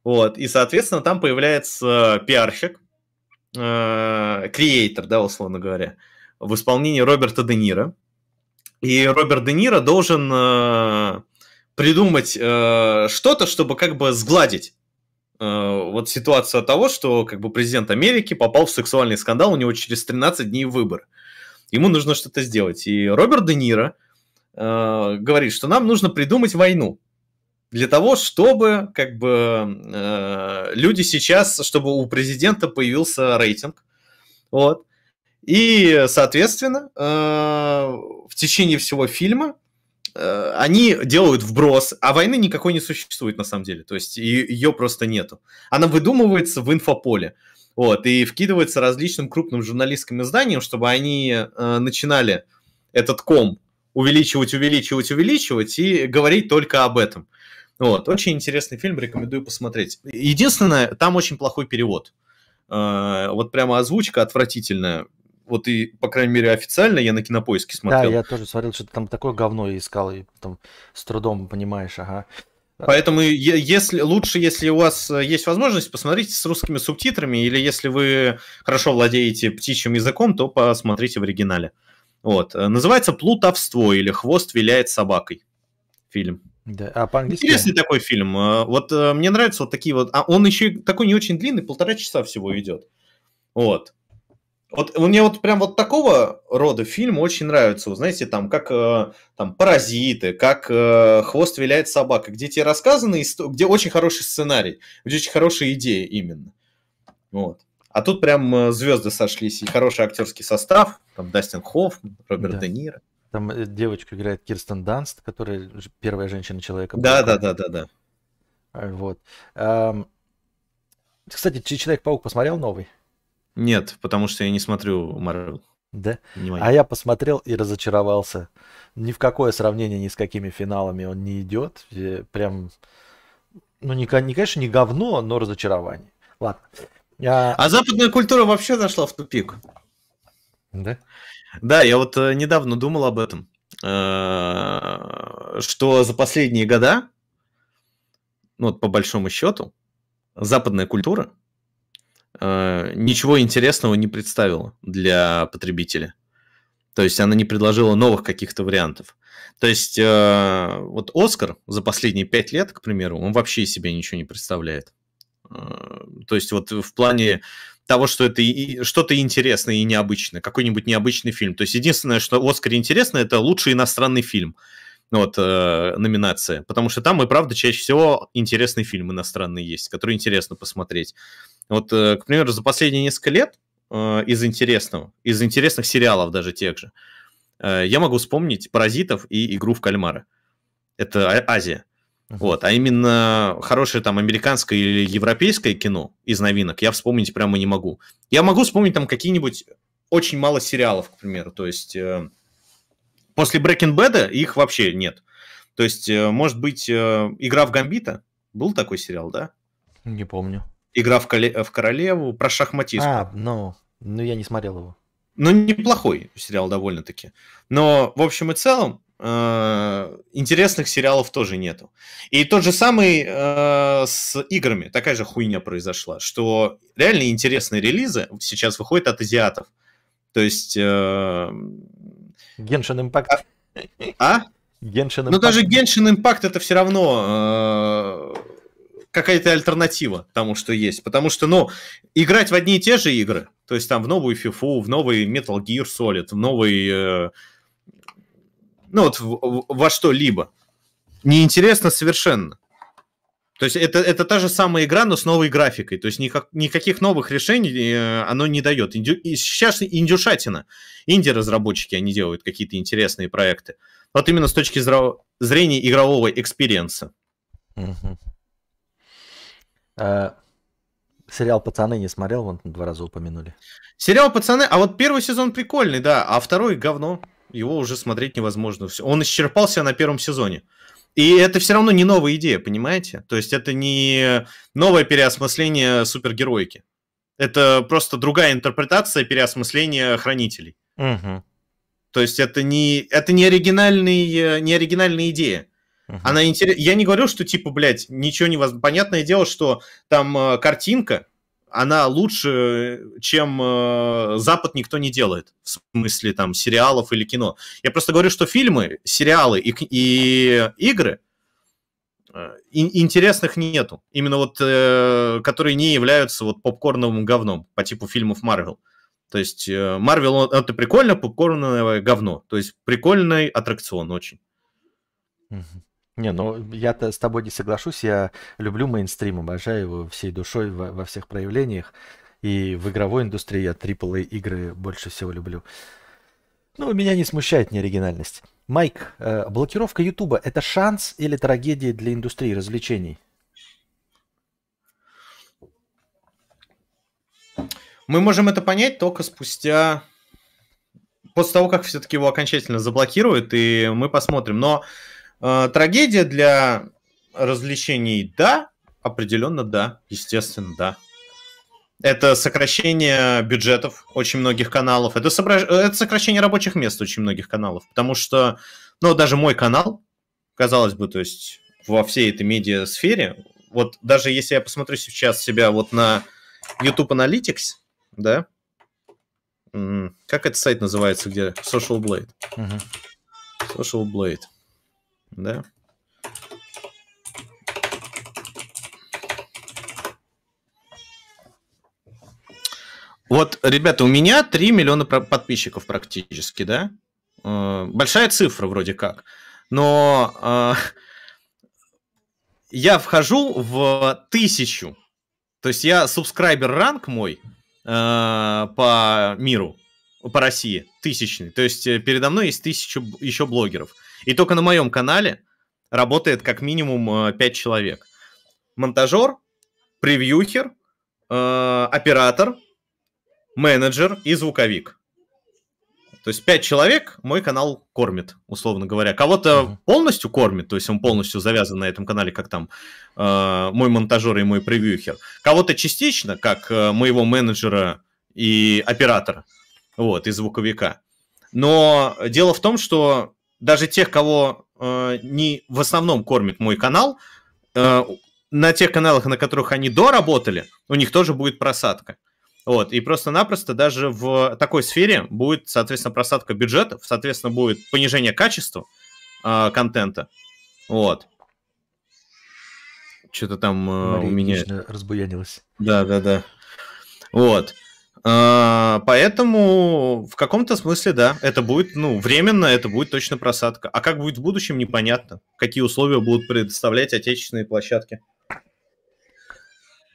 [SPEAKER 2] Вот. И, соответственно, там появляется пиарщик, креатор, да, условно говоря, в исполнении Роберта Де Ниро. И Роберт Де Ниро должен э, придумать э, что-то, чтобы как бы сгладить э, вот ситуацию того, что как бы президент Америки попал в сексуальный скандал, у него через 13 дней выбор. Ему нужно что-то сделать. И Роберт Де Ниро э, говорит, что нам нужно придумать войну для того, чтобы как бы э, люди сейчас, чтобы у президента появился рейтинг, вот, и, соответственно, э, в течение всего фильма э, они делают вброс, а войны никакой не существует на самом деле, то есть ее просто нету. Она выдумывается в инфополе, вот, и вкидывается различным крупным журналистским изданиям, чтобы они э, начинали этот ком увеличивать, увеличивать, увеличивать и говорить только об этом. Вот, очень интересный фильм, рекомендую посмотреть. Единственное, там очень плохой перевод. Вот прямо озвучка отвратительная вот и, по крайней мере, официально я на кинопоиске смотрел.
[SPEAKER 1] Да, я тоже смотрел, что там такое говно искал, и там с трудом понимаешь, ага.
[SPEAKER 2] Поэтому если, лучше, если у вас есть возможность, посмотрите с русскими субтитрами, или если вы хорошо владеете птичьим языком, то посмотрите в оригинале. Вот. Называется «Плутовство» или «Хвост виляет собакой» фильм.
[SPEAKER 1] Да, а по-английски?
[SPEAKER 2] Интересный такой фильм. Вот э, мне нравятся вот такие вот... А он еще такой не очень длинный, полтора часа всего идет. Вот. Вот мне вот прям вот такого рода фильм очень нравится. Вы знаете, там как э, там паразиты, как э, хвост виляет собака, где тебе рассказаны, где очень хороший сценарий, где очень хорошие идеи именно. Вот. А тут прям э, звезды сошлись, и хороший актерский состав, там Дастин Хофф, Роберт да. Де Ниро.
[SPEAKER 1] Там девочка играет Кирстен Данст, которая первая женщина человека.
[SPEAKER 2] Да, да, да, да, да.
[SPEAKER 1] Вот. Кстати, Человек-паук посмотрел новый?
[SPEAKER 2] Нет, потому что я не смотрю Марвел.
[SPEAKER 1] Да? А я посмотрел и разочаровался. Ни в какое сравнение ни с какими финалами он не идет. Прям, ну, не, не конечно, не говно, но разочарование. Ладно.
[SPEAKER 2] А... а западная культура вообще зашла в тупик.
[SPEAKER 1] Да?
[SPEAKER 2] Да, я вот э, недавно думал об этом, э, что за последние года, ну, вот по большому счету, западная культура Э, ничего интересного не представила для потребителя. То есть она не предложила новых каких-то вариантов. То есть э, вот Оскар за последние пять лет, к примеру, он вообще себе ничего не представляет. Э, то есть вот в плане того, что это что-то интересное и необычное, какой-нибудь необычный фильм. То есть единственное, что Оскаре интересно, это лучший иностранный фильм. Вот, э, номинация. Потому что там и правда чаще всего интересный фильм иностранный есть, который интересно посмотреть. Вот, э, к примеру, за последние несколько лет э, из интересного, из интересных сериалов даже тех же, э, я могу вспомнить «Паразитов» и «Игру в кальмара». Это а, Азия. Uh-huh. Вот, а именно хорошее там американское или европейское кино из новинок я вспомнить прямо не могу. Я могу вспомнить там какие-нибудь очень мало сериалов, к примеру. То есть э, после Breaking Bad их вообще нет. То есть, э, может быть, э, игра в Гамбита? Был такой сериал, да?
[SPEAKER 1] Не помню.
[SPEAKER 2] Игра в, коле... в королеву про шахматистку.
[SPEAKER 1] А, ну, ну, я не смотрел его.
[SPEAKER 2] Ну, неплохой сериал довольно-таки. Но, в общем и целом, э, интересных сериалов тоже нету. И тот же самый э, с играми. Такая же хуйня произошла, что реально интересные релизы сейчас выходят от азиатов. То есть... Э...
[SPEAKER 1] Genshin Impact.
[SPEAKER 2] А? а? Genshin Impact. Ну, даже Genshin Impact это все равно э, какая-то альтернатива тому, что есть. Потому что, ну, играть в одни и те же игры, то есть там в новую FIFA, в новый Metal Gear Solid, в новый... Э, ну, вот в, во что-либо. Неинтересно совершенно. То есть это, это та же самая игра, но с новой графикой. То есть никак, никаких новых решений э, оно не дает. Инди, и сейчас индюшатина. Инди-разработчики, они делают какие-то интересные проекты. Вот именно с точки зрения игрового экспириенса. Угу.
[SPEAKER 1] А, сериал «Пацаны» не смотрел, вон два раза упомянули.
[SPEAKER 2] Сериал «Пацаны», а вот первый сезон прикольный, да, а второй говно. Его уже смотреть невозможно. Он исчерпался на первом сезоне. И это все равно не новая идея, понимаете? То есть это не новое переосмысление супергероики. Это просто другая интерпретация переосмысления хранителей. Угу. То есть это не, это не, оригинальный, не оригинальная идея. Uh-huh. Она интерес... Я не говорю, что типа, блядь, ничего не воз... Понятное дело, что там э, картинка, она лучше, чем э, Запад никто не делает. В смысле там сериалов или кино. Я просто говорю, что фильмы, сериалы и, и игры э, интересных нету. Именно вот, э, которые не являются вот попкорновым говном по типу фильмов Марвел. То есть Марвел это прикольно, попкорновое говно. То есть прикольный аттракцион очень.
[SPEAKER 1] Угу. Не, ну я-то с тобой не соглашусь. Я люблю мейнстрим, обожаю его всей душой во, во всех проявлениях. И в игровой индустрии я AAA игры больше всего люблю. Ну, меня не смущает неоригинальность. Майк, э, блокировка Ютуба – это шанс или трагедия для индустрии развлечений?
[SPEAKER 2] Мы можем это понять только спустя... После того, как все-таки его окончательно заблокируют, и мы посмотрим. Но трагедия для развлечений, да, определенно да, естественно, да. Это сокращение бюджетов очень многих каналов, это, собра... это сокращение рабочих мест очень многих каналов, потому что, ну, даже мой канал, казалось бы, то есть во всей этой медиа-сфере, вот даже если я посмотрю сейчас себя вот на YouTube Analytics, да, как этот сайт называется, где Social Blade? Uh-huh. Social Blade да. Вот, ребята, у меня 3 миллиона подписчиков практически, да? Э, большая цифра вроде как. Но э, я вхожу в тысячу. То есть я субскрайбер ранг мой э, по миру, по России, тысячный. То есть передо мной есть тысяча еще блогеров. И только на моем канале работает как минимум 5 э, человек. Монтажер, превьюхер, э, оператор, менеджер и звуковик. То есть 5 человек мой канал кормит, условно говоря. Кого-то uh-huh. полностью кормит, то есть он полностью завязан на этом канале, как там э, мой монтажер и мой превьюхер. Кого-то частично, как э, моего менеджера и оператора, вот, и звуковика. Но дело в том, что даже тех, кого э, не в основном кормит мой канал, э, на тех каналах, на которых они доработали, у них тоже будет просадка. Вот, и просто-напросто даже в такой сфере будет, соответственно, просадка бюджетов, соответственно, будет понижение качества э, контента. Вот. Что-то там э, у меня...
[SPEAKER 1] разбуянилась.
[SPEAKER 2] Да, да, да. Вот. А, поэтому в каком-то смысле, да, это будет, ну, временно, это будет точно просадка. А как будет в будущем, непонятно. Какие условия будут предоставлять отечественные площадки.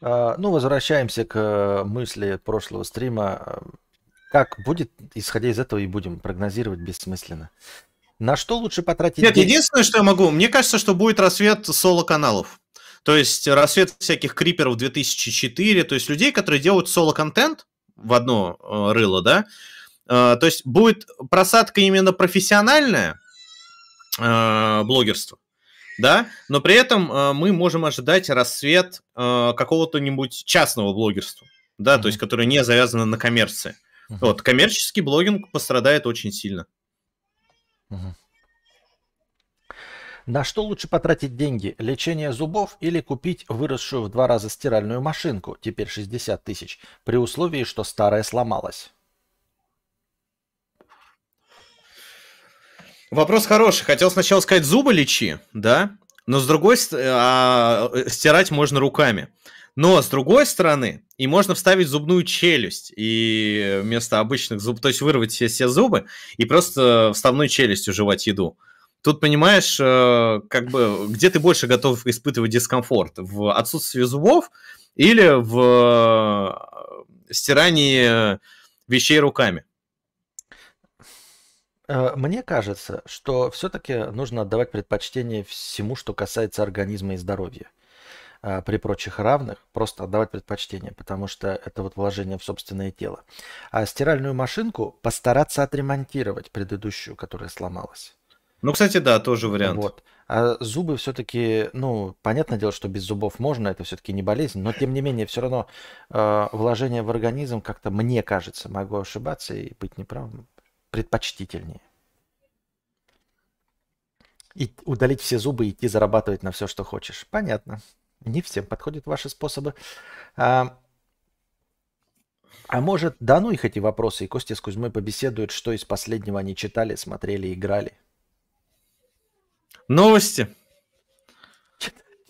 [SPEAKER 1] А, ну, возвращаемся к э, мысли прошлого стрима. Как будет, исходя из этого, и будем прогнозировать бессмысленно. На что лучше потратить
[SPEAKER 2] Нет, деньги? единственное, что я могу, мне кажется, что будет рассвет соло-каналов. То есть рассвет всяких криперов 2004, то есть людей, которые делают соло-контент, в одно э, рыло, да, то есть будет просадка именно профессиональная блогерство, да, но при этом мы можем ожидать рассвет какого-то нибудь частного блогерства, да, mm-hmm. то есть которое не завязано на коммерции. Mm-hmm. Вот коммерческий блогинг пострадает очень сильно. Mm-hmm.
[SPEAKER 1] На что лучше потратить деньги? Лечение зубов или купить выросшую в два раза стиральную машинку, теперь 60 тысяч, при условии, что старая сломалась?
[SPEAKER 2] Вопрос хороший. Хотел сначала сказать, зубы лечи, да? Но с другой стороны, а, стирать можно руками. Но с другой стороны, и можно вставить зубную челюсть и вместо обычных зубов, то есть вырвать все, все зубы и просто вставной челюстью жевать еду. Тут, понимаешь, э, как бы, где ты больше готов испытывать дискомфорт? В отсутствии зубов или в э, стирании вещей руками?
[SPEAKER 1] Э, мне кажется, что все-таки нужно отдавать предпочтение всему, что касается организма и здоровья. При прочих равных просто отдавать предпочтение, потому что это вот вложение в собственное тело. А стиральную машинку постараться отремонтировать предыдущую, которая сломалась.
[SPEAKER 2] Ну, кстати, да, тоже вариант.
[SPEAKER 1] Вот. А зубы все-таки, ну, понятное дело, что без зубов можно, это все-таки не болезнь, но тем не менее, все равно э, вложение в организм как-то, мне кажется, могу ошибаться и быть неправым, предпочтительнее. И удалить все зубы и идти зарабатывать на все, что хочешь. Понятно. Не всем подходят ваши способы. А, а может, да ну их эти вопросы, и Костя с Кузьмой побеседуют, что из последнего они читали, смотрели, играли.
[SPEAKER 2] Новости.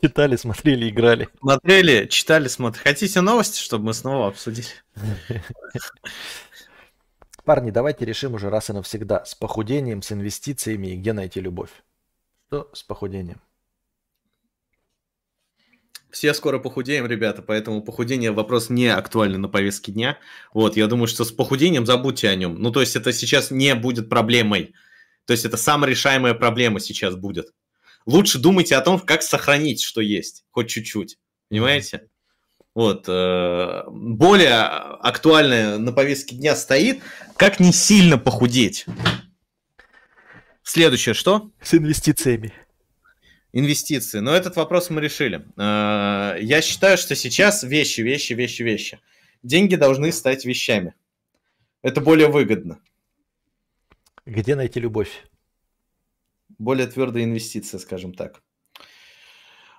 [SPEAKER 1] Читали, смотрели, играли.
[SPEAKER 2] Смотрели, читали, смотрели. Хотите новости, чтобы мы снова обсудили?
[SPEAKER 1] Парни, давайте решим уже раз и навсегда. С похудением, с инвестициями и где найти любовь. Что с похудением?
[SPEAKER 2] Все скоро похудеем, ребята, поэтому похудение вопрос не актуальный на повестке дня. Вот, я думаю, что с похудением забудьте о нем. Ну, то есть это сейчас не будет проблемой. То есть это самая решаемая проблема сейчас будет. Лучше думайте о том, как сохранить, что есть, хоть чуть-чуть. Понимаете? Вот. Э, более актуальное на повестке дня стоит, как не сильно похудеть. Следующее что?
[SPEAKER 1] С инвестициями.
[SPEAKER 2] Инвестиции. Но этот вопрос мы решили. Э, я считаю, что сейчас вещи, вещи, вещи, вещи. Деньги должны стать вещами. Это более выгодно.
[SPEAKER 1] Где найти любовь?
[SPEAKER 2] Более твердая инвестиция, скажем так.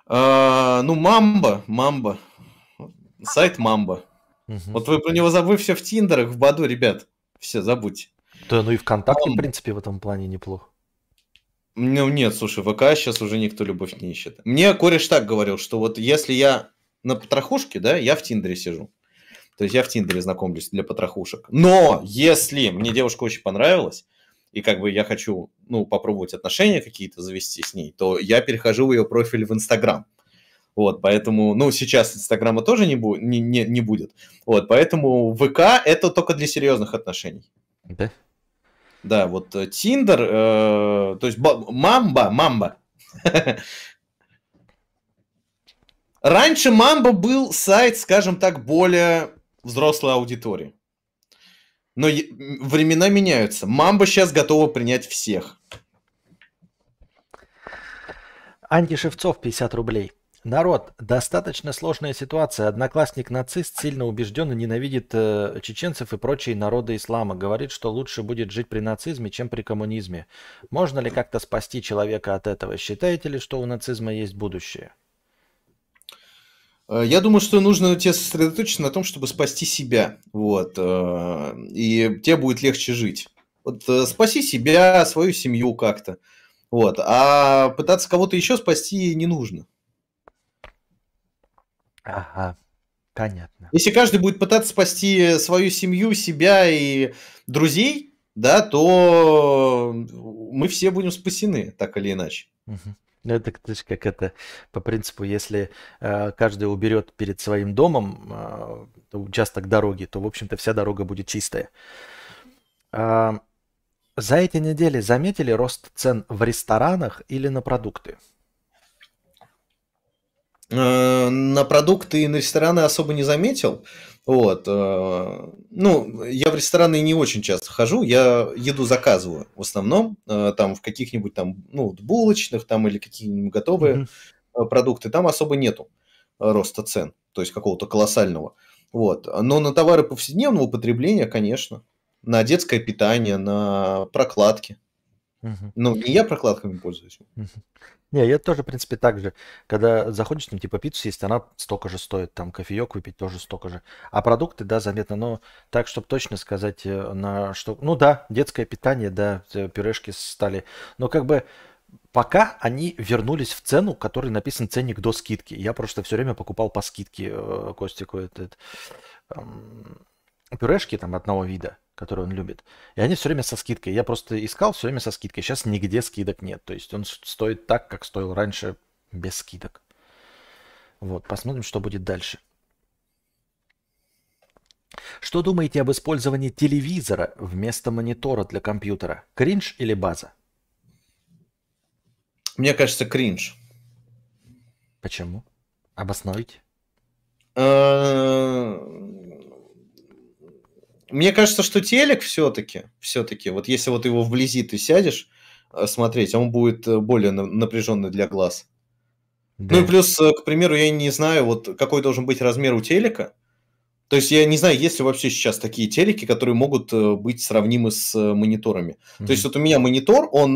[SPEAKER 2] А, ну, Мамба, Мамба. Сайт Мамба. Угу. Вот вы про него забыли все в Тиндерах, в Баду, ребят. Все, забудьте.
[SPEAKER 1] Да, ну и ВКонтакте, Мамба. в принципе, в этом плане неплохо.
[SPEAKER 2] Ну, нет, слушай, ВК сейчас уже никто любовь не ищет. Мне кореш так говорил, что вот если я на потрохушке, да, я в Тиндере сижу. То есть я в Тиндере знакомлюсь для потрохушек. Но если мне девушка очень понравилась, и как бы я хочу, ну, попробовать отношения какие-то завести с ней, то я перехожу в ее профиль в Инстаграм. Вот, поэтому, ну, сейчас Инстаграма тоже не, бу- не, не, не будет. Вот, поэтому ВК это только для серьезных отношений.
[SPEAKER 1] Да?
[SPEAKER 2] Да, вот Тиндер, э, то есть Мамба, Мамба. Раньше Мамба был сайт, скажем так, более взрослой аудитории. Но времена меняются. Мамба сейчас готова принять всех.
[SPEAKER 1] Анти Шевцов, 50 рублей. Народ, достаточно сложная ситуация. Одноклассник-нацист сильно убежден и ненавидит э, чеченцев и прочие народы ислама. Говорит, что лучше будет жить при нацизме, чем при коммунизме. Можно ли как-то спасти человека от этого? Считаете ли, что у нацизма есть будущее?
[SPEAKER 2] Э, я думаю, что нужно тебе сосредоточиться на том, чтобы спасти себя. Вот. Э, и тебе будет легче жить. Вот э, спаси себя, свою семью как-то. Вот. А пытаться кого-то еще спасти не нужно.
[SPEAKER 1] Ага, понятно.
[SPEAKER 2] Если каждый будет пытаться спасти свою семью, себя и друзей, да, то мы все будем спасены, так или иначе.
[SPEAKER 1] Угу. Ну, это как это по принципу, если э, каждый уберет перед своим домом э, участок дороги, то, в общем-то, вся дорога будет чистая. Э, за эти недели заметили рост цен в ресторанах или на продукты?
[SPEAKER 2] Э, на продукты и на рестораны особо не заметил. Вот. Э, ну, я в рестораны не очень часто хожу, я еду заказываю в основном, э, там в каких-нибудь там, ну, булочных там или какие-нибудь готовые mm-hmm. продукты, там особо нету роста цен, то есть какого-то колоссального. Вот. Но на товары повседневного употребления, конечно, на детское питание, на прокладки. Угу. Ну, не я прокладками пользуюсь. Угу.
[SPEAKER 1] Не, я тоже, в принципе, так же. Когда заходишь, там, типа, пиццу есть, она столько же стоит, там, кофеек выпить тоже столько же. А продукты, да, заметно, но так, чтобы точно сказать, э, на что... Ну да, детское питание, да, пюрешки стали... Но как бы пока они вернулись в цену, который написан ценник до скидки. Я просто все время покупал по скидке э, Костику этот, эм, пюрешки там одного вида который он любит. И они все время со скидкой. Я просто искал все время со скидкой. Сейчас нигде скидок нет. То есть он стоит так, как стоил раньше, без скидок. Вот, посмотрим, что будет дальше. Что думаете об использовании телевизора вместо монитора для компьютера? Кринж или база?
[SPEAKER 2] Мне кажется, кринж.
[SPEAKER 1] Почему? Обоснуйте.
[SPEAKER 2] Мне кажется, что телек все-таки, все-таки, вот если вот его вблизи ты сядешь э, смотреть, он будет э, более напряженный для глаз. Да. Ну и плюс, э, к примеру, я не знаю, вот какой должен быть размер у телека. То есть я не знаю, есть ли вообще сейчас такие телеки, которые могут быть сравнимы с мониторами. Mm-hmm. То есть вот у меня монитор, он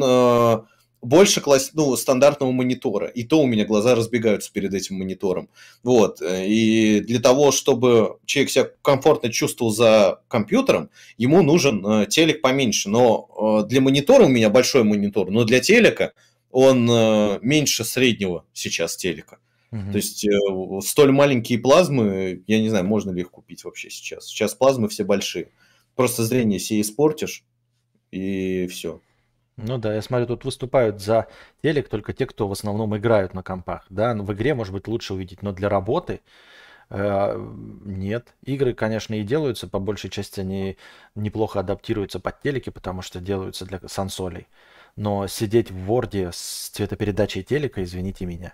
[SPEAKER 2] больше класс, ну, стандартного монитора. И то у меня глаза разбегаются перед этим монитором. Вот. И для того, чтобы человек себя комфортно чувствовал за компьютером, ему нужен э, телек поменьше. Но э, для монитора у меня большой монитор, но для телека он э, меньше среднего сейчас телека. Угу. То есть э, столь маленькие плазмы, я не знаю, можно ли их купить вообще сейчас. Сейчас плазмы все большие. Просто зрение себе испортишь, и все.
[SPEAKER 1] Ну да, я смотрю, тут выступают за телек только те, кто в основном играют на компах. Да, ну, в игре, может быть, лучше увидеть, но для работы э, нет. Игры, конечно, и делаются, по большей части они неплохо адаптируются под телеки, потому что делаются для сансолей. Но сидеть в Word с цветопередачей телека, извините меня.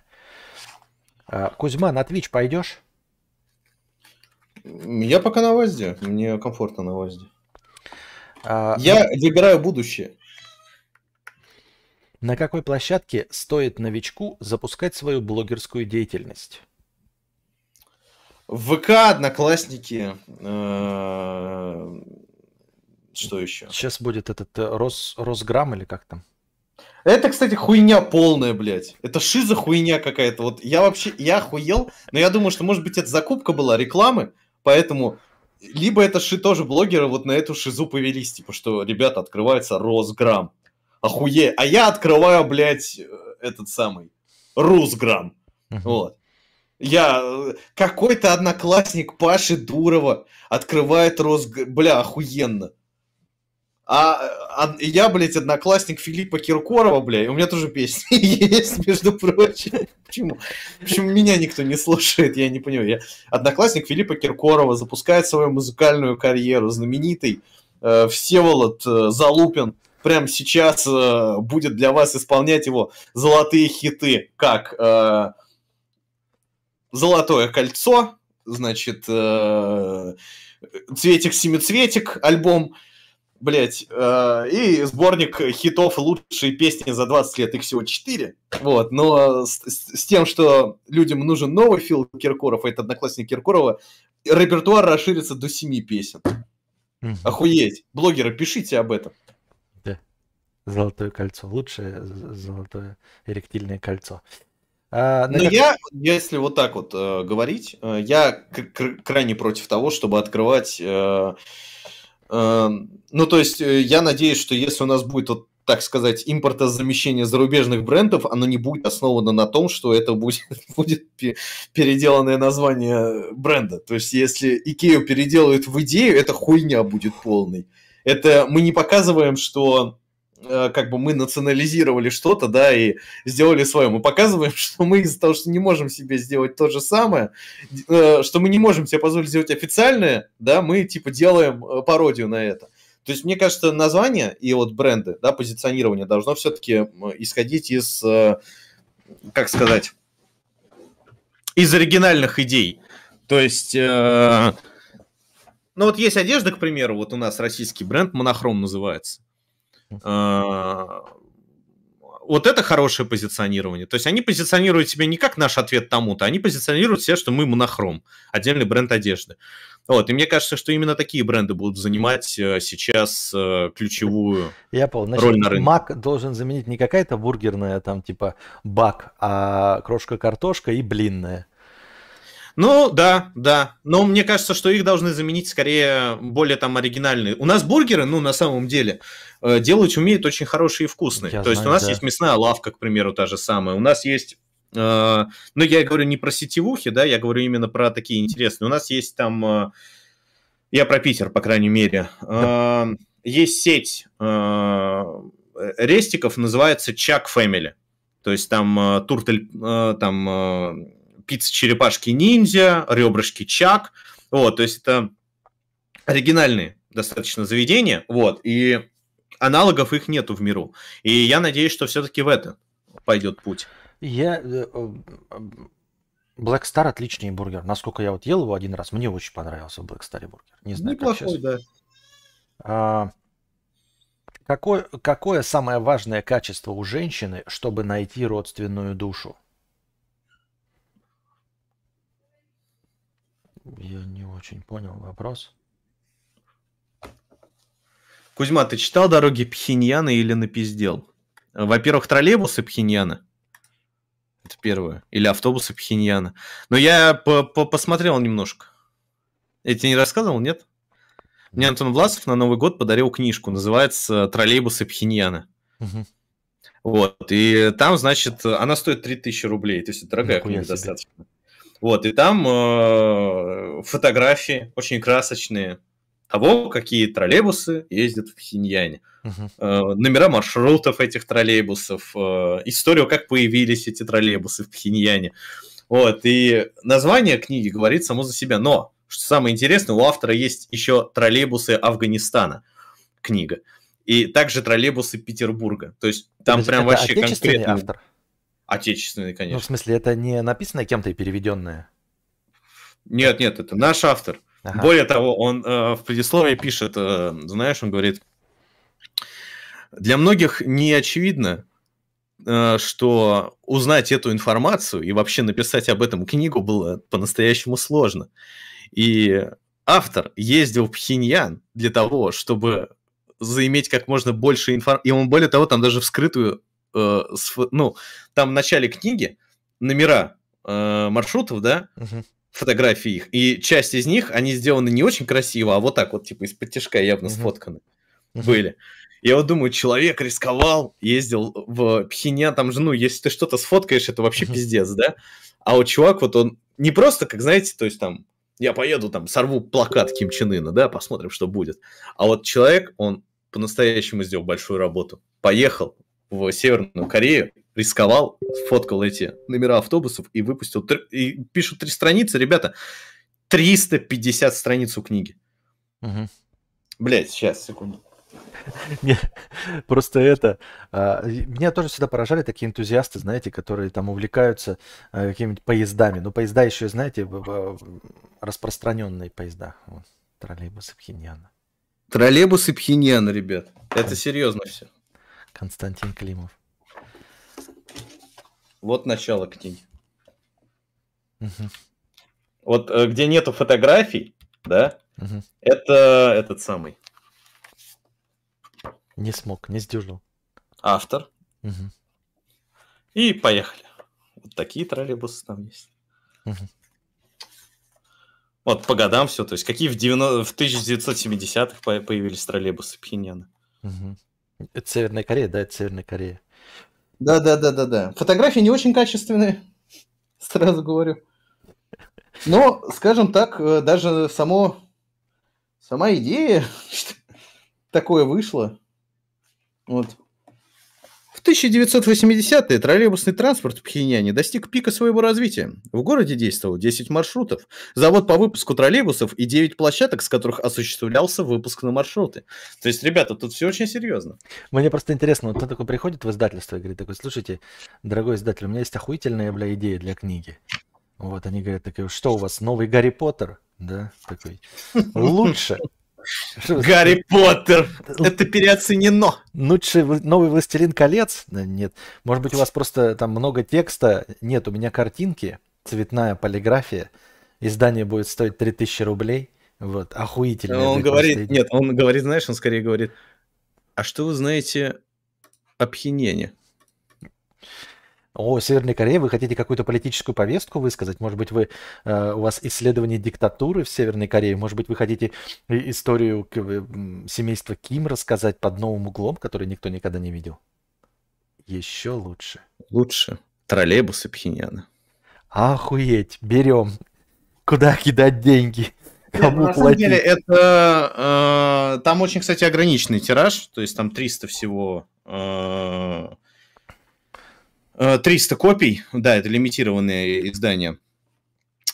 [SPEAKER 1] Э, Кузьма, на Twitch пойдешь?
[SPEAKER 2] Я пока на ВАЗде. Мне комфортно на ВАЗде. А, Я ну... выбираю будущее.
[SPEAKER 1] На какой площадке стоит новичку запускать свою блогерскую деятельность?
[SPEAKER 2] ВК, Одноклассники, э, что еще?
[SPEAKER 1] Сейчас будет этот э, Рос, Росграмм или как там?
[SPEAKER 2] Это, кстати, хуйня полная, блядь. Это шиза хуйня какая-то. Вот я вообще, я охуел, но я думаю, что, может быть, это закупка была рекламы, поэтому либо это ши тоже блогеры вот на эту шизу повелись, типа, что, ребята, открывается Росграмм охуе. А я открываю, блядь, этот самый Русграм. Uh-huh. Вот. Я какой-то одноклассник Паши Дурова открывает Росграм. Бля, охуенно. А, а я, блядь, одноклассник Филиппа Киркорова, бля, у меня тоже песни есть, между прочим. Почему? Почему меня никто не слушает, я не понимаю. Я... Одноклассник Филиппа Киркорова запускает свою музыкальную карьеру, знаменитый э, Всеволод э, Залупин прямо сейчас э, будет для вас исполнять его золотые хиты, как э, «Золотое кольцо», значит, э, «Цветик-семицветик» альбом, блять, э, и сборник хитов «Лучшие песни за 20 лет», их всего 4, вот, но с, с тем, что людям нужен новый Фил Киркоров, а это одноклассник Киркорова, репертуар расширится до 7 песен. Охуеть. Блогеры, пишите об этом.
[SPEAKER 1] Золотое кольцо. Лучшее золотое эректильное кольцо.
[SPEAKER 2] А, Но как... я, если вот так вот э, говорить, э, я крайне против того, чтобы открывать... Э, э, ну, то есть, э, я надеюсь, что если у нас будет, вот, так сказать, импортозамещение зарубежных брендов, оно не будет основано на том, что это будет, будет переделанное название бренда. То есть, если Икею переделают в идею, это хуйня будет полной. Это мы не показываем, что как бы мы национализировали что-то, да, и сделали свое. Мы показываем, что мы из-за того, что не можем себе сделать то же самое, э, что мы не можем себе позволить сделать официальное, да, мы типа делаем э, пародию на это. То есть, мне кажется, название и вот бренды, да, позиционирование должно все-таки исходить из, как сказать, из оригинальных идей. То есть, э, ну вот есть одежда, к примеру, вот у нас российский бренд Монохром называется. Э, вот это хорошее позиционирование. То есть они позиционируют себя не как наш ответ тому-то, они позиционируют себя, что мы монохром, отдельный бренд одежды. Вот, и мне кажется, что именно такие бренды будут занимать э, сейчас э, ключевую
[SPEAKER 1] Я понял. Значит, роль на рынке. Мак должен заменить не какая-то бургерная, там, типа, бак, а крошка-картошка и блинная.
[SPEAKER 2] Ну, да, да. Но мне кажется, что их должны заменить скорее более там оригинальные. У нас бургеры, ну, на самом деле, э, делать умеют очень хорошие и вкусные. Я То знаю, есть у нас да. есть мясная лавка, к примеру, та же самая. У нас есть э, ну, я говорю не про сетевухи, да, я говорю именно про такие интересные. У нас есть там, э, я про Питер, по крайней мере, да. есть сеть рестиков, называется Чак Family. То есть там туртель, там пицца черепашки ниндзя, ребрышки чак. Вот, то есть это оригинальные достаточно заведения, вот, и аналогов их нету в миру. И я надеюсь, что все-таки в это пойдет путь.
[SPEAKER 1] Я... Э, э, Black Star отличный бургер. Насколько я вот ел его один раз, мне очень понравился Black Star бургер. Не знаю, Неплохой, да. А, какое, какое самое важное качество у женщины, чтобы найти родственную душу? Я не очень понял вопрос.
[SPEAKER 2] Кузьма, ты читал «Дороги Пхеньяна» или напиздел? Во-первых, троллейбусы Пхеньяна. Это первое. Или автобусы Пхеньяна. Но я по -по посмотрел немножко. Я тебе не рассказывал, нет? Мне Антон Власов на Новый год подарил книжку. Называется «Троллейбусы Пхеньяна». Угу. Вот. И там, значит, она стоит 3000 рублей. То есть, дорогая книга достаточно. Вот, и там э, фотографии очень красочные того, какие троллейбусы ездят в Пхеньяне. Uh-huh. Э, номера маршрутов этих троллейбусов, э, историю, как появились эти троллейбусы в Пхеньяне. Вот, и название книги говорит само за себя. Но, что самое интересное, у автора есть еще троллейбусы Афганистана книга. И также троллейбусы Петербурга. То есть там
[SPEAKER 1] это,
[SPEAKER 2] прям
[SPEAKER 1] это вообще конкретно... автор?
[SPEAKER 2] Отечественный, конечно. Ну,
[SPEAKER 1] в смысле, это не написано кем-то и переведенное?
[SPEAKER 2] Нет, нет, это наш автор. Ага. Более того, он э, в предисловии пишет, э, знаешь, он говорит, для многих не очевидно, э, что узнать эту информацию и вообще написать об этом книгу было по-настоящему сложно. И автор ездил в Пхеньян для того, чтобы заиметь как можно больше информации. И он, более того, там даже вскрытую э, с, ну, там в начале книги номера э, маршрутов, да, угу. фотографии их, и часть из них, они сделаны не очень красиво, а вот так вот, типа, из-под тяжка явно угу. сфотканы угу. были. Я вот думаю, человек рисковал, ездил в Пхеньян, там же, ну, если ты что-то сфоткаешь, это вообще пиздец, да? А вот чувак, вот он не просто, как знаете, то есть там, я поеду там, сорву плакат Ким Чен Ына, да, посмотрим, что будет. А вот человек, он по-настоящему сделал большую работу. Поехал, в Северную Корею, рисковал, фоткал эти номера автобусов и выпустил. И пишут три страницы, ребята, 350 страниц у книги. Угу. Блять, сейчас, секунду.
[SPEAKER 1] Просто это... А, меня тоже всегда поражали такие энтузиасты, знаете, которые там увлекаются а, какими-нибудь поездами. Ну, поезда еще, знаете, распространенные поезда. троллейбусы Пхеньяна.
[SPEAKER 2] Троллейбусы Пхеньяна, ребят. Это серьезно все.
[SPEAKER 1] Константин Климов.
[SPEAKER 2] Вот начало книги. Угу. Вот э, где нету фотографий, да, угу. это этот самый.
[SPEAKER 1] Не смог, не сдюжил.
[SPEAKER 2] Автор. Угу. И поехали. Вот такие троллейбусы там есть. Угу. Вот по годам все. То есть какие в, 90... в 1970-х появились троллейбусы Пхеньяна.
[SPEAKER 1] Угу. Это Северная Корея, да, это Северная Корея.
[SPEAKER 2] Да, да, да, да, да. Фотографии не очень качественные, сразу говорю. Но, скажем так, э, даже само, сама идея, такое вышло. Вот. В 1980-е троллейбусный транспорт в Пхеньяне достиг пика своего развития. В городе действовало 10 маршрутов, завод по выпуску троллейбусов и 9 площадок, с которых осуществлялся выпуск на маршруты. То есть, ребята, тут все очень серьезно.
[SPEAKER 1] Мне просто интересно, вот кто такой приходит в издательство и говорит такой, слушайте, дорогой издатель, у меня есть охуительная, бля, идея для книги. Вот они говорят, такие, что у вас, новый Гарри Поттер? Да, такой. Лучше.
[SPEAKER 2] Гарри Поттер! Это переоценено.
[SPEAKER 1] Лучше новый Властелин колец? Нет. Может быть, у вас просто там много текста. Нет, у меня картинки, цветная полиграфия. Издание будет стоить 3000 рублей. Вот, охуительно.
[SPEAKER 2] Он говорит, нет, он говорит, знаешь, он скорее говорит, а что вы знаете о Пхеньяне?
[SPEAKER 1] О, Северной Корее, вы хотите какую-то политическую повестку высказать? Может быть, вы, э, у вас исследование диктатуры в Северной Корее? Может быть, вы хотите историю семейства Ким рассказать под новым углом, который никто никогда не видел? Еще лучше.
[SPEAKER 2] Лучше. Троллейбусы Пхеньяна.
[SPEAKER 1] Охуеть, берем. Куда кидать деньги?
[SPEAKER 2] Кому на самом деле, это... Э, там очень, кстати, ограниченный тираж, то есть там 300 всего... Э, 300 э, копий, да, это лимитированное издание.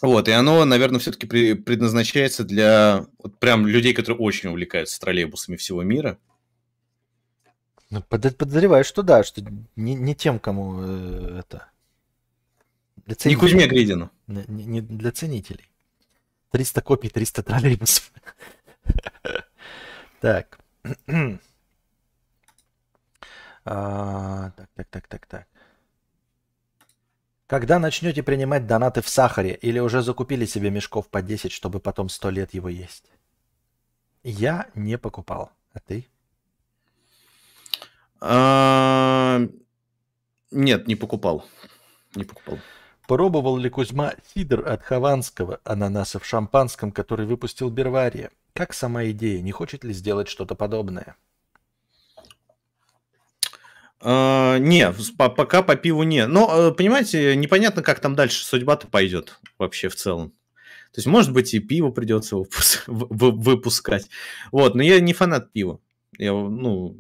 [SPEAKER 2] Вот, и оно, наверное, все-таки предназначается для вот прям людей, которые очень увлекаются троллейбусами всего мира.
[SPEAKER 1] Ну, подозреваю, что да, что не, не тем, кому э, это...
[SPEAKER 2] Для ценителей. Не Кузьме Гридину.
[SPEAKER 1] Не, не для ценителей. 300 копий, 300 троллейбусов. А, так, так, так, так, так. Когда начнете принимать донаты в сахаре или уже закупили себе мешков по 10, чтобы потом 100 лет его есть? Я не покупал. А ты?
[SPEAKER 2] Нет, не покупал. Не покупал.
[SPEAKER 1] Пробовал ли Кузьма сидр от хованского ананаса в шампанском, который выпустил Бервария? Как сама идея? Не хочет ли сделать что-то подобное?
[SPEAKER 2] Uh, не, по, пока по пиву не. Но, э, понимаете, непонятно, как там дальше судьба-то пойдет вообще в целом. То есть, может быть, и пиво придется выпуск, выпускать. Вот, но я не фанат пива. Я, ну,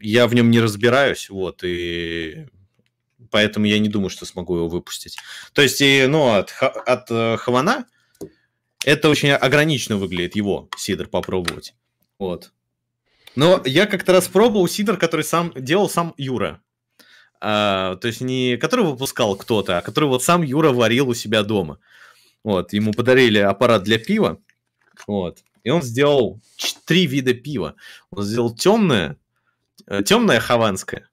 [SPEAKER 2] я в нем не разбираюсь, вот, и поэтому я не думаю, что смогу его выпустить. То есть, и, ну, от, от э, Хавана это очень ограниченно выглядит, его сидр попробовать. Вот. Но я как-то раз пробовал сидр, который сам делал сам Юра. А, то есть не который выпускал кто-то, а который вот сам Юра варил у себя дома. Вот, ему подарили аппарат для пива. Вот. И он сделал три вида пива. Он сделал темное, э, темное хаванское,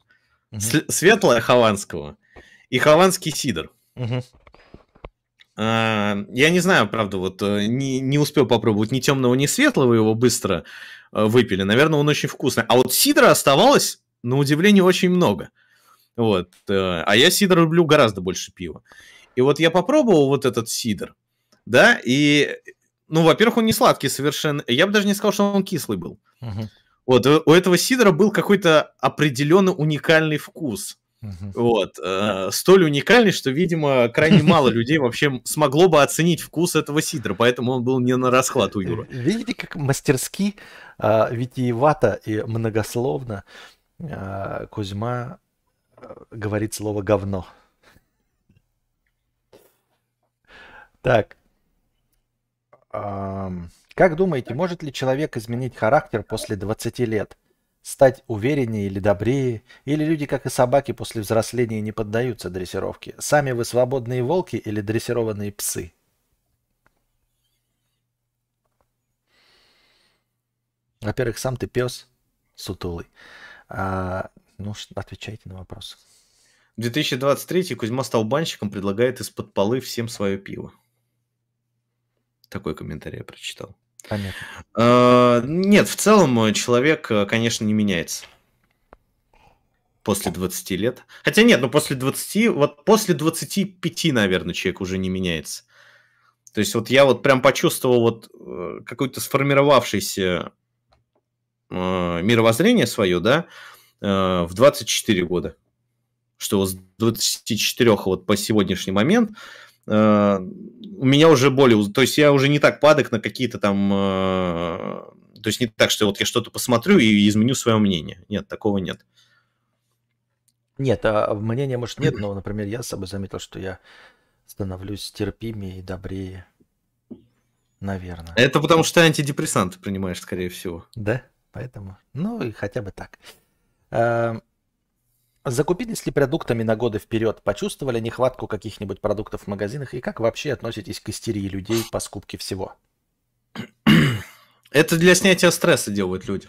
[SPEAKER 2] mm светлое хаванского и хаванский сидр. mm я не знаю, правда, вот э, не, не успел попробовать ни темного, ни светлого, его быстро Э, выпили. Наверное, он очень вкусный. А вот сидра оставалось, на удивление, очень много. Вот. Э, а я сидр люблю гораздо больше пива. И вот я попробовал вот этот сидр, да, и, ну, во-первых, он не сладкий совершенно. Я бы даже не сказал, что он кислый был. Uh-huh. Вот, у этого сидра был какой-то определенно уникальный вкус. Uh-huh. Вот. Э, столь уникальный, что, видимо, крайне мало людей вообще смогло бы оценить вкус этого сидра, поэтому он был не на расклад у Юры.
[SPEAKER 1] Видите, как мастерски а, витиевато и многословно а, Кузьма а, говорит слово говно. Так. Как думаете, может ли человек изменить характер после 20 лет? Стать увереннее или добрее? Или люди, как и собаки, после взросления не поддаются дрессировке? Сами вы свободные волки или дрессированные псы? Во-первых, сам ты пес сутулый. А, ну, отвечайте на вопрос.
[SPEAKER 2] В 2023 Кузьма стал банщиком, предлагает из-под полы всем свое пиво. Такой комментарий я прочитал.
[SPEAKER 1] Понятно.
[SPEAKER 2] А, нет, в целом человек, конечно, не меняется. После 20 лет. Хотя нет, ну после 20, вот после 25, наверное, человек уже не меняется. То есть вот я вот прям почувствовал вот э, какой-то сформировавшийся э, мировоззрение свое, да, э, в 24 года. Что с 24 вот по сегодняшний момент э, у меня уже более... То есть я уже не так падок на какие-то там... Э, то есть не так, что вот я что-то посмотрю и изменю свое мнение. Нет, такого нет.
[SPEAKER 1] Нет, а мнения, может, нет, но, например, я с собой заметил, что я становлюсь терпимее и добрее. Наверное.
[SPEAKER 2] Это потому что ты антидепрессанты принимаешь, скорее всего.
[SPEAKER 1] Да? Поэтому, ну и хотя бы так. Закупились ли продуктами на годы вперед? Почувствовали нехватку каких-нибудь продуктов в магазинах? И как вообще относитесь к истерии людей по скупке всего?
[SPEAKER 2] Это для снятия стресса делают люди.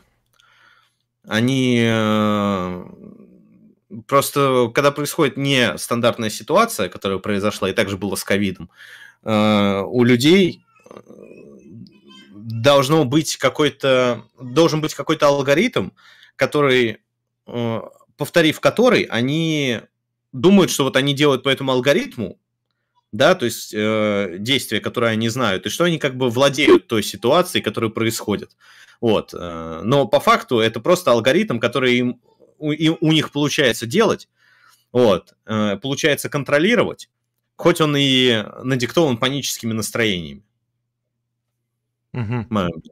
[SPEAKER 2] Они э, просто, когда происходит нестандартная ситуация, которая произошла, и также было с ковидом, э, у людей э, должно быть какой-то, должен быть какой-то алгоритм, который повторив который, они думают, что вот они делают по этому алгоритму, да, то есть э, действия, которые они знают, и что они как бы владеют той ситуацией, которая происходит. Вот. Э, но по факту это просто алгоритм, который им, у, и у них получается делать, вот, э, получается контролировать, хоть он и надиктован паническими настроениями.
[SPEAKER 1] Угу.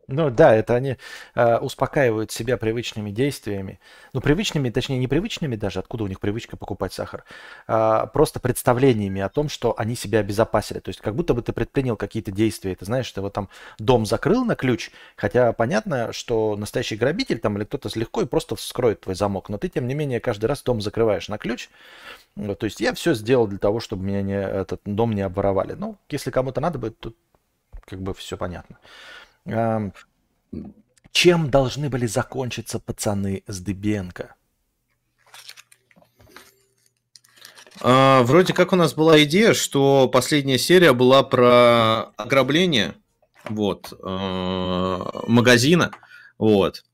[SPEAKER 1] Ну да, это они э, успокаивают себя привычными действиями. Ну, привычными, точнее, непривычными даже, откуда у них привычка покупать сахар, а просто представлениями о том, что они себя обезопасили. То есть как будто бы ты предпринял какие-то действия. Ты знаешь, ты вот там дом закрыл на ключ, хотя понятно, что настоящий грабитель там или кто-то легко и просто вскроет твой замок. Но ты, тем не менее, каждый раз дом закрываешь на ключ. То есть я все сделал для того, чтобы меня не, этот дом не обворовали. Ну, если кому-то надо будет, тут как бы все понятно. Чем должны были закончиться пацаны с Дыбенко?
[SPEAKER 2] А, вроде как у нас была идея, что последняя серия была про ограбление вот, э, магазина. Вот.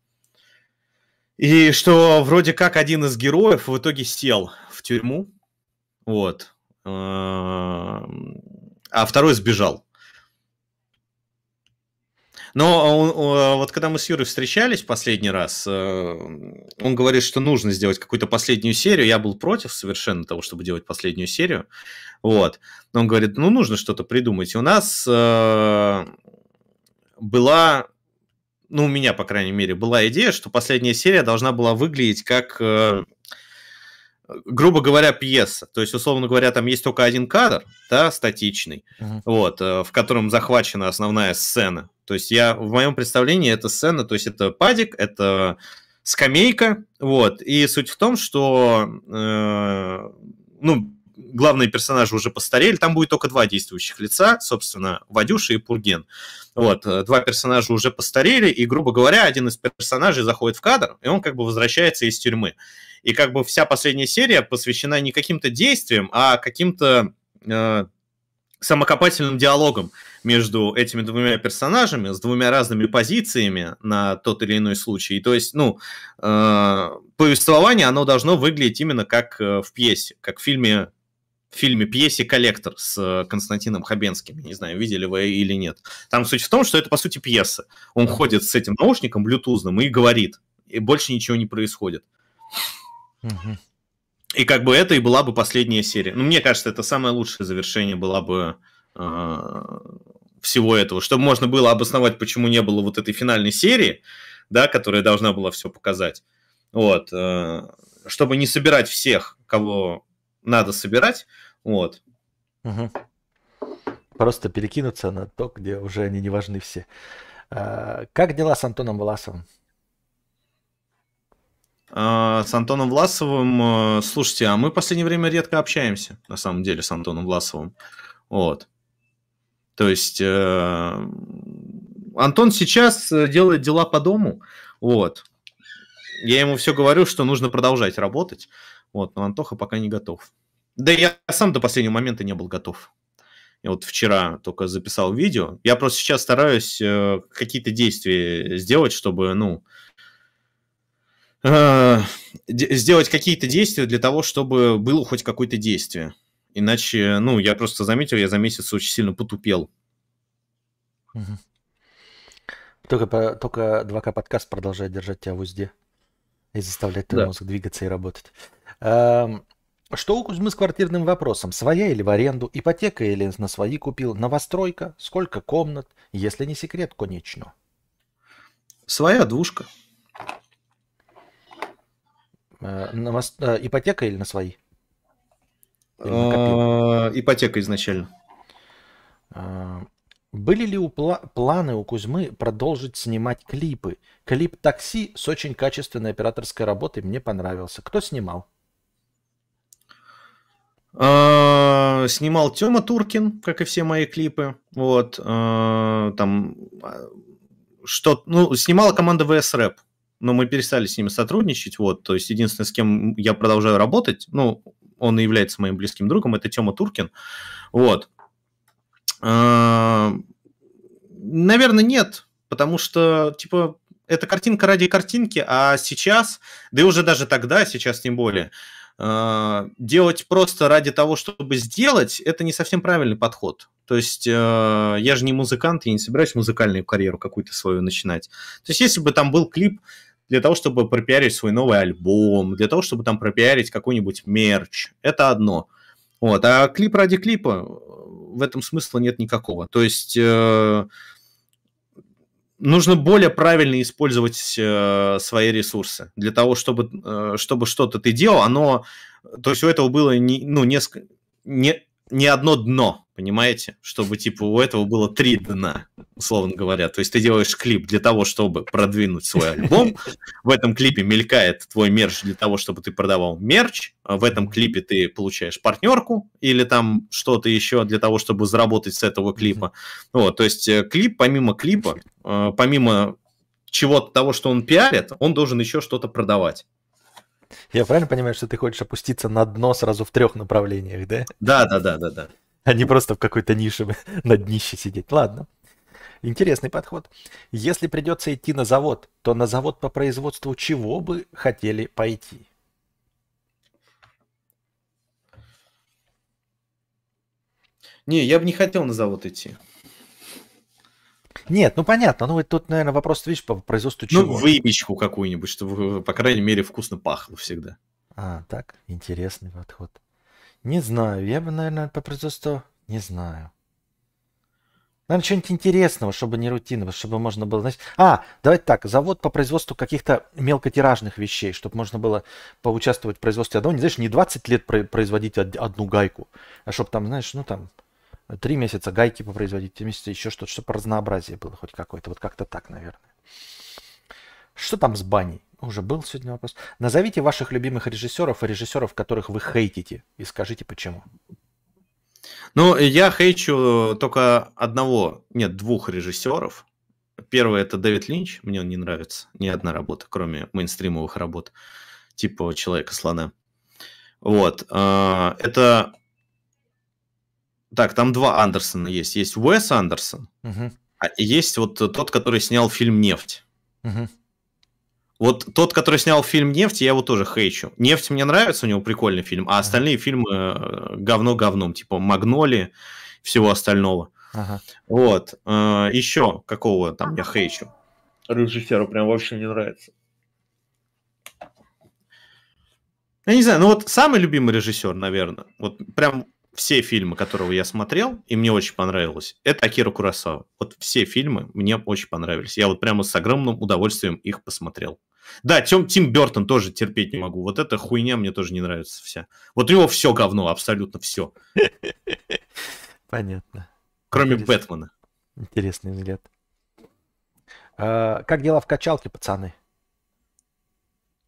[SPEAKER 2] И что вроде как один из героев в итоге сел в тюрьму. Вот. А второй сбежал. Но вот когда мы с Юрой встречались последний раз, э, он говорит, что нужно сделать какую-то последнюю серию. Я был против совершенно того, чтобы делать последнюю серию. Вот. Но он говорит, ну, нужно что-то придумать. И у нас э, была, ну, у меня, по крайней мере, была идея, что последняя серия должна была выглядеть как э, грубо говоря, пьеса. То есть, условно говоря, там есть только один кадр, да, статичный, uh-huh. вот, в котором захвачена основная сцена. То есть я в моем представлении эта сцена, то есть это падик, это скамейка, вот. И суть в том, что э, ну главные персонажи уже постарели, там будет только два действующих лица, собственно, Вадюша и Пурген. Вот, э, два персонажа уже постарели, и, грубо говоря, один из персонажей заходит в кадр, и он как бы возвращается из тюрьмы. И как бы вся последняя серия посвящена не каким-то действиям, а каким-то э, самокопательным диалогом между этими двумя персонажами с двумя разными позициями на тот или иной случай. То есть, ну, э, повествование, оно должно выглядеть именно как э, в пьесе, как в фильме в фильме пьесе «Коллектор» с Константином Хабенским. Не знаю, видели вы или нет. Там суть в том, что это, по сути, пьеса. Он ходит с этим наушником блютузным и говорит. И больше ничего не происходит. Угу. И как бы это и была бы последняя серия. Ну, мне кажется, это самое лучшее завершение была бы э, всего этого, чтобы можно было обосновать, почему не было вот этой финальной серии, да, которая должна была все показать. Вот, э, чтобы не собирать всех, кого надо собирать, вот.
[SPEAKER 1] Угу. Просто перекинуться на то, где уже они не важны все. А, как дела с Антоном Власовым?
[SPEAKER 2] А, с Антоном Власовым, э, слушайте, а мы в последнее время редко общаемся, на самом деле, с Антоном Власовым. Вот. То есть э, Антон сейчас э, делает дела по дому, вот. Я ему все говорю, что нужно продолжать работать, вот, но Антоха пока не готов. Да я сам до последнего момента не был готов. Я вот вчера только записал видео. Я просто сейчас стараюсь э, какие-то действия сделать, чтобы, ну, э, сделать какие-то действия для того, чтобы было хоть какое-то действие. Иначе, ну, я просто заметил, я за месяц очень сильно потупел.
[SPEAKER 1] Угу. Только, только 2К подкаст продолжает держать тебя в узде и заставлять твой да. мозг двигаться и работать. Эм, что у Кузьмы с квартирным вопросом? Своя или в аренду? Ипотека или на свои купил? Новостройка? Сколько комнат? Если не секрет, конечно.
[SPEAKER 2] Своя двушка.
[SPEAKER 1] Э, новос... э, ипотека или на свои?
[SPEAKER 2] А, ипотека изначально.
[SPEAKER 1] А, были ли у пла- планы у Кузьмы продолжить снимать клипы? Клип «Такси» с очень качественной операторской работой мне понравился. Кто снимал?
[SPEAKER 2] А, снимал Тёма Туркин, как и все мои клипы. Вот. А, там что... Ну, снимала команда VS Rap но мы перестали с ними сотрудничать, вот, то есть единственное, с кем я продолжаю работать, ну, он и является моим близким другом, это Тёма Туркин, вот. А, наверное, нет, потому что, типа, это картинка ради картинки, а сейчас, да и уже даже тогда, сейчас тем более, а, делать просто ради того, чтобы сделать, это не совсем правильный подход. То есть э, я же не музыкант, я не собираюсь музыкальную карьеру какую-то свою начинать. То есть если бы там был клип для того, чтобы пропиарить свой новый альбом, для того, чтобы там пропиарить какой-нибудь мерч. Это одно. Вот. А клип ради клипа в этом смысла нет никакого. То есть э, нужно более правильно использовать э, свои ресурсы для того, чтобы, э, чтобы что-то ты делал, оно, то есть у этого было не, ну, несколько, не, не одно дно, понимаете? Чтобы, типа, у этого было три дна, условно говоря. То есть ты делаешь клип для того, чтобы продвинуть свой альбом. В этом клипе мелькает твой мерч для того, чтобы ты продавал мерч. А в этом клипе ты получаешь партнерку или там что-то еще для того, чтобы заработать с этого клипа. Вот, то есть э, клип, помимо клипа, э, помимо чего-то того, что он пиарит, он должен еще что-то продавать.
[SPEAKER 1] Я правильно понимаю, что ты хочешь опуститься на дно сразу в трех направлениях, да?
[SPEAKER 2] Да, да, да, да, да.
[SPEAKER 1] А не просто в какой-то нише на днище сидеть. Ладно. Интересный подход. Если придется идти на завод, то на завод по производству чего бы хотели пойти?
[SPEAKER 2] Не, я бы не хотел на завод идти.
[SPEAKER 1] Нет, ну понятно. Ну, тут, наверное, вопрос, видишь, по производству ну, чего?
[SPEAKER 2] Ну, выпечку какую-нибудь, чтобы, по крайней мере, вкусно пахло всегда.
[SPEAKER 1] А, так, интересный подход. Не знаю, я бы, наверное, по производству... Не знаю. Наверное, что-нибудь интересного, чтобы не рутинного, чтобы можно было... Знаете... А, давайте так, завод по производству каких-то мелкотиражных вещей, чтобы можно было поучаствовать в производстве одного, не знаешь, не 20 лет производить одну гайку, а чтобы там, знаешь, ну там, Три месяца гайки попроизводить, три месяца еще что-то, чтобы разнообразие было хоть какое-то. Вот как-то так, наверное. Что там с баней? Уже был сегодня вопрос. Назовите ваших любимых режиссеров и режиссеров, которых вы хейтите, и скажите почему.
[SPEAKER 2] Ну, я хейчу только одного, нет, двух режиссеров. Первый это Дэвид Линч, мне он не нравится, ни одна работа, кроме мейнстримовых работ, типа Человека-слона. Вот. А, это так, там два Андерсона есть. Есть Уэс Андерсон, угу. а есть вот тот, который снял фильм «Нефть». Угу. Вот тот, который снял фильм «Нефть», я его тоже хейчу. «Нефть» мне нравится, у него прикольный фильм, а остальные ага. фильмы э, говно говном, типа «Магноли», всего остального. Ага. Вот. Э, еще какого там я хейчу? Режиссеру прям вообще не нравится. Я не знаю, ну вот самый любимый режиссер, наверное, вот прям все фильмы, которые я смотрел, и мне очень понравилось, это Акира Курасава. Вот все фильмы мне очень понравились. Я вот прямо с огромным удовольствием их посмотрел. Да, Тим, Тим Бертон тоже терпеть не могу. Вот эта хуйня мне тоже не нравится вся. Вот у него все говно, абсолютно все.
[SPEAKER 1] Понятно.
[SPEAKER 2] Кроме Интересно. Бэтмена.
[SPEAKER 1] Интересный взгляд. А, как дела в качалке, пацаны?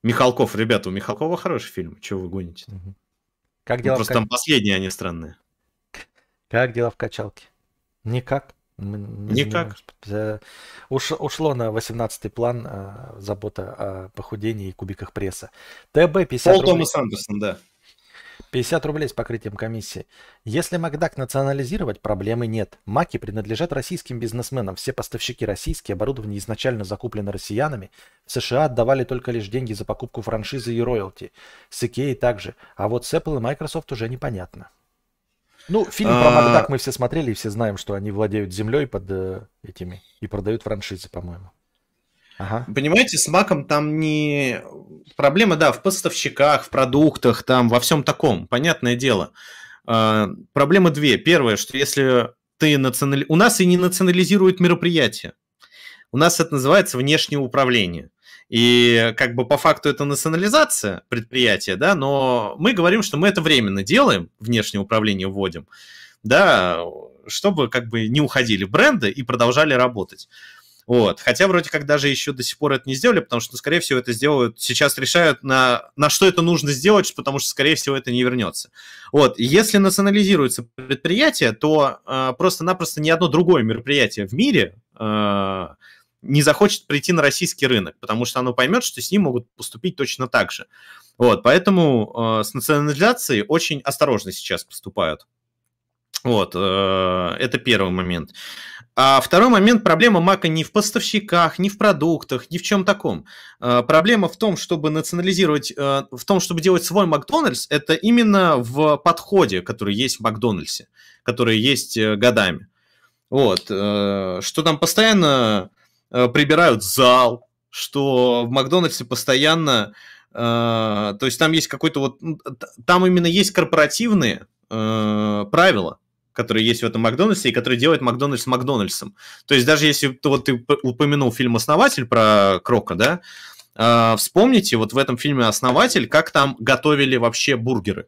[SPEAKER 2] Михалков, ребята, у Михалкова хороший фильм. Чего вы гоните? Угу. Как дела ну, Просто в... там последние, они странные.
[SPEAKER 1] Как дела в качалке? Никак.
[SPEAKER 2] Мы не Никак.
[SPEAKER 1] Знаем. Уш, ушло на 18-й план а, забота о похудении и кубиках пресса. ТБ 50 Пол
[SPEAKER 2] рублей. Томас Андерсон, да.
[SPEAKER 1] 50 рублей с покрытием комиссии. Если Макдак национализировать, проблемы нет. Маки принадлежат российским бизнесменам. Все поставщики российские, оборудование изначально закуплено россиянами. В США отдавали только лишь деньги за покупку франшизы и роялти. С Икеей также. А вот с Apple и Microsoft уже непонятно. Ну, фильм про а. Макдак мы все смотрели и все знаем, что они владеют землей под э, этими и продают франшизы, по-моему.
[SPEAKER 2] Ага. Понимаете, с Маком там не... Проблема, да, в поставщиках, в продуктах, там, во всем таком, понятное дело. А, проблема две. Первое, что если ты национали... У нас и не национализируют мероприятия. У нас это называется внешнее управление. И как бы по факту это национализация предприятия, да, но мы говорим, что мы это временно делаем, внешнее управление вводим, да, чтобы как бы не уходили бренды и продолжали работать. Вот. Хотя вроде как даже еще до сих пор это не сделали, потому что, скорее всего, это сделают, сейчас решают, на, на что это нужно сделать, потому что, скорее всего, это не вернется. Вот. Если национализируется предприятие, то э, просто-напросто ни одно другое мероприятие в мире э, не захочет прийти на российский рынок, потому что оно поймет, что с ним могут поступить точно так же. Вот, поэтому э, с национализацией очень осторожно сейчас поступают. Вот, э, это первый момент. А второй момент, проблема Мака не в поставщиках, не в продуктах, ни в чем таком. Э, проблема в том, чтобы национализировать, э, в том, чтобы делать свой Макдональдс, это именно в подходе, который есть в Макдональдсе, который есть годами. Вот, что там постоянно прибирают зал, что в Макдональдсе постоянно, то есть там есть какой-то вот, там именно есть корпоративные правила, которые есть в этом Макдональдсе и которые делают Макдональдс Макдональдсом. То есть даже если вот ты упомянул фильм «Основатель» про Крока, да, э, вспомните вот в этом фильме «Основатель», как там готовили вообще бургеры.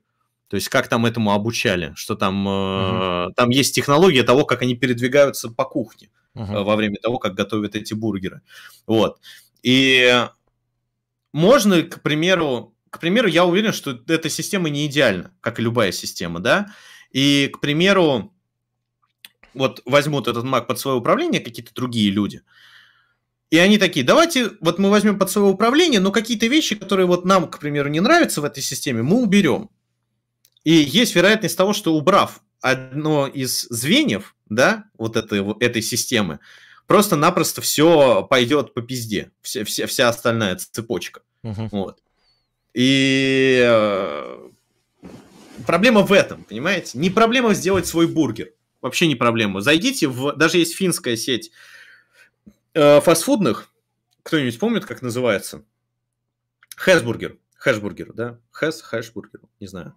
[SPEAKER 2] То есть как там этому обучали, что там, э, угу. там есть технология того, как они передвигаются по кухне угу. во время того, как готовят эти бургеры. Вот. И можно, к примеру, к примеру, я уверен, что эта система не идеальна, как и любая система, да, и, к примеру, вот возьмут этот Mac под свое управление какие-то другие люди, и они такие, давайте, вот мы возьмем под свое управление, но какие-то вещи, которые вот нам, к примеру, не нравятся в этой системе, мы уберем. И есть вероятность того, что убрав одно из звеньев, да, вот этой, этой системы, просто-напросто все пойдет по пизде, вся, вся, вся остальная цепочка. Uh-huh. Вот. И э, проблема в этом, понимаете? Не проблема сделать свой бургер. Вообще не проблема. Зайдите в... Даже есть финская сеть э, фастфудных. Кто-нибудь помнит, как называется? Hesburger. Hesburger, да? Hes, Hesburger, не знаю.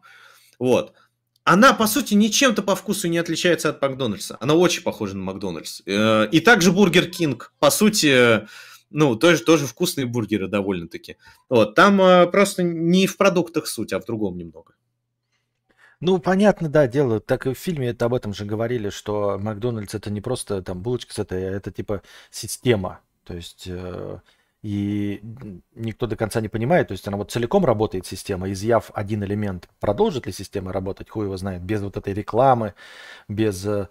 [SPEAKER 2] Вот. Она, по сути, ничем-то по вкусу не отличается от Макдональдса. Она очень похожа на Макдональдс. Э, и также Бургер Кинг. По сути, ну, тоже, тоже вкусные бургеры довольно-таки. Вот. Там э, просто не в продуктах суть, а в другом немного.
[SPEAKER 1] Ну, понятно, да, дело. Так и в фильме это об этом же говорили, что Макдональдс это не просто там булочка с этой, а это типа система. То есть э, и никто до конца не понимает, то есть она вот целиком работает система, изъяв один элемент, продолжит ли система работать, хуй его знает, без вот этой рекламы, без э,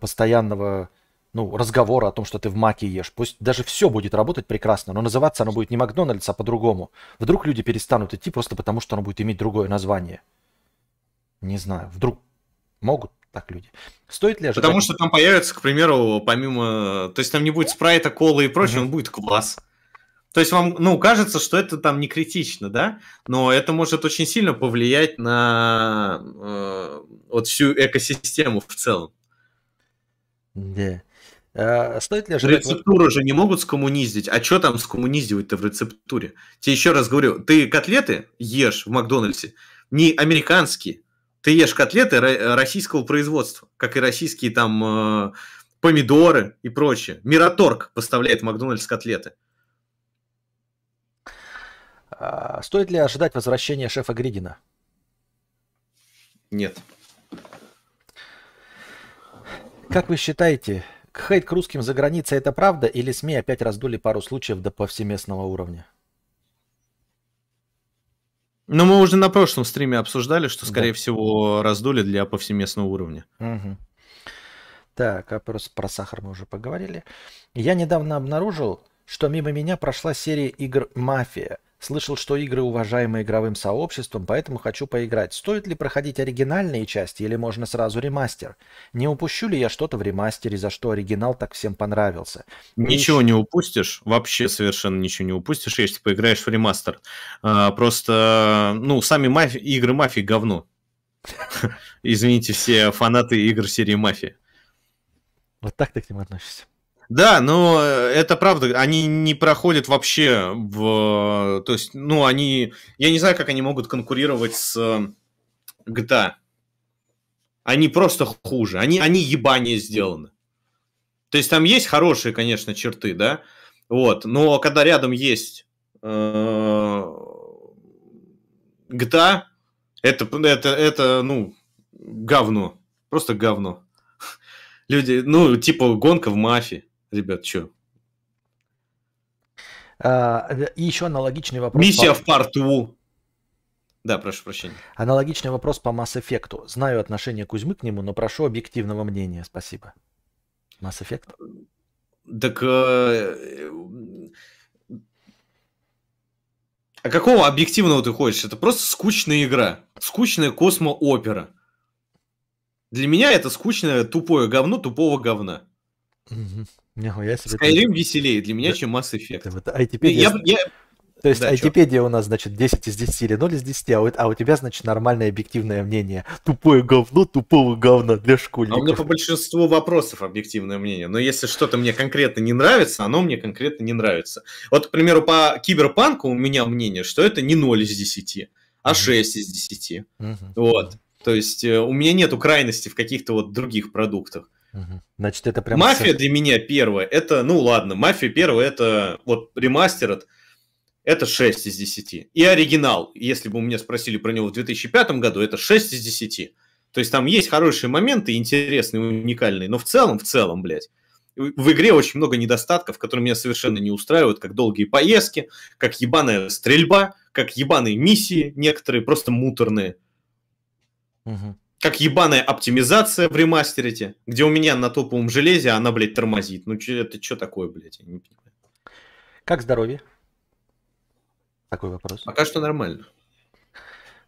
[SPEAKER 1] постоянного ну, разговора о том, что ты в маке ешь. Пусть даже все будет работать прекрасно, но называться оно будет не Макдональдс, а по-другому. Вдруг люди перестанут идти просто потому, что оно будет иметь другое название. Не знаю, вдруг могут так люди. Стоит ли
[SPEAKER 2] ожидать... Потому что там появится, к примеру, помимо... То есть там не будет спрайта, колы и прочего, угу. он будет квас. То есть вам, ну, кажется, что это там не критично, да? Но это может очень сильно повлиять на э, вот всю экосистему в целом.
[SPEAKER 1] Да. А, стоит ли
[SPEAKER 2] ожидать... Рецептуру же не могут скоммуниздить. А что там скоммуниздивать-то в рецептуре? Тебе еще раз говорю, ты котлеты ешь в Макдональдсе, не американские, ты ешь котлеты российского производства, как и российские там э, помидоры и прочее. Мираторг поставляет Макдональдс котлеты.
[SPEAKER 1] А, стоит ли ожидать возвращения шефа Гридина?
[SPEAKER 2] Нет.
[SPEAKER 1] Как вы считаете, хейт к русским за границей это правда или СМИ опять раздули пару случаев до повсеместного уровня?
[SPEAKER 2] Но мы уже на прошлом стриме обсуждали, что, скорее да. всего, раздули для повсеместного уровня.
[SPEAKER 1] Угу. Так, а просто про сахар мы уже поговорили. Я недавно обнаружил, что мимо меня прошла серия игр «Мафия». Слышал, что игры уважаемы игровым сообществом, поэтому хочу поиграть. Стоит ли проходить оригинальные части или можно сразу ремастер? Не упущу ли я что-то в ремастере, за что оригинал так всем понравился?
[SPEAKER 2] Ничего не упустишь, вообще совершенно ничего не упустишь, если поиграешь в ремастер. А, просто, ну, сами мафи... игры мафии говно. Извините все фанаты игр серии Мафия.
[SPEAKER 1] Вот так ты к ним относишься?
[SPEAKER 2] Да, но э, это правда, они не проходят вообще в... То есть, ну, они... Я не знаю, как они могут конкурировать с GTA. Они просто хуже, они, они ебание сделаны. То есть там есть хорошие, конечно, черты, да, вот, но когда рядом есть э, GTA, это, это, это, ну, говно, просто говно. Люди, ну, типа гонка в мафии. Ребят, что?
[SPEAKER 1] А, и еще аналогичный вопрос.
[SPEAKER 2] Миссия по... в порту. Да, прошу прощения.
[SPEAKER 1] Аналогичный вопрос по Mass Effect. Знаю отношение Кузьмы к нему, но прошу объективного мнения. Спасибо. Mass Effect?
[SPEAKER 2] Так... Э, а какого объективного ты хочешь? Это просто скучная игра. Скучная космо-опера. Для меня это скучное тупое говно тупого говна.
[SPEAKER 1] Угу. Нихуя
[SPEAKER 2] себе. Skyrim веселее для меня, да. чем Mass Effect.
[SPEAKER 1] Вот, а теперь я, я, то есть да, Айтипедия у нас, значит, 10 из 10 или 0 из 10, а у, а у тебя, значит, нормальное объективное мнение. Тупое говно, тупого говна для школьников.
[SPEAKER 2] А у меня по большинству вопросов объективное мнение. Но если что-то мне конкретно не нравится, оно мне конкретно не нравится. Вот, к примеру, по Киберпанку у меня мнение, что это не 0 из 10, а 6 из 10. Угу. Вот. То есть э, у меня нету крайности в каких-то вот других продуктах.
[SPEAKER 1] Значит, это прям...
[SPEAKER 2] Мафия для меня первая, это, ну ладно, Мафия первая, это вот ремастер, это 6 из 10. И оригинал, если бы у меня спросили про него в 2005 году, это 6 из 10. То есть там есть хорошие моменты, интересные, уникальные, но в целом, в целом, блядь, в игре очень много недостатков, которые меня совершенно не устраивают, как долгие поездки, как ебаная стрельба, как ебаные миссии, некоторые просто муторные. Угу. Как ебаная оптимизация в ремастерите, где у меня на топовом железе она, блядь, тормозит. Ну, это что такое, блядь, я не понимаю.
[SPEAKER 1] Как здоровье? Такой вопрос.
[SPEAKER 2] Пока что нормально.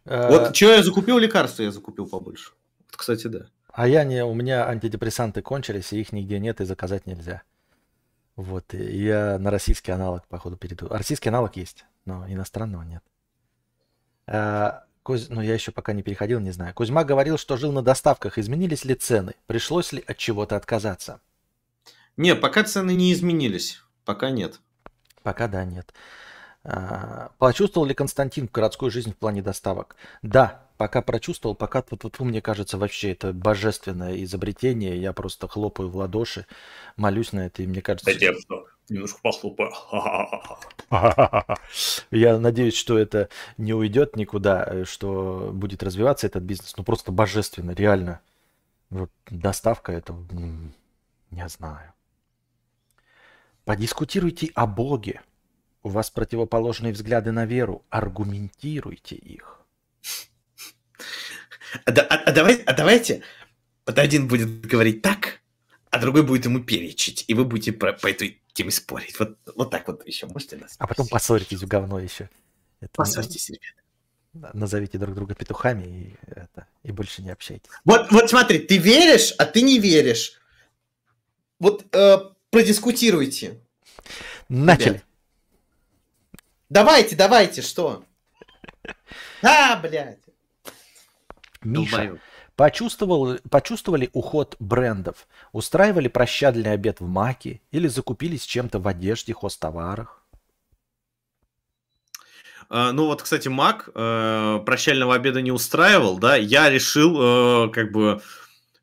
[SPEAKER 2] Э, вот что я закупил лекарства, я закупил побольше. Вот, кстати, да.
[SPEAKER 1] А я не, у меня антидепрессанты кончились, и их нигде нет, и заказать нельзя. Вот, и я на российский аналог, походу, перейду. Российский аналог есть, но иностранного нет. А, Куз... Ну, я еще пока не переходил, не знаю. Кузьма говорил, что жил на доставках. Изменились ли цены? Пришлось ли от чего-то отказаться?
[SPEAKER 2] Не, пока цены не изменились. Пока нет.
[SPEAKER 1] Пока да, нет. А, почувствовал ли Константин городскую жизнь в плане доставок? Да, пока прочувствовал, пока вот, вот мне кажется, вообще это божественное изобретение. Я просто хлопаю в ладоши, молюсь на это, и мне кажется... Да,
[SPEAKER 2] я что, немножко похлопаю.
[SPEAKER 1] Я надеюсь, что это не уйдет никуда, э, что будет развиваться этот бизнес. Ну, просто божественно, реально. Вот доставка это, не знаю. Подискутируйте о Боге. У вас противоположные взгляды на веру. Аргументируйте их.
[SPEAKER 2] А, а, а, давай, а давайте вот один будет говорить так, а другой будет ему перечить, и вы будете по, по этой теме спорить. Вот, вот так вот еще можете нас.
[SPEAKER 1] А потом поссоритесь в говно еще.
[SPEAKER 2] Это Поссорьтесь, ребята.
[SPEAKER 1] Назовите друг друга петухами и, это, и больше не общайтесь.
[SPEAKER 2] Вот, вот смотри, ты веришь, а ты не веришь. Вот э, продискутируйте.
[SPEAKER 1] Начали. Ребят.
[SPEAKER 2] Давайте, давайте, что? А, блядь.
[SPEAKER 1] Миша, почувствовал, почувствовали уход брендов? Устраивали прощальный обед в Маке или закупились чем-то в одежде, хостоварах?
[SPEAKER 2] Uh, ну вот, кстати, Мак uh, прощального обеда не устраивал, да, я решил uh, как бы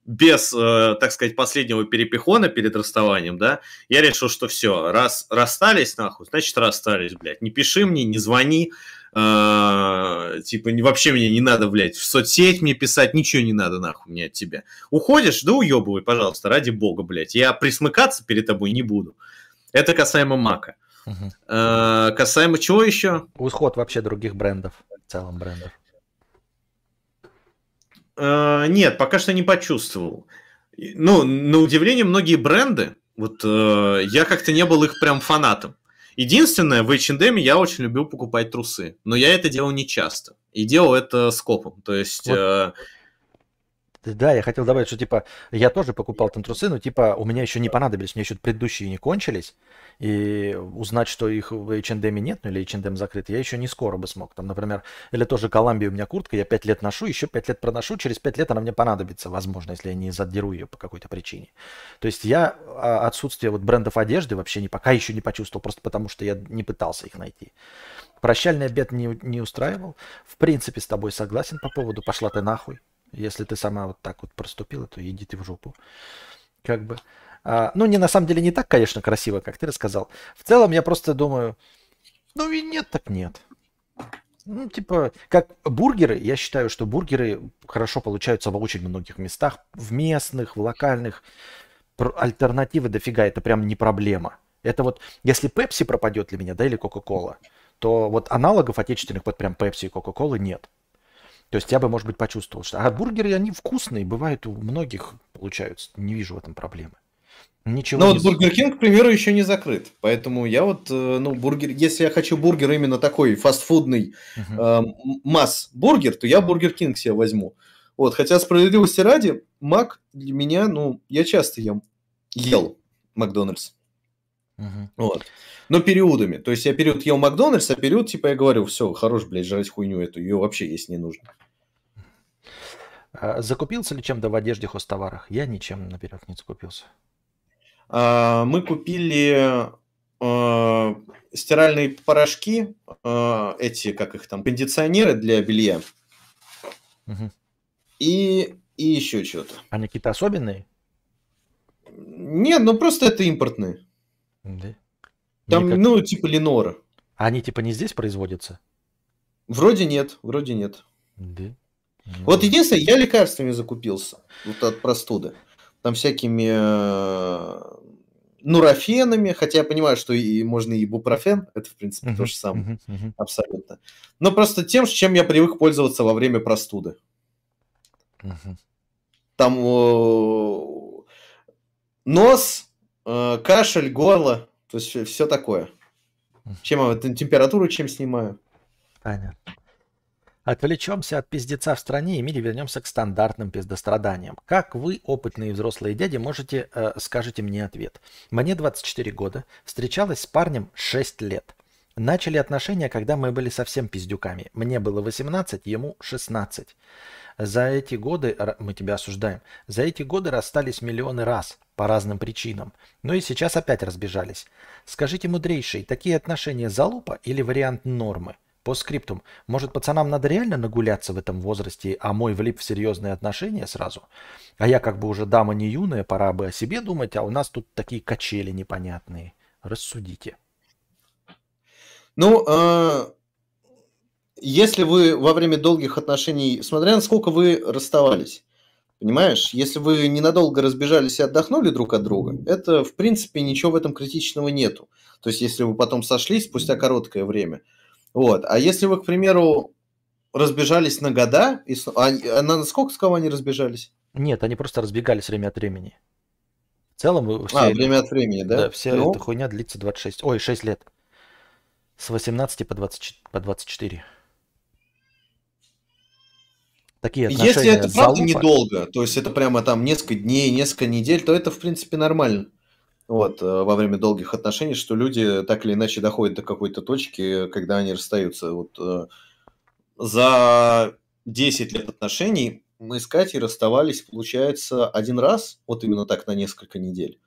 [SPEAKER 2] без, э, так сказать, последнего перепихона перед расставанием, да, я решил, что все, раз расстались, нахуй, значит, расстались, блядь. Не пиши мне, не звони, э, типа, вообще мне не надо, блядь, в соцсеть мне писать, ничего не надо, нахуй, мне от тебя. Уходишь, да уебывай, пожалуйста, ради бога, блядь. Я присмыкаться перед тобой не буду. Это касаемо Мака. Угу. Э, касаемо чего еще?
[SPEAKER 1] Уход вообще других брендов, в целом брендов.
[SPEAKER 2] Э, нет, пока что не почувствовал. Ну, на удивление, многие бренды, вот э, я как-то не был их прям фанатом. Единственное, в H&M я очень любил покупать трусы, но я это делал не часто. И делал это скопом. То есть вот. э,
[SPEAKER 1] да, я хотел добавить, что типа я тоже покупал там трусы, но типа у меня еще не понадобились, мне еще предыдущие не кончились. И узнать, что их в H&M нет, ну или H&M закрыт, я еще не скоро бы смог. Там, например, или тоже Колумбия у меня куртка, я 5 лет ношу, еще 5 лет проношу, через 5 лет она мне понадобится, возможно, если я не задеру ее по какой-то причине. То есть я а, отсутствие вот брендов одежды вообще не, пока еще не почувствовал, просто потому что я не пытался их найти. Прощальный обед не, не устраивал. В принципе, с тобой согласен по поводу «пошла ты нахуй». Если ты сама вот так вот проступила, то иди ты в жопу. Как бы. А, ну, не на самом деле не так, конечно, красиво, как ты рассказал. В целом я просто думаю, ну и нет, так нет. Ну, типа, как бургеры, я считаю, что бургеры хорошо получаются в очень многих местах, в местных, в локальных. Альтернативы дофига, это прям не проблема. Это вот, если Пепси пропадет для меня, да, или Кока-Кола, то вот аналогов отечественных вот прям Пепси и Кока-Колы нет. То есть я бы, может быть, почувствовал, что... А бургеры, они вкусные, бывают у многих получаются. Не вижу в этом проблемы.
[SPEAKER 2] Ничего не... вот Бургер Кинг, к примеру, еще не закрыт. Поэтому я вот, э, ну, бургер, если я хочу бургер именно такой фастфудный uh-huh. э, масс-бургер, то я Бургер Кинг себе возьму. Вот, хотя справедливости ради, Мак для меня, ну, я часто ем, ел Макдональдс. Uh-huh. Вот. Но периодами. То есть я период ел Макдональдс, а период, типа, я говорю, все, хорош, блядь, жрать хуйню эту, ее вообще есть не нужно.
[SPEAKER 1] А закупился ли чем-то в одежде хостоварах? Я ничем наперед не закупился.
[SPEAKER 2] А, мы купили а, стиральные порошки, а, эти, как их там, кондиционеры для белья. Угу. И, и еще что-то.
[SPEAKER 1] Они какие-то особенные?
[SPEAKER 2] Нет, ну просто это импортные. Да. Там, как... ну, типа Ленора.
[SPEAKER 1] А они типа не здесь производятся?
[SPEAKER 2] Вроде нет, вроде нет. Да. Вот единственное, я лекарствами закупился вот от простуды там всякими э, нурофенами, хотя я понимаю, что и можно и бупрофен, это, в принципе, uh-huh, то же самое, uh-huh, uh-huh. абсолютно. Но просто тем, чем я привык пользоваться во время простуды. Uh-huh. Там нос, э, кашель, горло, то есть все такое. Чем я температуру чем снимаю.
[SPEAKER 1] Понятно. Отвлечемся от пиздеца в стране и мире, вернемся к стандартным пиздостраданиям. Как вы, опытные взрослые дяди, можете, э, скажете мне ответ? Мне 24 года, встречалась с парнем 6 лет. Начали отношения, когда мы были совсем пиздюками. Мне было 18, ему 16. За эти годы, мы тебя осуждаем, за эти годы расстались миллионы раз по разным причинам. Но и сейчас опять разбежались. Скажите, мудрейший, такие отношения залупа или вариант нормы? По скриптум. Может, пацанам надо реально нагуляться в этом возрасте, а мой влип в серьезные отношения сразу? А я как бы уже дама не юная, пора бы о себе думать, а у нас тут такие качели непонятные. Рассудите.
[SPEAKER 2] Ну, э, если вы во время долгих отношений, смотря на сколько вы расставались, понимаешь, если вы ненадолго разбежались и отдохнули друг от друга, это, в принципе, ничего в этом критичного нету. То есть, если вы потом сошлись спустя короткое время – вот. А если вы, к примеру, разбежались на года, и... а, а на сколько, с кого они разбежались?
[SPEAKER 1] Нет, они просто разбегались время от времени. В целом...
[SPEAKER 2] Все а, это... время от времени, да?
[SPEAKER 1] Да, вся ну... эта хуйня длится 26... Ой, 6 лет. С 18 по, 20... по 24.
[SPEAKER 2] Такие отношения Если это правда залупа... недолго, то есть это прямо там несколько дней, несколько недель, то это, в принципе, нормально вот, э, во время долгих отношений, что люди так или иначе доходят до какой-то точки, когда они расстаются. Вот э, за 10 лет отношений мы с Катей расставались, получается, один раз, вот именно так на несколько недель,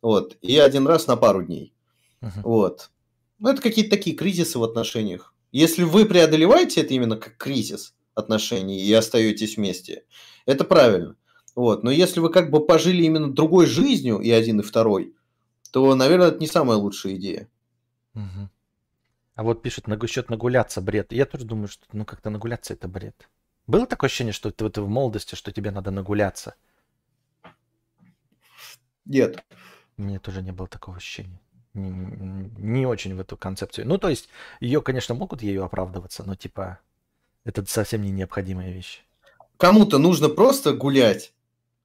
[SPEAKER 2] вот, и один раз на пару дней. Uh-huh. Вот. Ну, это какие-то такие кризисы в отношениях. Если вы преодолеваете это именно как кризис отношений и остаетесь вместе, это правильно. Вот. Но если вы как бы пожили именно другой жизнью, и один, и второй, то, наверное, это не самая лучшая идея.
[SPEAKER 1] Угу. А вот пишут, насчет нагуляться бред. Я тоже думаю, что ну как-то нагуляться это бред. Было такое ощущение, что ты, ты в молодости, что тебе надо нагуляться?
[SPEAKER 2] Нет.
[SPEAKER 1] Мне тоже не было такого ощущения. Не, не очень в эту концепцию. Ну, то есть, ее, конечно, могут ею оправдываться, но типа это совсем не необходимая вещь.
[SPEAKER 2] Кому-то нужно просто гулять,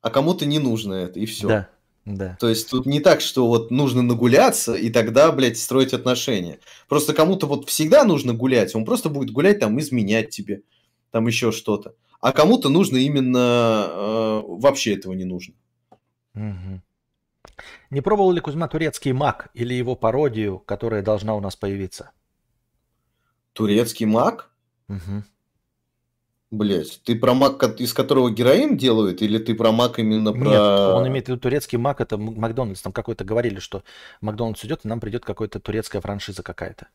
[SPEAKER 2] а кому-то не нужно это, и все.
[SPEAKER 1] Да, да.
[SPEAKER 2] То есть тут не так, что вот нужно нагуляться и тогда, блядь, строить отношения. Просто кому-то вот всегда нужно гулять, он просто будет гулять там, изменять тебе, там еще что-то. А кому-то нужно именно э, вообще этого не нужно.
[SPEAKER 1] Угу. Не пробовал ли Кузьма турецкий маг или его пародию, которая должна у нас появиться?
[SPEAKER 2] Турецкий маг? Угу. Блять, ты про мак, из которого героин делают, или ты про мак именно про... Нет,
[SPEAKER 1] он имеет в виду турецкий мак, это Макдональдс. Там какой-то говорили, что Макдональдс идет, и нам придет какая-то турецкая франшиза какая-то.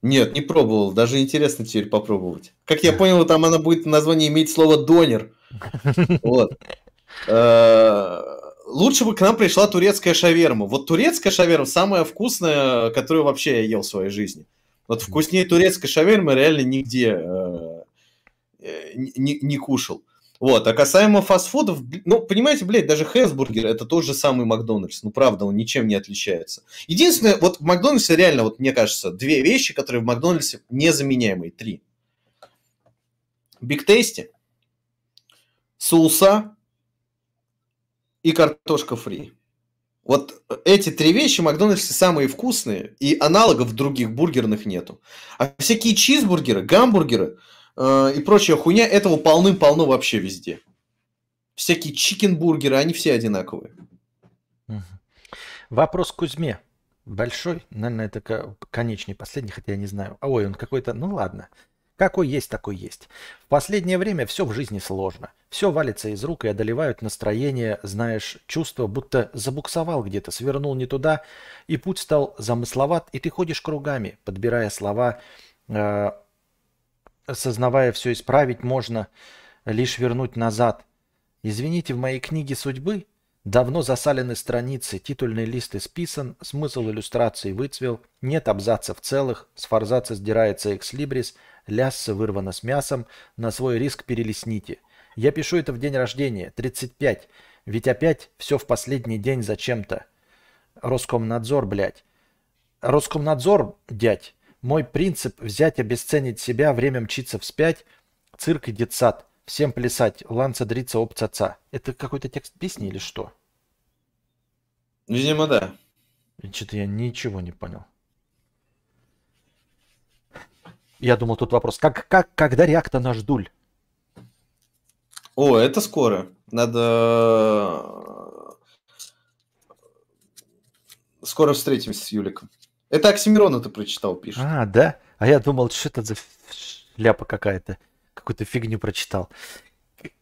[SPEAKER 2] Нет, не пробовал. Даже интересно теперь попробовать. Как я понял, там она будет название иметь слово донер. Вот. Э, лучше бы к нам пришла турецкая шаверма. Вот турецкая шаверма самая вкусная, которую вообще я ел в своей жизни. Вот вкуснее турецкой шавермы реально нигде э, э, не, не кушал. Вот, а касаемо фастфудов, ну, понимаете, блядь, даже Хэсбургер это тот же самый Макдональдс. Ну, правда, он ничем не отличается. Единственное, вот в Макдональдсе реально, вот мне кажется, две вещи, которые в Макдональдсе незаменяемые. Три. Биг Тейсти, соуса и картошка фри. Вот эти три вещи в Макдональдсе самые вкусные, и аналогов других бургерных нету. А всякие чизбургеры, гамбургеры э, и прочая хуйня, этого полным-полно вообще везде. Всякие чикенбургеры, они все одинаковые.
[SPEAKER 1] Вопрос к Кузьме. Большой, наверное, это конечный, последний, хотя я не знаю. Ой, он какой-то, ну ладно. Какой есть, такой есть. В последнее время все в жизни сложно. Все валится из рук и одолевают настроение, знаешь, чувство, будто забуксовал где-то, свернул не туда, и путь стал замысловат, и ты ходишь кругами, подбирая слова, э, осознавая все исправить можно, лишь вернуть назад. Извините, в моей книге судьбы давно засалены страницы, титульный лист исписан, смысл иллюстрации выцвел, нет абзацев целых, с форзаца сдирается экслибрис – лясса вырвана с мясом, на свой риск перелесните. Я пишу это в день рождения, 35, ведь опять все в последний день зачем-то. Роскомнадзор, блядь. Роскомнадзор, дядь, мой принцип взять, обесценить себя, время мчиться вспять, цирк и детсад. Всем плясать, ланца дриться опцаца. Это какой-то текст песни или что?
[SPEAKER 2] Видимо, да.
[SPEAKER 1] Что-то я ничего не понял. Я думал, тут вопрос. Как, как, когда реакта наш дуль?
[SPEAKER 2] О, это скоро. Надо... Скоро встретимся с Юликом. Это Оксимирона ты прочитал, пишет.
[SPEAKER 1] А, да? А я думал, что это за ляпа какая-то. Какую-то фигню прочитал.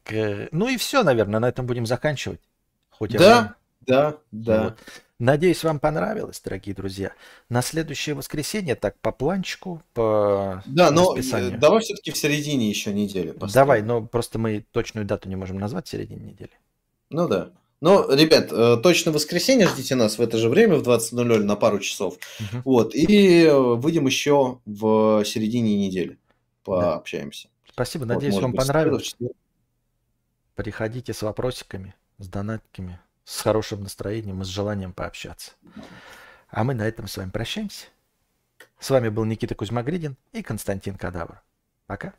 [SPEAKER 1] Ну и все, наверное, на этом будем заканчивать.
[SPEAKER 2] Хоть да, да, да. Вот.
[SPEAKER 1] Надеюсь, вам понравилось, дорогие друзья. На следующее воскресенье, так по планчику, по
[SPEAKER 2] Да, но расписанию. давай все-таки в середине еще недели.
[SPEAKER 1] Поставим. Давай, но просто мы точную дату не можем назвать в середине недели.
[SPEAKER 2] Ну да. Но, ребят, э, точно воскресенье ждите нас в это же время, в 20.00 на пару часов. Угу. Вот, и выйдем еще в середине недели. Пообщаемся.
[SPEAKER 1] Да. Спасибо, надеюсь, вот, вам понравилось. Приходите с вопросиками, с донатками с хорошим настроением и с желанием пообщаться. А мы на этом с вами прощаемся. С вами был Никита Кузьмагридин и Константин Кадавр. Пока.